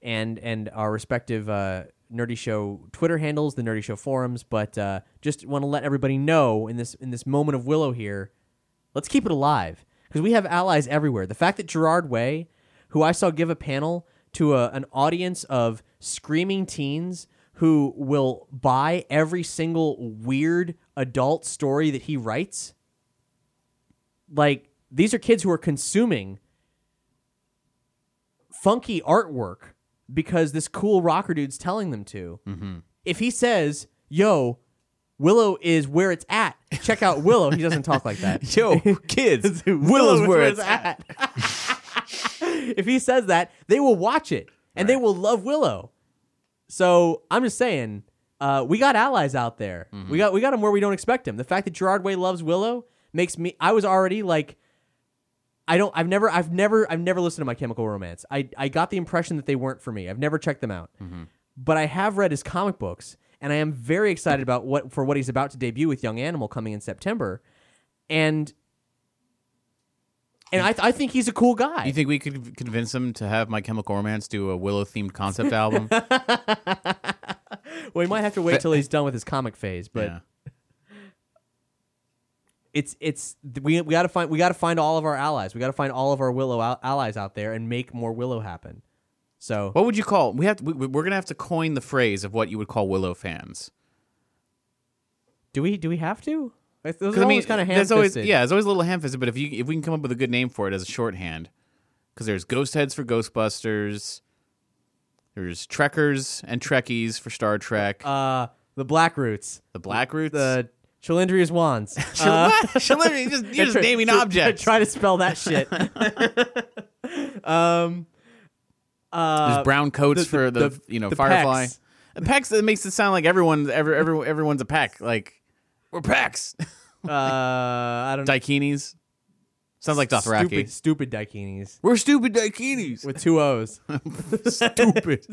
and and our respective uh, Nerdy Show Twitter handles, the Nerdy Show forums. But uh, just want to let everybody know in this in this moment of Willow here, let's keep it alive because we have allies everywhere. The fact that Gerard Way, who I saw give a panel to a, an audience of screaming teens who will buy every single weird adult story that he writes. Like these are kids who are consuming funky artwork because this cool rocker dude's telling them to. If he says, "Yo, Willow is where it's at," check out Willow. He doesn't talk like that. Yo, kids, Willow's where it's at. if he says that, they will watch it and they will love Willow. So I'm just saying, uh, we got allies out there. Mm-hmm. We got we got them where we don't expect him. The fact that Gerard Way loves Willow makes me. I was already like, I don't. I've never. I've never. I've never listened to My Chemical Romance. I I got the impression that they weren't for me. I've never checked them out, Mm-hmm. but I have read his comic books, and I am very excited about what for what he's about to debut with Young Animal coming in September, and. And I, th- I think he's a cool guy. You think we could convince him to have My Chemical Romance do a Willow themed concept album? Well, he might have to wait till he's done with his comic phase, but yeah. It's it's we we got to find we got to find all of our allies. We got to find all of our Willow al- allies out there and make more Willow happen. So What would you call? We have to, we, we're gonna have to coin the phrase of what you would call Willow fans. do we do we have to? Those are always kind of there's always yeah, it's always a little ham-fisted. But if you if we can come up with a good name for it as a shorthand, because there's Ghost Heads for Ghostbusters, there's Trekkers and Trekkies for Star Trek, Uh, the Black Roots, the Black Roots, the Cherlindrea's wands. Shal- Uh, what? Shal- you're just, you're just try- naming try- objects. Try to spell that shit. um, uh, There's brown coats the- for the, the- you know the Firefly. Pecks. The Pecs that makes it sound like everyone every, every everyone's a pack. Like we're Pecs. uh, I don't know. Daikinis. Sounds like Dothraki. Stupid, stupid Daikinis We're stupid Daikinis. with two O's. stupid.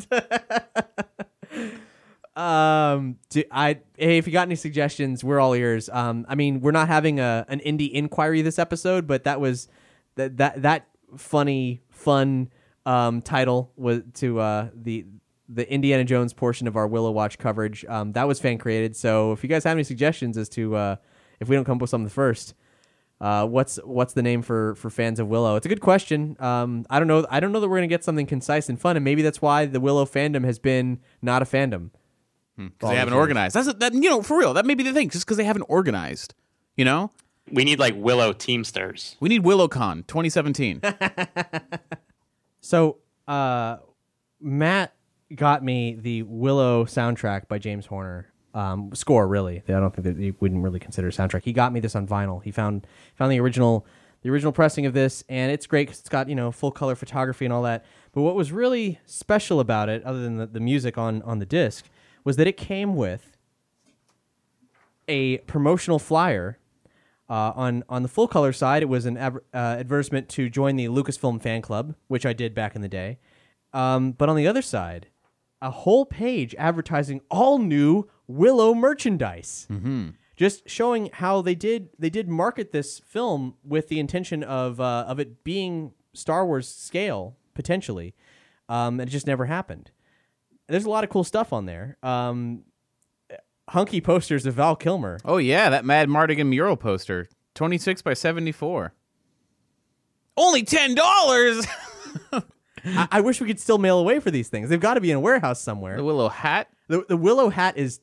Um, do, I hey, if you got any suggestions, we're all ears. Um, I mean, we're not having a an indie inquiry this episode, but that was that that that funny fun um title was to uh the the Indiana Jones portion of our Willow Watch coverage. Um, that was fan created. So if you guys have any suggestions as to uh if we don't come up with something first. Uh, what's what's the name for, for fans of Willow? It's a good question. Um, I don't know. I don't know that we're gonna get something concise and fun, and maybe that's why the Willow fandom has been not a fandom. Because they haven't organized. That's that. You know, for real. That may be the thing. Just because they haven't organized. You know, We need like Willow Teamsters. we need WillowCon 2017. So, uh, Matt got me the Willow soundtrack by James Horner. Um, score really. I don't think that he wouldn't really consider soundtrack. He got me this on vinyl. He found found the original the original pressing of this, and it's great because it's got you know full color photography and all that. But what was really special about it, other than the, the music on on the disc, was that it came with a promotional flyer uh, on on the full color side, it was an adver- uh, advertisement to join the Lucasfilm fan club, which I did back in the day. Um, but on the other side, a whole page advertising all new Willow merchandise, mm-hmm. just showing how they did they did market this film with the intention of uh, of it being Star Wars scale potentially, um, and it just never happened. There's a lot of cool stuff on there. Um, hunky posters of Val Kilmer. oh yeah, that Madmartigan mural poster, 26 by 74. Only ten dollars. I, I wish we could still mail away for these things. They've got to be in a warehouse somewhere. the Willow hat. The, the Willow hat is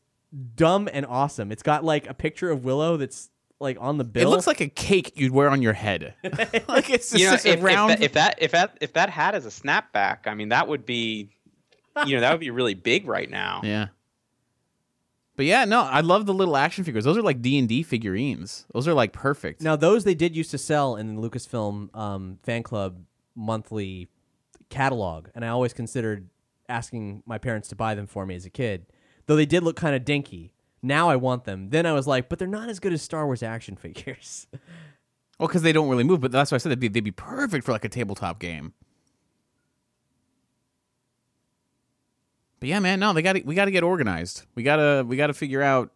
dumb and awesome. It's got like a picture of Willow that's like on the bill. It looks like a cake you'd wear on your head. like it's You know, just if, a if round. that, if that if that if that hat is a snapback, I mean that would be, you know, that would be really big right now. yeah. But yeah, no, I love the little action figures. Those are like D and D figurines. Those are like perfect. now those they did used to sell in the Lucasfilm um, fan club monthly catalog, and I always considered asking my parents to buy them for me as a kid. Though they did look kind of dinky. Now I want them. Then I was like, but they're not as good as Star Wars action figures. Well, because they don't really move, but that's why I said they'd be, they'd be perfect for like a tabletop game. But yeah, man, no, they got we got to get organized. We gotta we gotta figure out,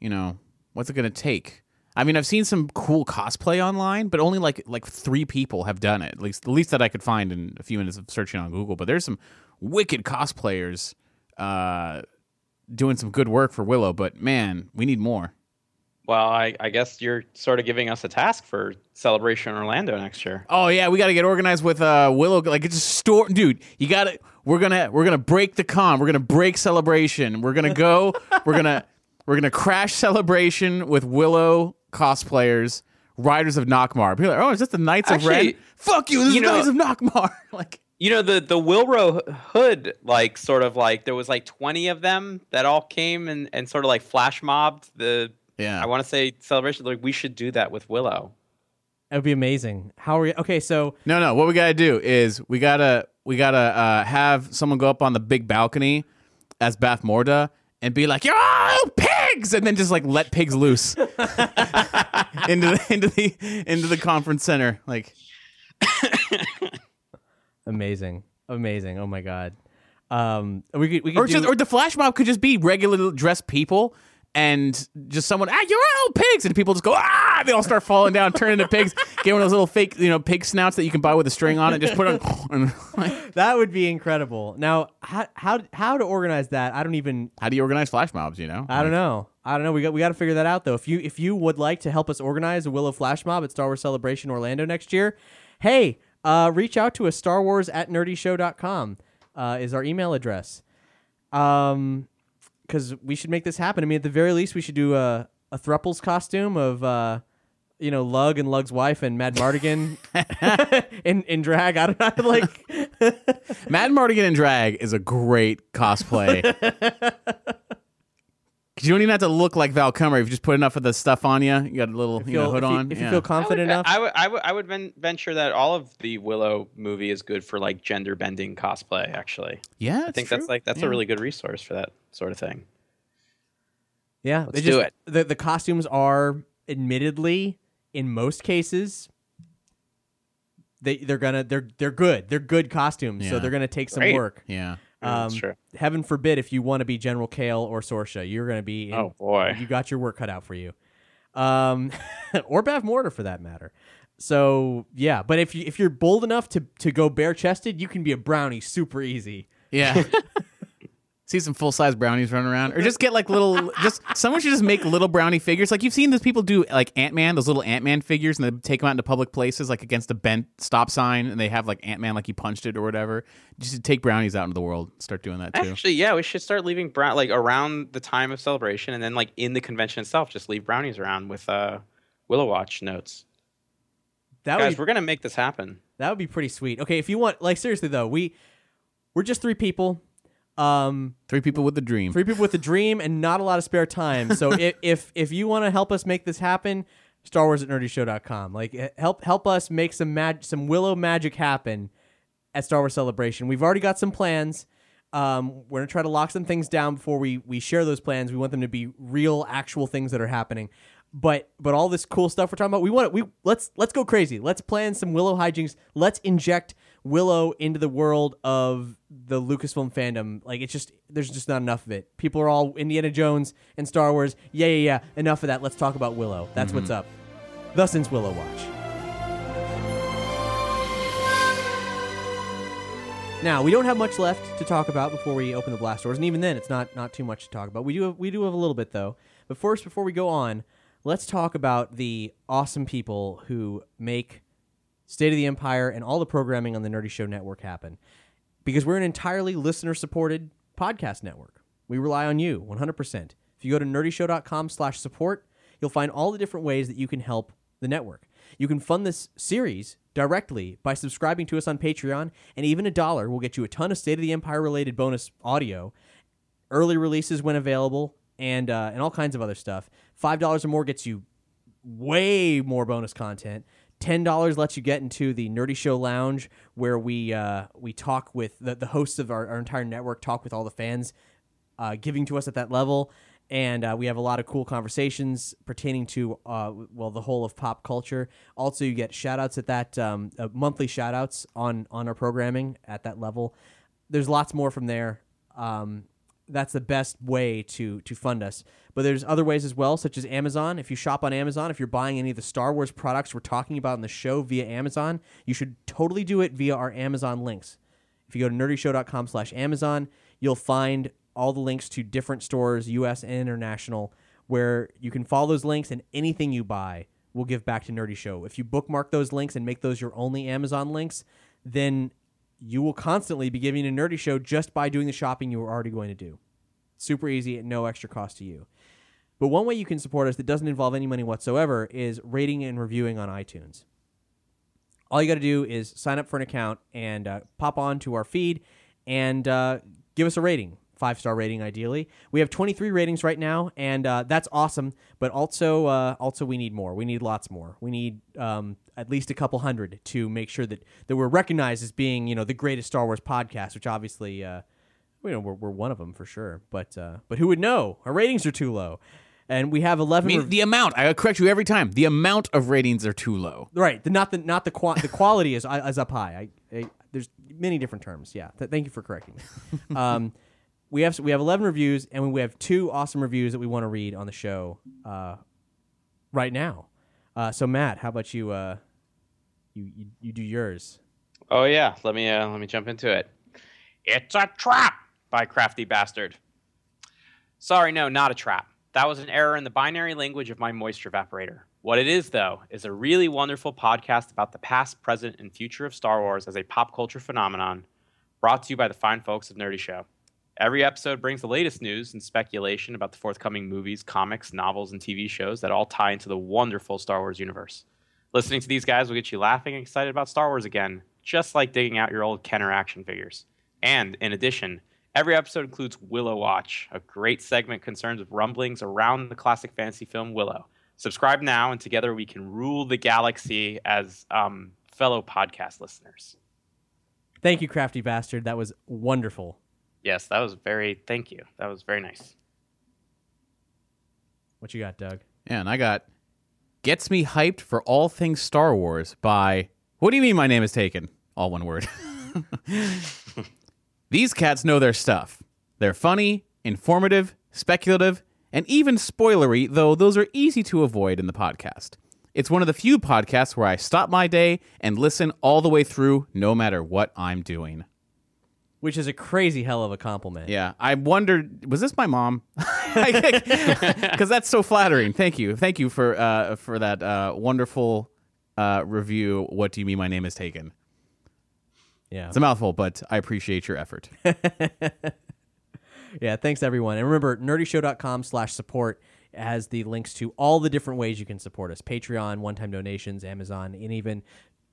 you know, what's it gonna take. I mean, I've seen some cool cosplay online, but only like like three people have done it. At least the least that I could find in a few minutes of searching on Google. But there's some wicked cosplayers uh, doing some good work for Willow. But man, we need more. Well, I, I guess you're sort of giving us a task for Celebration Orlando next year. Oh yeah, we got to get organized with uh, Willow. Like it's a store, dude. You got to. We're gonna we're gonna break the con. We're gonna break celebration. We're gonna go. we're gonna we're gonna crash celebration with Willow cosplayers, Riders of Nockmaar. People are like, oh, is this the Knights of Ren? Fuck you. This you is know- Knights of Nockmaar. like You know the the Wilro Hood, like sort of like there was like twenty of them that all came and, and sort of like flash mobbed the. Yeah. I want to say celebration. Like we should do that with Willow. That would be amazing. How are we? Okay, so no, no. What we gotta do is we gotta we gotta uh, have someone go up on the big balcony as Bavmorda and be like, "Yo, pigs!" and then just like let pigs loose into the into the into the conference center. Like, amazing, amazing. Oh my god. Um, we could we could or do, just or the flash mob could just be regular dressed people and just someone ah you're all pigs and people just go ah they all start falling down turn into pigs get one of those little fake you know pig snouts that you can buy with a string on it just put on like, that would be incredible. Now, how how how to organize that? I don't even. how do you organize flash mobs you know I don't know. I don't know. We got we got to figure that out though. If you if you would like to help us organize a Willow Flash Mob at Star Wars Celebration Orlando next year, hey, uh, reach out to us. Star Wars at nerdyshow.com uh, is our email address. Um, because we should make this happen. I mean, at the very least, we should do a a thruples costume of uh, you know, Lug and Lug's wife and Madmartigan in in drag. I don't know, like. Mad Mardigan in drag is a great cosplay. 'Cause you don't even have to look like Val Kilmer if you just put enough of the stuff on you. You got a little you know, feel- hood if you, on. if you yeah. feel I would, confident enough. I would, I would, I would ven- venture that all of the Willow movie is good for like gender bending cosplay. Actually, yeah, I think that's like that's a really good resource for that sort of thing. Yeah, Let's they do it. The the costumes are admittedly in most cases they they're gonna they're they're good. They're good costumes, so they're gonna take some Great. work. yeah. Yeah, Um, that's true. heaven forbid if you want to be General Kael or Sorsha, you're gonna be. In, Oh boy. you got your work cut out for you, um, or Bavmorda for that matter. So yeah, but if you if you're bold enough to to go bare chested, you can be a brownie super easy. Yeah. See some full size brownies running around, or just get like little. Just someone should just make little brownie figures. Like you've seen those people do, like Ant Man, those little Ant Man figures, and they take them out into public places, like against a bent stop sign, and they have like Ant Man, like he punched it or whatever. Just take brownies out into the world. Start doing that too. Actually, yeah, we should start leaving brown like around the time of celebration, and then like in the convention itself, just leave brownies around with uh, Willow Watch notes. That Guys, would be, we're gonna make this happen. that would be pretty sweet. Okay, if you want, like seriously though, we we're just three people. Um, Three people with a dream. three people with a dream and not a lot of spare time. So if if, if you want to help us make this happen, Star Wars at nerdyshow.com. Like help help us make some mag- some Willow magic happen at Star Wars Celebration. We've already got some plans. Um, we're gonna try to lock some things down before we we share those plans. We want them to be real, actual things that are happening. But but all this cool stuff we're talking about, we want it. We let's let's go crazy. Let's plan some Willow hijinks. Let's inject Willow into the world of the Lucasfilm fandom. Like it's just there's just not enough of it. People are all Indiana Jones and Star Wars. Yeah yeah yeah. Enough of that. Let's talk about Willow. That's what's mm-hmm. up. Thus ends Willow Watch. Now we don't have much left to talk about before we open the blast doors, and even then, it's not not too much to talk about. We do have, we do have a little bit though. But first, before we go on, let's talk about the awesome people who make State of the Empire and all the programming on the Nerdy Show Network happen. Because we're an entirely listener-supported podcast network. We rely on you 100%. If you go to nerdyshow.com slash support, you'll find all the different ways that you can help the network. You can fund this series directly by subscribing to us on Patreon, and even a dollar will get you a ton of State of the Empire related bonus audio, early releases when available, and uh, and all kinds of other stuff. Five dollars or more gets you way more bonus content. Ten dollars lets you get into the Nerdy Show Lounge, where we uh, we talk with the, the hosts of our, our entire network, talk with all the fans uh, giving to us at that level, and uh, we have a lot of cool conversations pertaining to uh, well the whole of pop culture. Also, you get shout outs at that um, uh, monthly shout outs on on our programming at that level. There's lots more from there. Um, that's the best way to to fund us. But there's other ways as well, such as Amazon. If you shop on Amazon, if you're buying any of the Star Wars products we're talking about in the show via Amazon, you should totally do it via our Amazon links. If you go to nerdyshow.com slash Amazon, you'll find all the links to different stores, US and international, where you can follow those links and anything you buy will give back to Nerdy Show. If you bookmark those links and make those your only Amazon links, then you will constantly be giving a Nerdy Show just by doing the shopping you were already going to do. Super easy at no extra cost to you. But one way you can support us that doesn't involve any money whatsoever is rating and reviewing on iTunes. All you got to do is sign up for an account and uh, pop on to our feed and uh, give us a rating. Five star rating, ideally. We have 23 ratings right now, and uh, that's awesome. But also, uh, also we need more. We need lots more. We need um, at least a couple hundred to make sure that, that we're recognized as being, you know, the greatest Star Wars podcast. Which obviously, uh, you know, we're, we're one of them for sure. But uh, but who would know? Our ratings are too low, and we have 11. I mean, rev- the amount. I correct you every time. The amount of ratings are too low. Right. The not the not the qua- the quality is is up high. I, I there's many different terms. Yeah. Th- thank you for correcting me. um, we have we have 11 reviews and we have two awesome reviews that we want to read on the show uh, right now. Uh, so Matt, how about you, uh, you you you do yours? Oh yeah, let me uh, let me jump into it. It's a trap by Crafty Bastard. Sorry, no, not a trap. That was an error in the binary language of my moisture evaporator. What it is, though, is a really wonderful podcast about the past, present, and future of Star Wars as a pop culture phenomenon, brought to you by the fine folks of Nerdy Show. Every episode brings the latest news and speculation about the forthcoming movies, comics, novels, and TV shows that all tie into the wonderful Star Wars universe. Listening to these guys will get you laughing and excited about Star Wars again, just like digging out your old Kenner action figures. And in addition, every episode includes Willow Watch, a great segment concerned with rumblings around the classic fantasy film Willow. Subscribe now, and together we can rule the galaxy as um, fellow podcast listeners. Thank you, crafty bastard. That was wonderful. Yes, that was very. Thank you. That was very nice. What you got, Doug? Yeah, and I got Gets Me Hyped for All Things Star Wars by What do you mean my name is taken? All one word. These cats know their stuff. They're funny, informative, speculative, and even spoilery, though those are easy to avoid in the podcast. It's one of the few podcasts where I stop my day and listen all the way through, no matter what I'm doing. Which is a crazy hell of a compliment. Yeah, I wondered, was this my mom? Because that's so flattering. Thank you, thank you for uh, for that uh, wonderful uh, review. What do you mean my name is taken? Yeah. It's a mouthful, but I appreciate your effort. Yeah, thanks everyone. And remember, nerdyshow.com slash support has the links to all the different ways you can support us. Patreon, one-time donations, Amazon, and even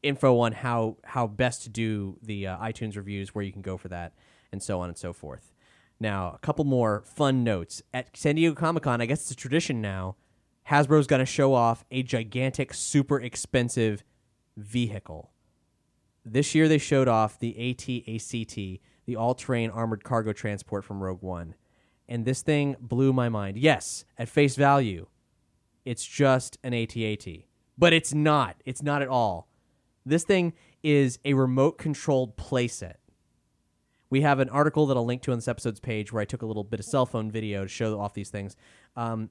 info on how, how best to do the uh, iTunes reviews, where you can go for that, and so on and so forth. Now, a couple more fun notes. At San Diego Comic-Con, I guess it's a tradition now, Hasbro's going to show off a gigantic, super expensive vehicle. This year they showed off the AT-ACT, the all-terrain armored cargo transport from Rogue One. And this thing blew my mind. Yes, at face value, it's just an AT-AT. But it's not. It's not at all. This thing is a remote controlled playset. We have an article that I'll link to on this episode's page where I took a little bit of cell phone video to show off these things. Um,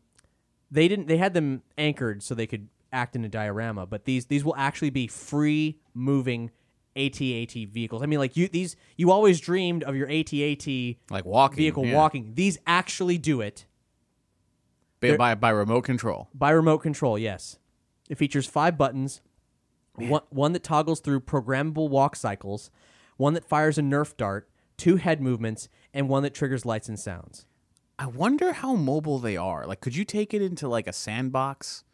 they didn't. They had them anchored so they could act in a diorama, but these these will actually be free moving AT-AT vehicles. I mean, like you these you always dreamed of your AT-AT Like walking, vehicle yeah. walking. These actually do it by, by by remote control. by remote control. Yes, it features five buttons. One, one that toggles through programmable walk cycles, one that fires a Nerf dart, two head movements, and one that triggers lights and sounds. I wonder how mobile they are. Like, could you take it into like a sandbox?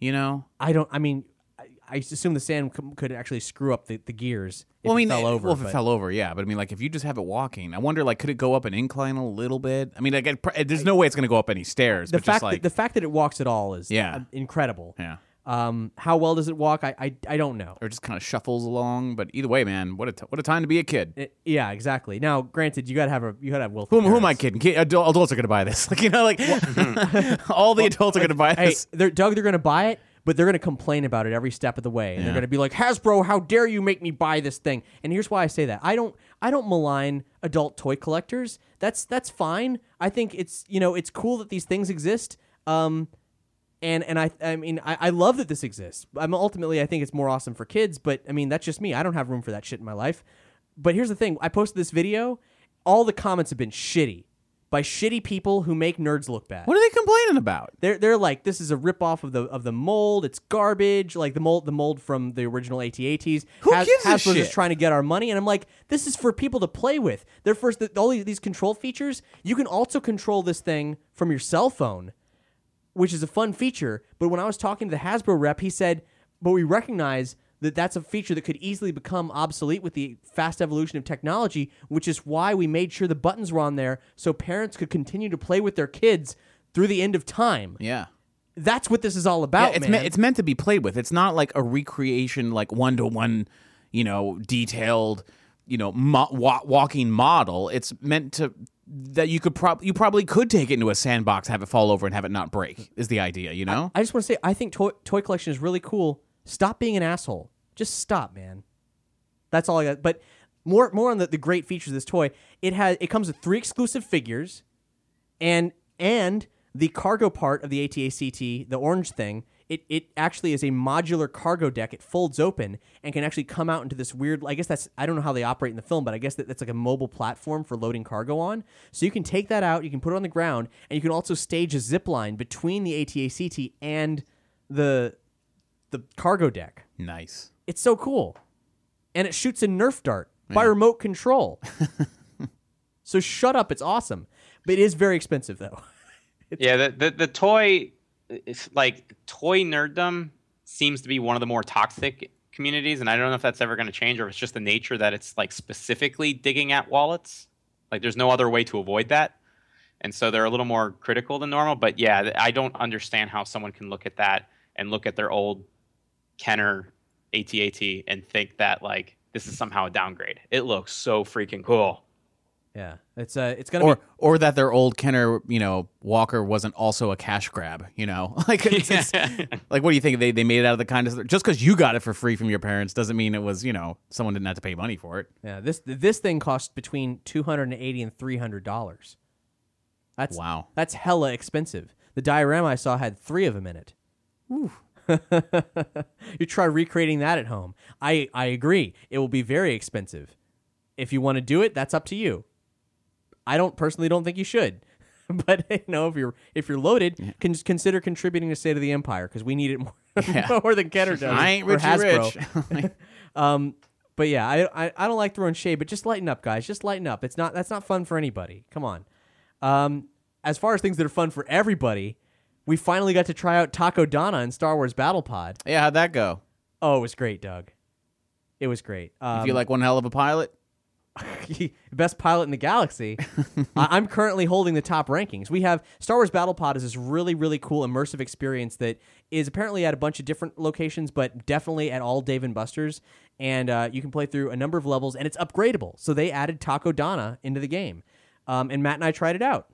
You know, I don't. I mean, I, I assume the sand c- could actually screw up the, the gears. If well, I it mean, fell over. well, if it fell over, yeah. But I mean, like, if you just have it walking, I wonder, like, could it go up an incline a little bit? I mean, like, it, there's no way it's going to go up any stairs. the but fact just like, that the fact that it walks at all is Yeah. uh, incredible. yeah, Um, how well does it walk? I I, I don't know. or just kind of shuffles along. But either way, man, what a t- what a time to be a kid. It- yeah, exactly. Now, granted, you gotta have a you gotta have will. Who, who am I kidding? Kid, adult, adults are going to buy this. Like, you know, like all the adults are going to buy Hey, this. they're, Doug, they're gonna buy it, but they're gonna complain about it every step of the way, and they're gonna be like, "Hasbro, how dare you make me buy this thing?" And here's why I say that: I don't I don't malign adult toy collectors. That's that's fine. I think it's you know it's cool that these things exist. Um, and and I I mean I, I love that this exists. I'm ultimately I think it's more awesome for kids, but I mean that's just me. I don't have room for that shit in my life. But here's the thing: I posted this video. All the comments have been shitty. by shitty people who make nerds look bad. What are they complaining about? They're they're like this is a ripoff of the of the mold. It's garbage. Like the mold the mold from the original AT-ATs. Who gives a Hasbro's shit? just trying to get our money, and I'm like, this is for people to play with. They're first the, all these control features. You can also control this thing from your cell phone, which is a fun feature. But when I was talking to the Hasbro rep, he said, "But we recognize." That that's a feature that could easily become obsolete with the fast evolution of technology, which is why we made sure the buttons were on there so parents could continue to play with their kids through the end of time. Yeah. That's what this is all about, yeah, it's man. meant it's meant to be played with. It's not like a recreation, like one to one, you know, detailed, you know, mo- wa- walking model. It's meant to that you could prob you probably could take it into a sandbox, have it fall over, and have it not break. Is the idea, you know? I just want to say, I think toy, toy collection is really cool. Stop being an asshole. Just stop, man. That's all I got. But more, more on the, the great features of this toy. It has, it comes with three exclusive figures, and and the cargo part of the ATACT, the orange thing. It, it actually is a modular cargo deck. It folds open and can actually come out into this weird. I guess that's I don't know how they operate in the film, but I guess that that's like a mobile platform for loading cargo on. So you can take that out, you can put it on the ground, and you can also stage a zip line between the ATACT and the the cargo deck. nice. It's so cool. And it shoots a Nerf dart by remote control. so shut up, it's awesome. But it is very expensive though. Yeah, the, the the toy, it's like toy nerddom seems to be one of the more toxic communities, and I don't know if that's ever going to change or if it's just the nature that it's like specifically digging at wallets. Like, there's no other way to avoid that, and so they're a little more critical than normal. But yeah, I don't understand how someone can look at that and look at their old Kenner ATAT and think that like this is somehow a downgrade. It looks so freaking cool. Yeah. It's uh it's gonna Or be or that their old Kenner, you know, Walker wasn't also a cash grab, you know? Like it's, it's- like what do you think they they made it out of the kindness just cuz you got it for free from your parents doesn't mean it was, you know, someone didn't have to pay money for it. yeah, this this thing costs between two hundred and eighty and three hundred dollars. That's Wow. That's hella expensive. The diorama I saw had three of them in it. Ooh. you try recreating that at home. I, I agree. It will be very expensive. If you want to do it, that's up to you. I don't personally don't think you should. But you know, if you're if you're loaded, con- consider contributing to State of the Empire because we need it more, Yeah. more than Kenner does. I ain't rich Hasbro. rich. Um, but yeah, I, I I don't like throwing shade, but just lighten up, guys. Just lighten up. It's not that's not fun for anybody. Come on. Um, as far as things that are fun for everybody, we finally got to try out Takodana in Star Wars Battle Pod. yeah, how'd that go? Oh, it was great, Doug. It was great. Um, You feel like one hell of a pilot? best pilot in the galaxy. I- I'm currently holding the top rankings. We have Star Wars Battle Pod is this really really cool immersive experience that is apparently at a bunch of different locations, but definitely at all Dave and Buster's. And uh, you can play through a number of levels, and it's upgradable. So they added Takodana into the game, um, and Matt and I tried it out.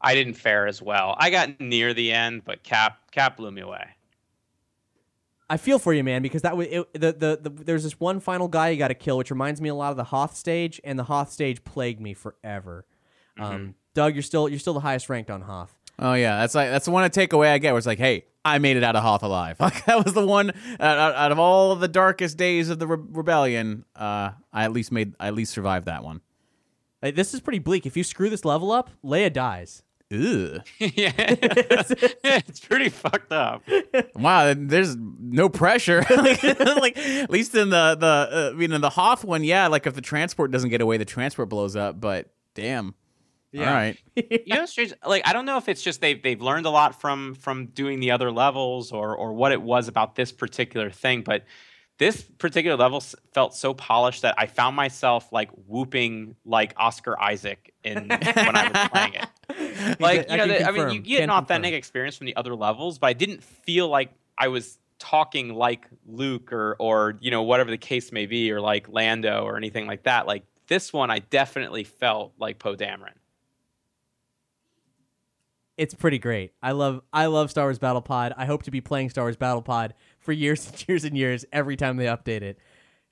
I didn't fare as well. I got near the end, but Cap Cap blew me away. I feel for you, man, because that was it, the, the the there's this one final guy you got to kill, which reminds me a lot of the Hoth stage, and the Hoth stage plagued me forever. Um, Doug, you're still you're still the highest ranked on Hoth. Oh yeah, that's like that's the one takeaway I get. Where it's like, hey, I made it out of Hoth alive. Like that was the one out, out, out of all of the darkest days of the re- rebellion. Uh, I at least made I at least survived that one. Like, this is pretty bleak. If you screw this level up, Leia dies. Ugh. yeah, it's pretty fucked up. Wow, there's no pressure. like, like, at least in the the uh, I mean in the Hoth one, yeah. Like if the transport doesn't get away, the transport blows up. But damn, yeah. all right. you know, it's strange. Like I don't know if it's just they've they've learned a lot from from doing the other levels or or what it was about this particular thing, but this particular level s- felt so polished that I found myself like whooping like Oscar Isaac in when I was playing it. Like I you know, can the, I mean, you get an authentic confirm. experience from the other levels, but I didn't feel like I was talking like Luke or or you know whatever the case may be, or like Lando or anything like that. Like this one, I definitely felt like Poe Dameron. It's pretty great. I love I love Star Wars Battle Pod. I hope to be playing Star Wars Battle Pod for years and years and years every time they update it.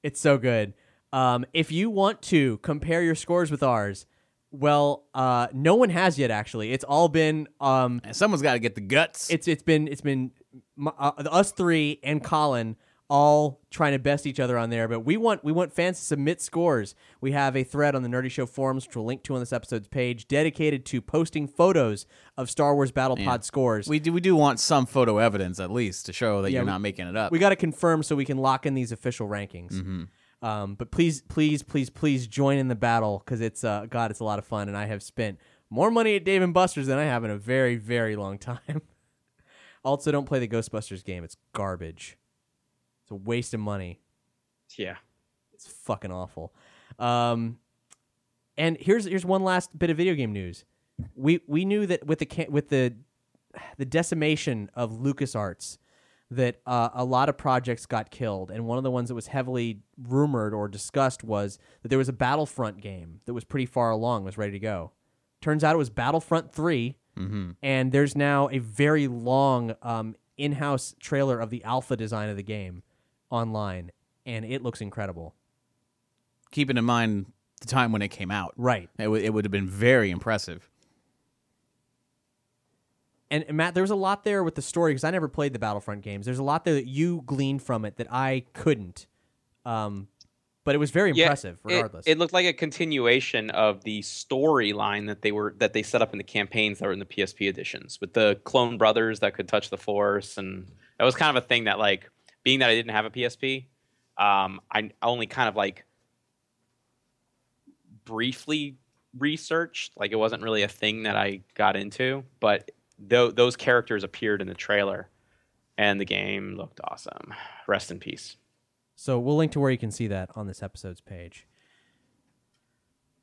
It's so good. Um, if you want to compare your scores with ours, well, uh, no one has yet. Actually, it's all been um, Someone's got to get the guts. it's it's been it's been uh, us three and Colin all trying to best each other on there. But we want we want fans to submit scores. We have a thread on the Nerdy Show forums, which we'll link to on this episode's page, dedicated to posting photos of Star Wars Battle Pod scores. We do we do want some photo evidence at least to show that Yeah, you're we- not making it up. we got to confirm so we can lock in these official rankings. Mm-hmm. Um, but please, please, please, please join in the battle because it's uh, God, it's a lot of fun, and I have spent more money at Dave and Buster's than I have in a very, very long time. also, don't play the Ghostbusters game; it's garbage. It's a waste of money. Yeah. It's fucking awful. Um, and here's here's one last bit of video game news. We we knew that with the with the the decimation of LucasArts that uh, a lot of projects got killed, and one of the ones that was heavily rumored or discussed was that there was a Battlefront game that was pretty far along, was ready to go. Turns out it was Battlefront 3 and there's now a very long um, in-house trailer of the alpha design of the game online, and it looks incredible. Keeping in mind the time when it came out, Right. it, w- it would have been very impressive. And, and Matt, there was a lot there with the story because I never played the Battlefront games. There's a lot there that you gleaned from it that I couldn't. Um, but it was very Yeah, impressive, it- regardless. It, looked like a continuation of the storyline that they were that they set up in the campaigns that were in the PSP editions with the clone brothers that could touch the Force, and that was kind of a thing that like being that I didn't have a PSP, um, I only kind of like briefly researched. Like it wasn't really a thing that I got into, but tho- those characters appeared in the trailer, and the game looked awesome. Rest in peace. So we'll link to where you can see that on this episode's page.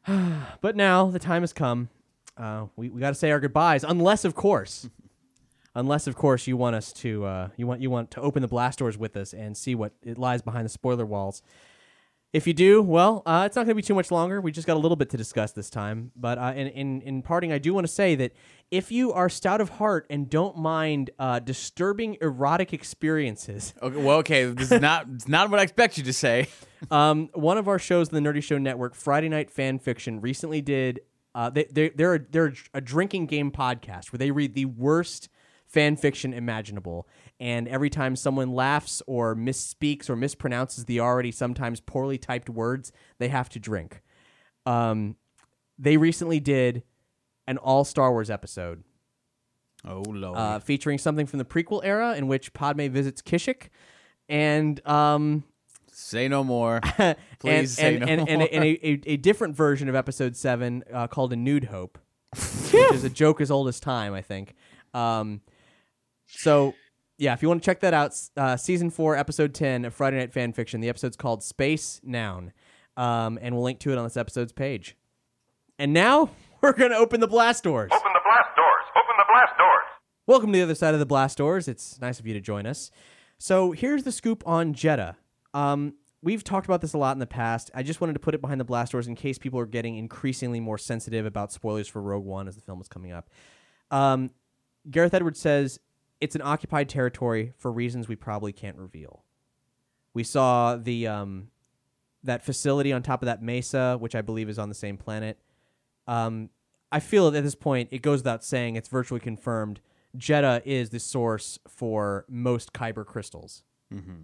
but now the time has come. Uh, we we got to say our goodbyes, unless of course, unless of course you want us to uh, you want you want to open the blast doors with us and see what it lies behind the spoiler walls. If you do, well, uh, it's not going to be too much longer. We just got a little bit to discuss this time. But uh, in, in, in parting, I do want to say that if you are stout of heart and don't mind uh, disturbing erotic experiences, Okay, well, okay, this is not it's not what I expect you to say. um, one of our shows the Nerdy Show Network, Friday Night Fan Fiction, recently did. Uh, they, they, they're, a, they're a drinking game podcast where they read the worst fan fiction imaginable. And every time someone laughs or misspeaks or mispronounces the already sometimes poorly typed words, they have to drink. Um, they recently did an all Star Wars episode Oh lord. uh, featuring something from the prequel era in which Padme visits Kashyyyk. And um, say no more. and, Please say and, no and, and, more. a, and a, a, a different version of episode seven uh, called a nude hope, which is a joke as old as time, I think. Um, so yeah, if you want to check that out, uh, season four, episode ten of Friday Night Fan Fiction. The episode's called Space Noun, um, and we'll link to it on this episode's page. And now we're gonna open the blast doors. Open the blast doors! Open the blast doors! Welcome to the other side of the blast doors. It's nice of you to join us. So here's the scoop on Jedha. Um, we've talked about this a lot in the past. I just wanted to put it behind the blast doors in case people are getting increasingly more sensitive about spoilers for Rogue One as the film is coming up. Um, Gareth Edwards says it's an occupied territory for reasons we probably can't reveal. We saw the um, that facility on top of that mesa, which I believe is on the same planet. Um, I feel at this point it goes without saying it's virtually confirmed. Jedha is the source for most kyber crystals. Mm-hmm.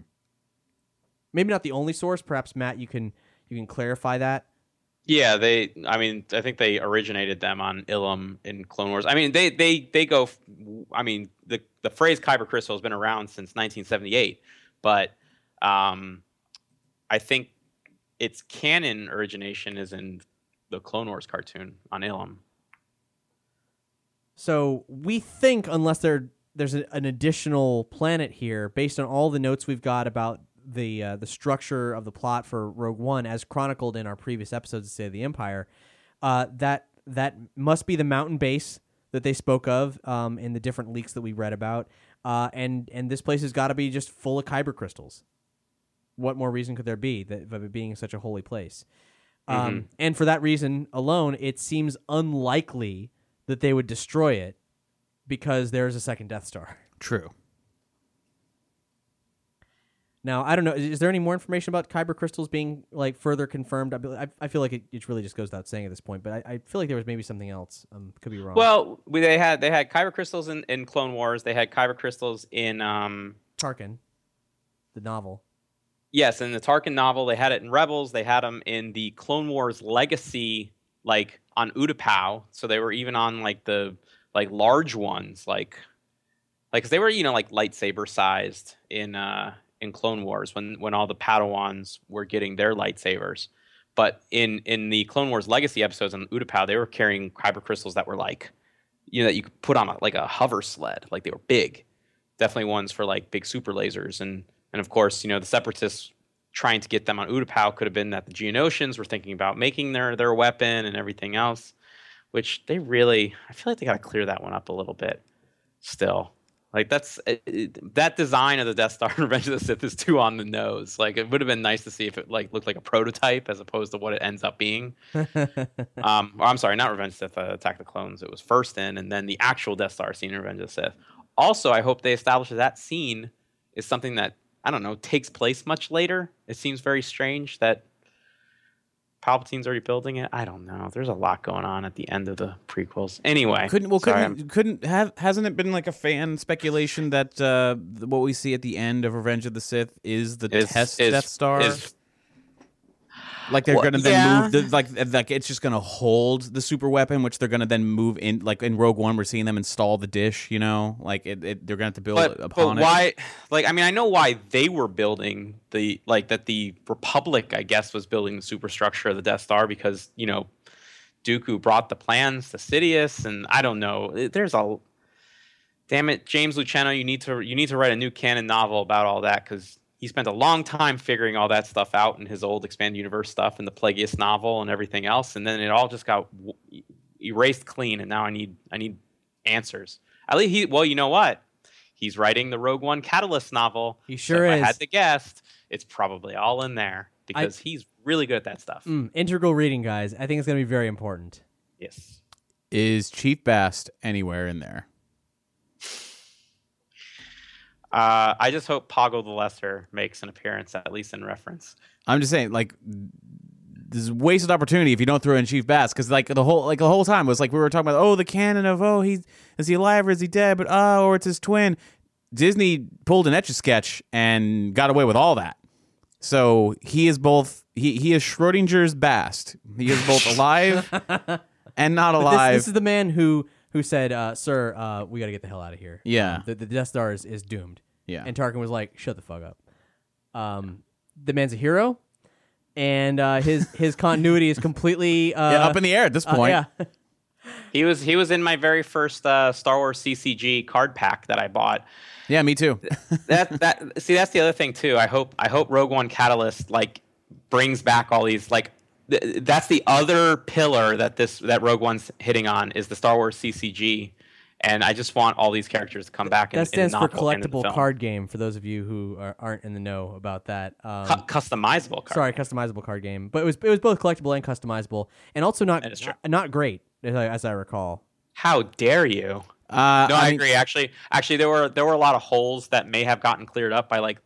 Maybe not the only source. Perhaps Matt, you can you can clarify that. Yeah, they. I mean, I think they originated them on Ilum in Clone Wars. I mean, they they they go. I mean, the the phrase Kyber crystal has been around since 1978, but um, I think its canon origination is in the Clone Wars cartoon on Ilum. So we think, unless there there's an additional planet here, based on all the notes we've got about the uh, the structure of the plot for Rogue One, as chronicled in our previous episodes of State of the Empire, uh, that that must be the mountain base that they spoke of um, in the different leaks that we read about, uh, and and this place has got to be just full of kyber crystals. What more reason could there be that of it being such a holy place? Um, and for that reason alone, it seems unlikely that they would destroy it because there's a second Death Star. True. Now, I don't know. Is, there any more information about kyber crystals being like further confirmed? I, I, I feel like it, it really just goes without saying at this point, but I, I feel like there was maybe something else. Um, could be wrong. Well, we, they had they had Kyber crystals in, in Clone Wars. They had Kyber crystals in um, Tarkin, the novel. Yes, in the Tarkin novel, they had it in Rebels. They had them in the Clone Wars Legacy, like on Utapau. So they were even on like the like large ones, like like 'cause they were you know like lightsaber sized in uh in Clone Wars when when all the Padawans were getting their lightsabers. But in in the Clone Wars Legacy episodes on Utapau, they were carrying kyber crystals that were like you know that you could put on a, like a hover sled, like they were big. Definitely ones for like big super lasers and and of course, you know, the separatists trying to get them on Utapau could have been that the Geonosians were thinking about making their their weapon and everything else, which they really I feel like they got to clear that one up a little bit still. Like that's it, it- that design of the Death Star in Revenge of the Sith is too on the nose. Like it would have been nice to see if it like looked like a prototype as opposed to what it ends up being. um, I'm sorry, not Revenge of the Sith, uh, Attack the Clones. It was first in, and then the actual Death Star scene in Revenge of the Sith. Also, I hope they establish that that scene is something that I don't know takes place much later. It seems very strange that Palpatine's already building it. I don't know. There's a lot going on at the end of the prequels. Anyway, Couldn't well sorry, couldn't couldn't have hasn't it been like a fan speculation that uh what we see at the end of Revenge of the Sith is the is- test is- Death Star? is- like they're Well, gonna then yeah. move the, like like it's just gonna hold the super weapon, which they're gonna then move in. Like in Rogue One, we're seeing them install the dish. You know, like it, it they're gonna have to build but, upon but it. why like i mean i know why they were building the like that the republic i guess was building the superstructure of the death star because you know dooku brought the plans to sidious and i don't know there's a damn it james luceno you need to you need to write a new canon novel about all that because he spent a long time figuring all that stuff out in his old expanded universe stuff and the plagueis novel and everything else and then it all just got w- erased clean and now i need i need answers at least he well you know what He's writing the Rogue One Catalyst novel. He So sure if is. I had to guess, it's probably all in there because he's really good at that stuff. Mm, integral reading, guys. I think it's going to be very important. Yes. Is Chief Bast anywhere in there? Uh, I just hope Poggle the Lesser makes an appearance, at least in reference. I'm just saying, like, this is a wasted opportunity if you don't throw in Chief Bast because, like, the whole like the whole time was like we were talking about, oh, the canon of oh, he's is he alive or is he dead? But oh, or it's his twin. Disney pulled an etch a sketch and got away with all that. So he is both he he is Schrodinger's Bast. He is both alive and not But this, alive. this is the man who who said, uh, "Sir, uh, we got to get the hell out of here. Yeah. Um, the, the Death Star is, is doomed." Yeah. and Tarkin was like, "Shut the fuck up." Um, the man's a hero, and uh, his his continuity is completely uh, yeah, up in the air at this uh, point. yeah, He was he was in my very first uh, Star Wars CCG card pack that I bought. Yeah, me too. that that see that's the other thing too. I hope I hope Rogue One Catalyst like brings back all these like th- that's the other pillar that this that Rogue One's hitting on is the Star Wars CCG, and I just want all these characters to come back. in- that in stands for and in the collectible card game. For those of you who are, aren't in the know about that, um, Cu- customizable card. sorry, customizable card game. But it was it was both collectible and customizable, and also not That is true. not great as I, as I recall. How dare you? Uh, No, I, mean, agree. Actually, actually, there were there were a lot of holes that may have gotten cleared up by like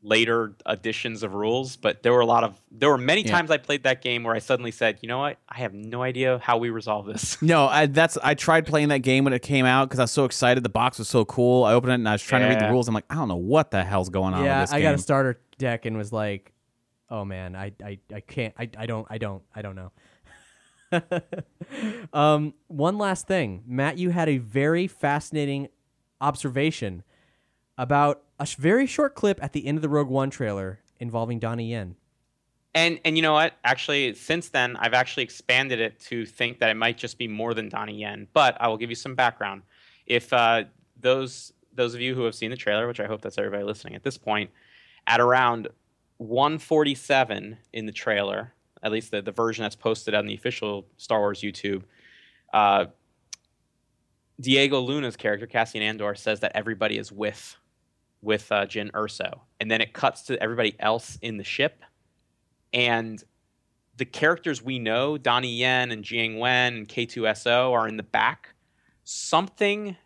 later additions of rules, but there were a lot of there were many Yeah. times I played that game where I suddenly said, you know what, I have no idea how we resolve this. No, I, that's I tried playing that game when it came out because I was so excited. The box was so cool. I opened it and I was trying to read the rules. I'm like, I don't know what the hell's going on. yeah, with this I got a starter deck and was like, "Oh man, I I, I can't. I, I don't I don't I don't know." um, one last thing, Matt, you had a very fascinating observation about a very short clip at the end of the Rogue One trailer involving Donnie Yen. And and you know what? Actually, since then, I've actually expanded it to think that it might just be more than Donnie Yen. But I will give you some background. If uh, those those of you who have seen the trailer, which I hope that's everybody listening at this point, at around 147 in the trailer, at least the, the version that's posted on the official Star Wars YouTube, uh, Diego Luna's character, Cassian Andor, says that everybody is with with uh, Jyn Erso, and then it cuts to everybody else in the ship and the characters we know, Donnie Yen and Jiang Wen and K2SO, are in the back. Something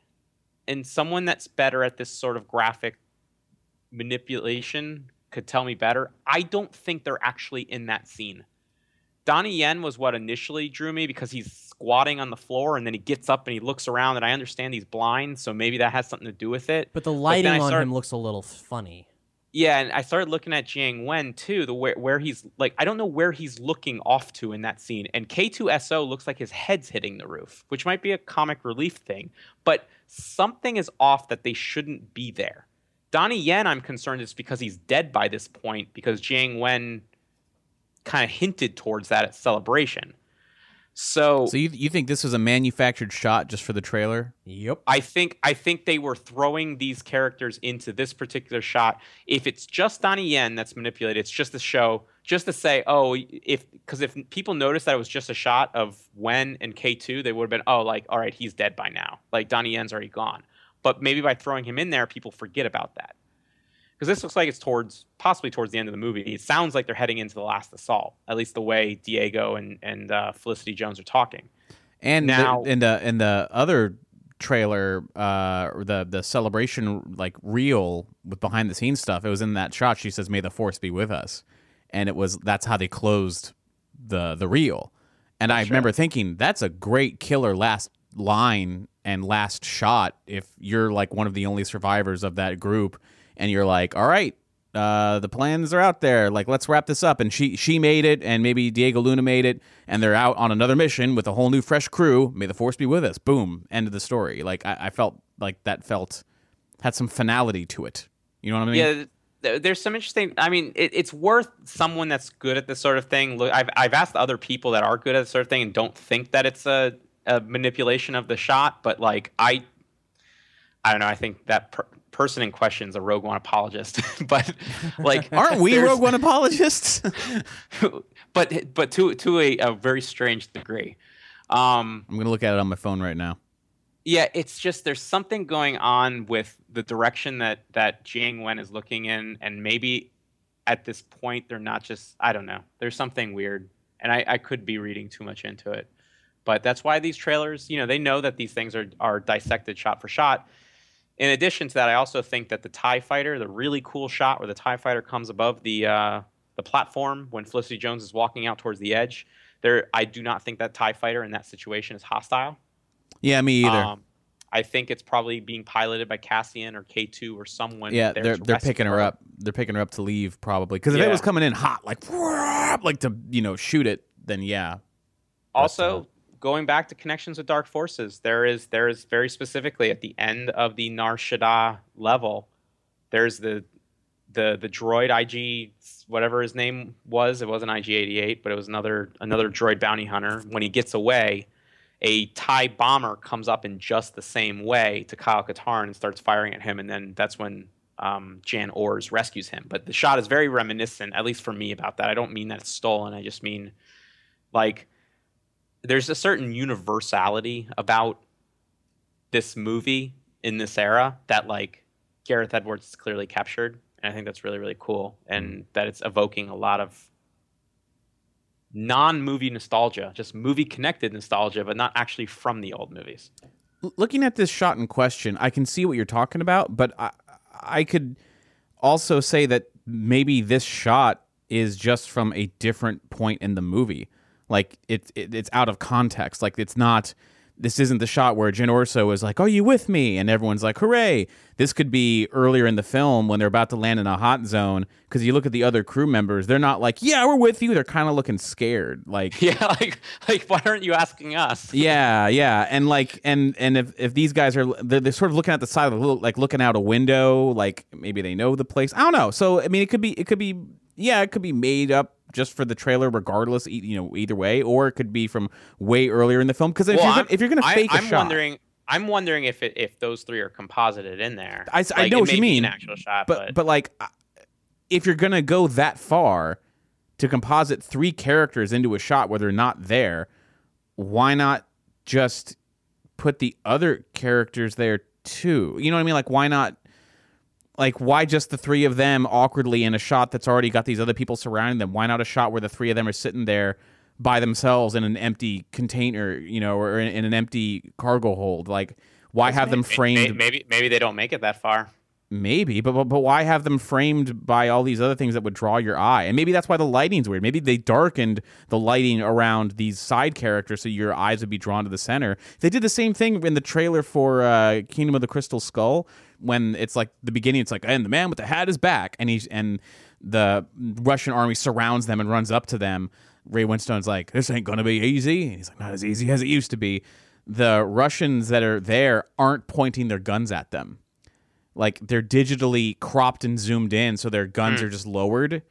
and someone that's better at this sort of graphic manipulation could tell me better. I don't think they're actually in that scene. Donnie Yen was what initially drew me because he's squatting on the floor and then he gets up and he looks around and I understand he's blind, so maybe that has something to do with it. But the lighting I on started- him looks a little funny. Yeah, and I started looking at Jiang Wen too, the where where he's like I don't know where he's looking off to in that scene. And K2SO looks like his head's hitting the roof, which might be a comic relief thing, but something is off that they shouldn't be there. Donnie Yen, I'm concerned is because he's dead by this point because Jiang Wen kind of hinted towards that at celebration. So, So you you think this was a manufactured shot just for the trailer? Yep. I think I think they were throwing these characters into this particular shot. If it's just Donnie Yen that's manipulated, it's just a show, just to say, oh, if because if people noticed that it was just a shot of Wen and K two, they would have been, oh, like, all right, he's dead by now. Like Donnie Yen's already gone. But maybe by throwing him in there, people forget about that. Because this looks like it's towards possibly towards the end of the movie. It sounds like they're heading into the last assault, at least the way Diego and and uh, Felicity Jones are talking. And Now- the, in the in the other trailer, uh, or the the celebration like reel with behind the scenes stuff, it was in that shot. She says, "May the force be with us," and it was that's how they closed the the reel. And I remember thinking that's a great killer last line and last shot if you're like one of the only survivors of that group, and you're like, "All right." Uh, the plans are out there. Like, let's wrap this up. And she she made it, and maybe Diego Luna made it, and they're out on another mission with a whole new, fresh crew. May the force be with us. Boom, end of the story. Like, I, I felt like that felt had some finality to it. You know what I mean? Yeah, there's some interesting. I mean, it, it's worth someone that's good at this sort of thing. Look, I've I've asked other people that are good at this sort of thing and don't think that it's a, a manipulation of the shot, but like I, I don't know. I think that per- person in question is a Rogue One apologist, but like, Aren't we there's- Rogue One apologists? but but to to a, a very strange degree. Um, I'm gonna look at it on my phone right now. Yeah, it's just there's something going on with the direction that that Jiang Wen is looking in, and maybe at this point they're not just I don't know. There's something weird, and I, I could be reading too much into it, but that's why these trailers, you know, they know that these things are are dissected shot for shot. In addition to that, I also think that the Tie Fighter, the really cool shot where the Tie Fighter comes above the uh, the platform when Felicity Jones is walking out towards the edge, there I do not think that Tie Fighter in that situation is hostile. Yeah, me either. Um, I think it's probably being piloted by Cassian or K2 or someone. yeah, they're they're picking her up. They're picking her up to leave probably because if it was coming in hot, like like to you know shoot it, then yeah. Also, going back to connections with Dark Forces, there is there is very specifically at the end of the Nar Shaddaa level, there's the the the droid IG whatever his name was. It wasn't IG88, but it was another another droid bounty hunter. When he gets away, a TIE bomber comes up in just the same way to Kyle Katarn and starts firing at him, and then that's when um, Jan Ors rescues him. But the shot is very reminiscent, at least for me, about that. I don't mean that it's stolen. I just mean like there's a certain universality about this movie in this era that like Gareth Edwards has clearly captured, and I think that's really really cool, and mm. that it's evoking a lot of non-movie nostalgia, just movie connected nostalgia, but not actually from the old movies. Looking at this shot in question, I can see what you're talking about, but I, I could also say that maybe this shot is just from a different point in the movie. Like it, it it's out of context. Like it's not. This isn't the shot where Jyn Erso is like, "Are you with me?" and everyone's like, "Hooray!" This could be earlier in the film when they're about to land in a hot zone. Because you look at the other crew members, they're not like, "Yeah, we're with you." They're kind of looking scared. Like, Yeah, like like why aren't you asking us? yeah, yeah, and like, and and if if these guys are they're, they're sort of looking at the side of the like looking out a window, like maybe they know the place. I don't know. So I mean, it could be it could be yeah, it could be made up just for the trailer, regardless. e- You know, either way, or it could be from way earlier in the film. Because if, Well, you're gonna, if you're gonna I- fake a I'm shot, wondering. I'm wondering if it, if those three are composited in there. I, Like, know it what may you be mean. An actual shot, but but, but like, if you're gonna go that far to composite three characters into a shot where they're not there, why not just put the other characters there too? You know what I mean? Like, why not? Like, why just the three of them awkwardly in a shot that's already got these other people surrounding them? Why not a shot where the three of them are sitting there by themselves in an empty container, you know, or in, in an empty cargo hold? Like, why have them framed? Maybe maybe they don't make it that far. Maybe, but, but but why have them framed by all these other things that would draw your eye? And maybe that's why the lighting's weird. Maybe they darkened the lighting around these side characters so your eyes would be drawn to the center. They did the same thing in the trailer for uh, Kingdom of the Crystal Skull when it's like the beginning. It's like, and the man with the hat is back, and he's and the Russian army surrounds them and runs up to them. Ray Winstone's like, "This ain't gonna be easy." And he's like, "Not as easy as it used to be." The Russians that are there aren't pointing their guns at them like they're digitally cropped and zoomed in so their guns are just lowered.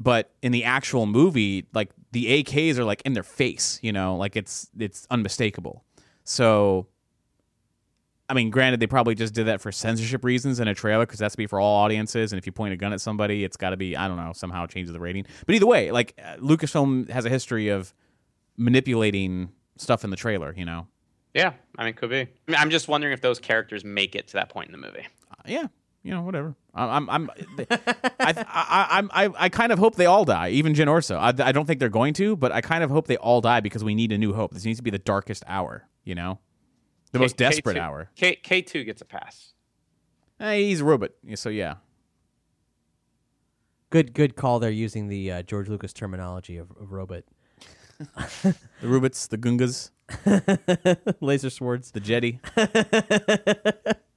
But in the actual movie like the AKs are like in their face you know? Like it's it's unmistakable. So I mean granted they probably just did that for censorship reasons in a trailer because that's to be for all audiences and if you point a gun at somebody it's got to be I don't know somehow changes the rating. But either way like uh, Lucasfilm has a history of manipulating stuff in the trailer you know? Yeah, I mean, could be. I mean, I'm just wondering if those characters make it to that point in the movie. Yeah, you know, whatever. I- I'm, I'm, I, I, I'm, I, I kind of hope they all die, even Jyn Erso. I, I don't think they're going to, but I kind of hope they all die because we need a new hope. This needs to be the darkest hour, you know, the most desperate K2 hour. K K two gets a pass. Eh, he's a robot, so yeah. Good good call there using the uh, George Lucas terminology of, of robot. The robots, the Gungas, Laser swords. the Jetty.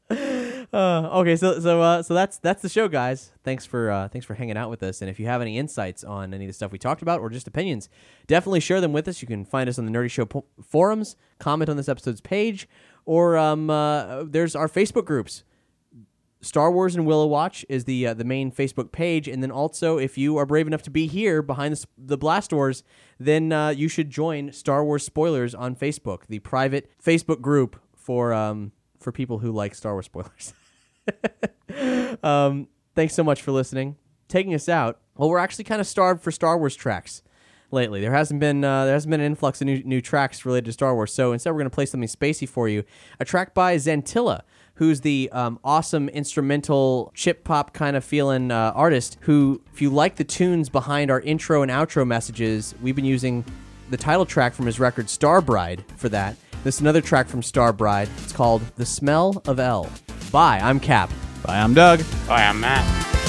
Uh, okay, so so uh, so that's that's the show, guys. Thanks for uh, thanks for hanging out with us. And if you have any insights on any of the stuff we talked about, or just opinions, definitely share them with us. You can find us on the Nerdy Show po- forums, comment on this episode's page, or um, uh, there's our Facebook groups. Star Wars and Willow Watch is the uh, the main Facebook page, and then also if you are brave enough to be here behind the, the blast doors, then uh, you should join Star Wars Spoilers on Facebook, the private Facebook group for um, for people who like Star Wars spoilers. um, thanks so much for listening. Taking us out. Well, we're actually kind of starved for Star Wars tracks lately. There hasn't been uh, there hasn't been an influx of new, new tracks related to Star Wars. So instead, we're going to play something spacey for you. A track by Zantilla, who's the um, awesome instrumental chip pop kind of feeling uh, artist. Who, if you like the tunes behind our intro and outro messages, we've been using the title track from his record Star Bride for that. This is another track from Star Bride. It's called "The Smell of L." Bye. I'm Cap. Bye, I'm Doug. Bye, I'm Matt.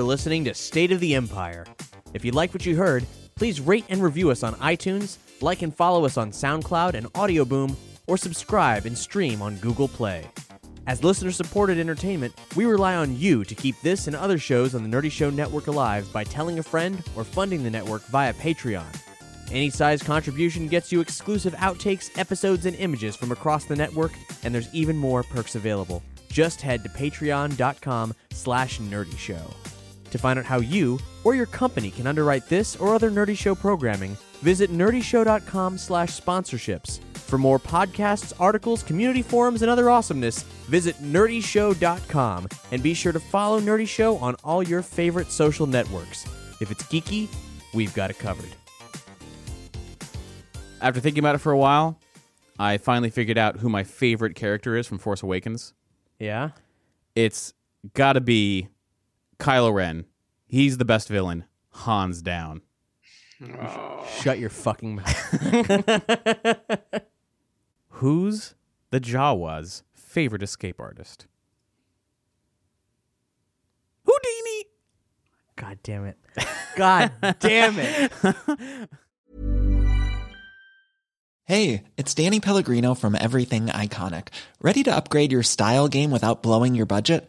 For listening to State of the Empire. If you like what you heard, please rate and review us on iTunes, like and follow us on SoundCloud and Audio Boom, or subscribe and stream on Google Play. As listener supported entertainment, we rely on you to keep this and other shows on the Nerdy Show Network alive by telling a friend or funding the network via Patreon. Any size contribution gets you exclusive outtakes, episodes, and images from across the network, and there's even more perks available. Just head to patreon.com slash nerdy show. To find out how you or your company can underwrite this or other Nerdy Show programming, visit nerdyshow.com slash sponsorships. For more podcasts, articles, community forums, and other awesomeness, visit nerdyshow.com and be sure to follow Nerdy Show on all your favorite social networks. If it's geeky, we've got it covered. After thinking about it for a while, I finally figured out who my favorite character is from Force Awakens. Yeah? It's got to be Kylo Ren. He's the best villain, hands down. Shut your fucking mouth. Who's the Jawa's favorite escape artist? Houdini. God damn it. God damn it. Hey, it's Danny Pellegrino from Everything Iconic. Ready to upgrade your style game without blowing your budget?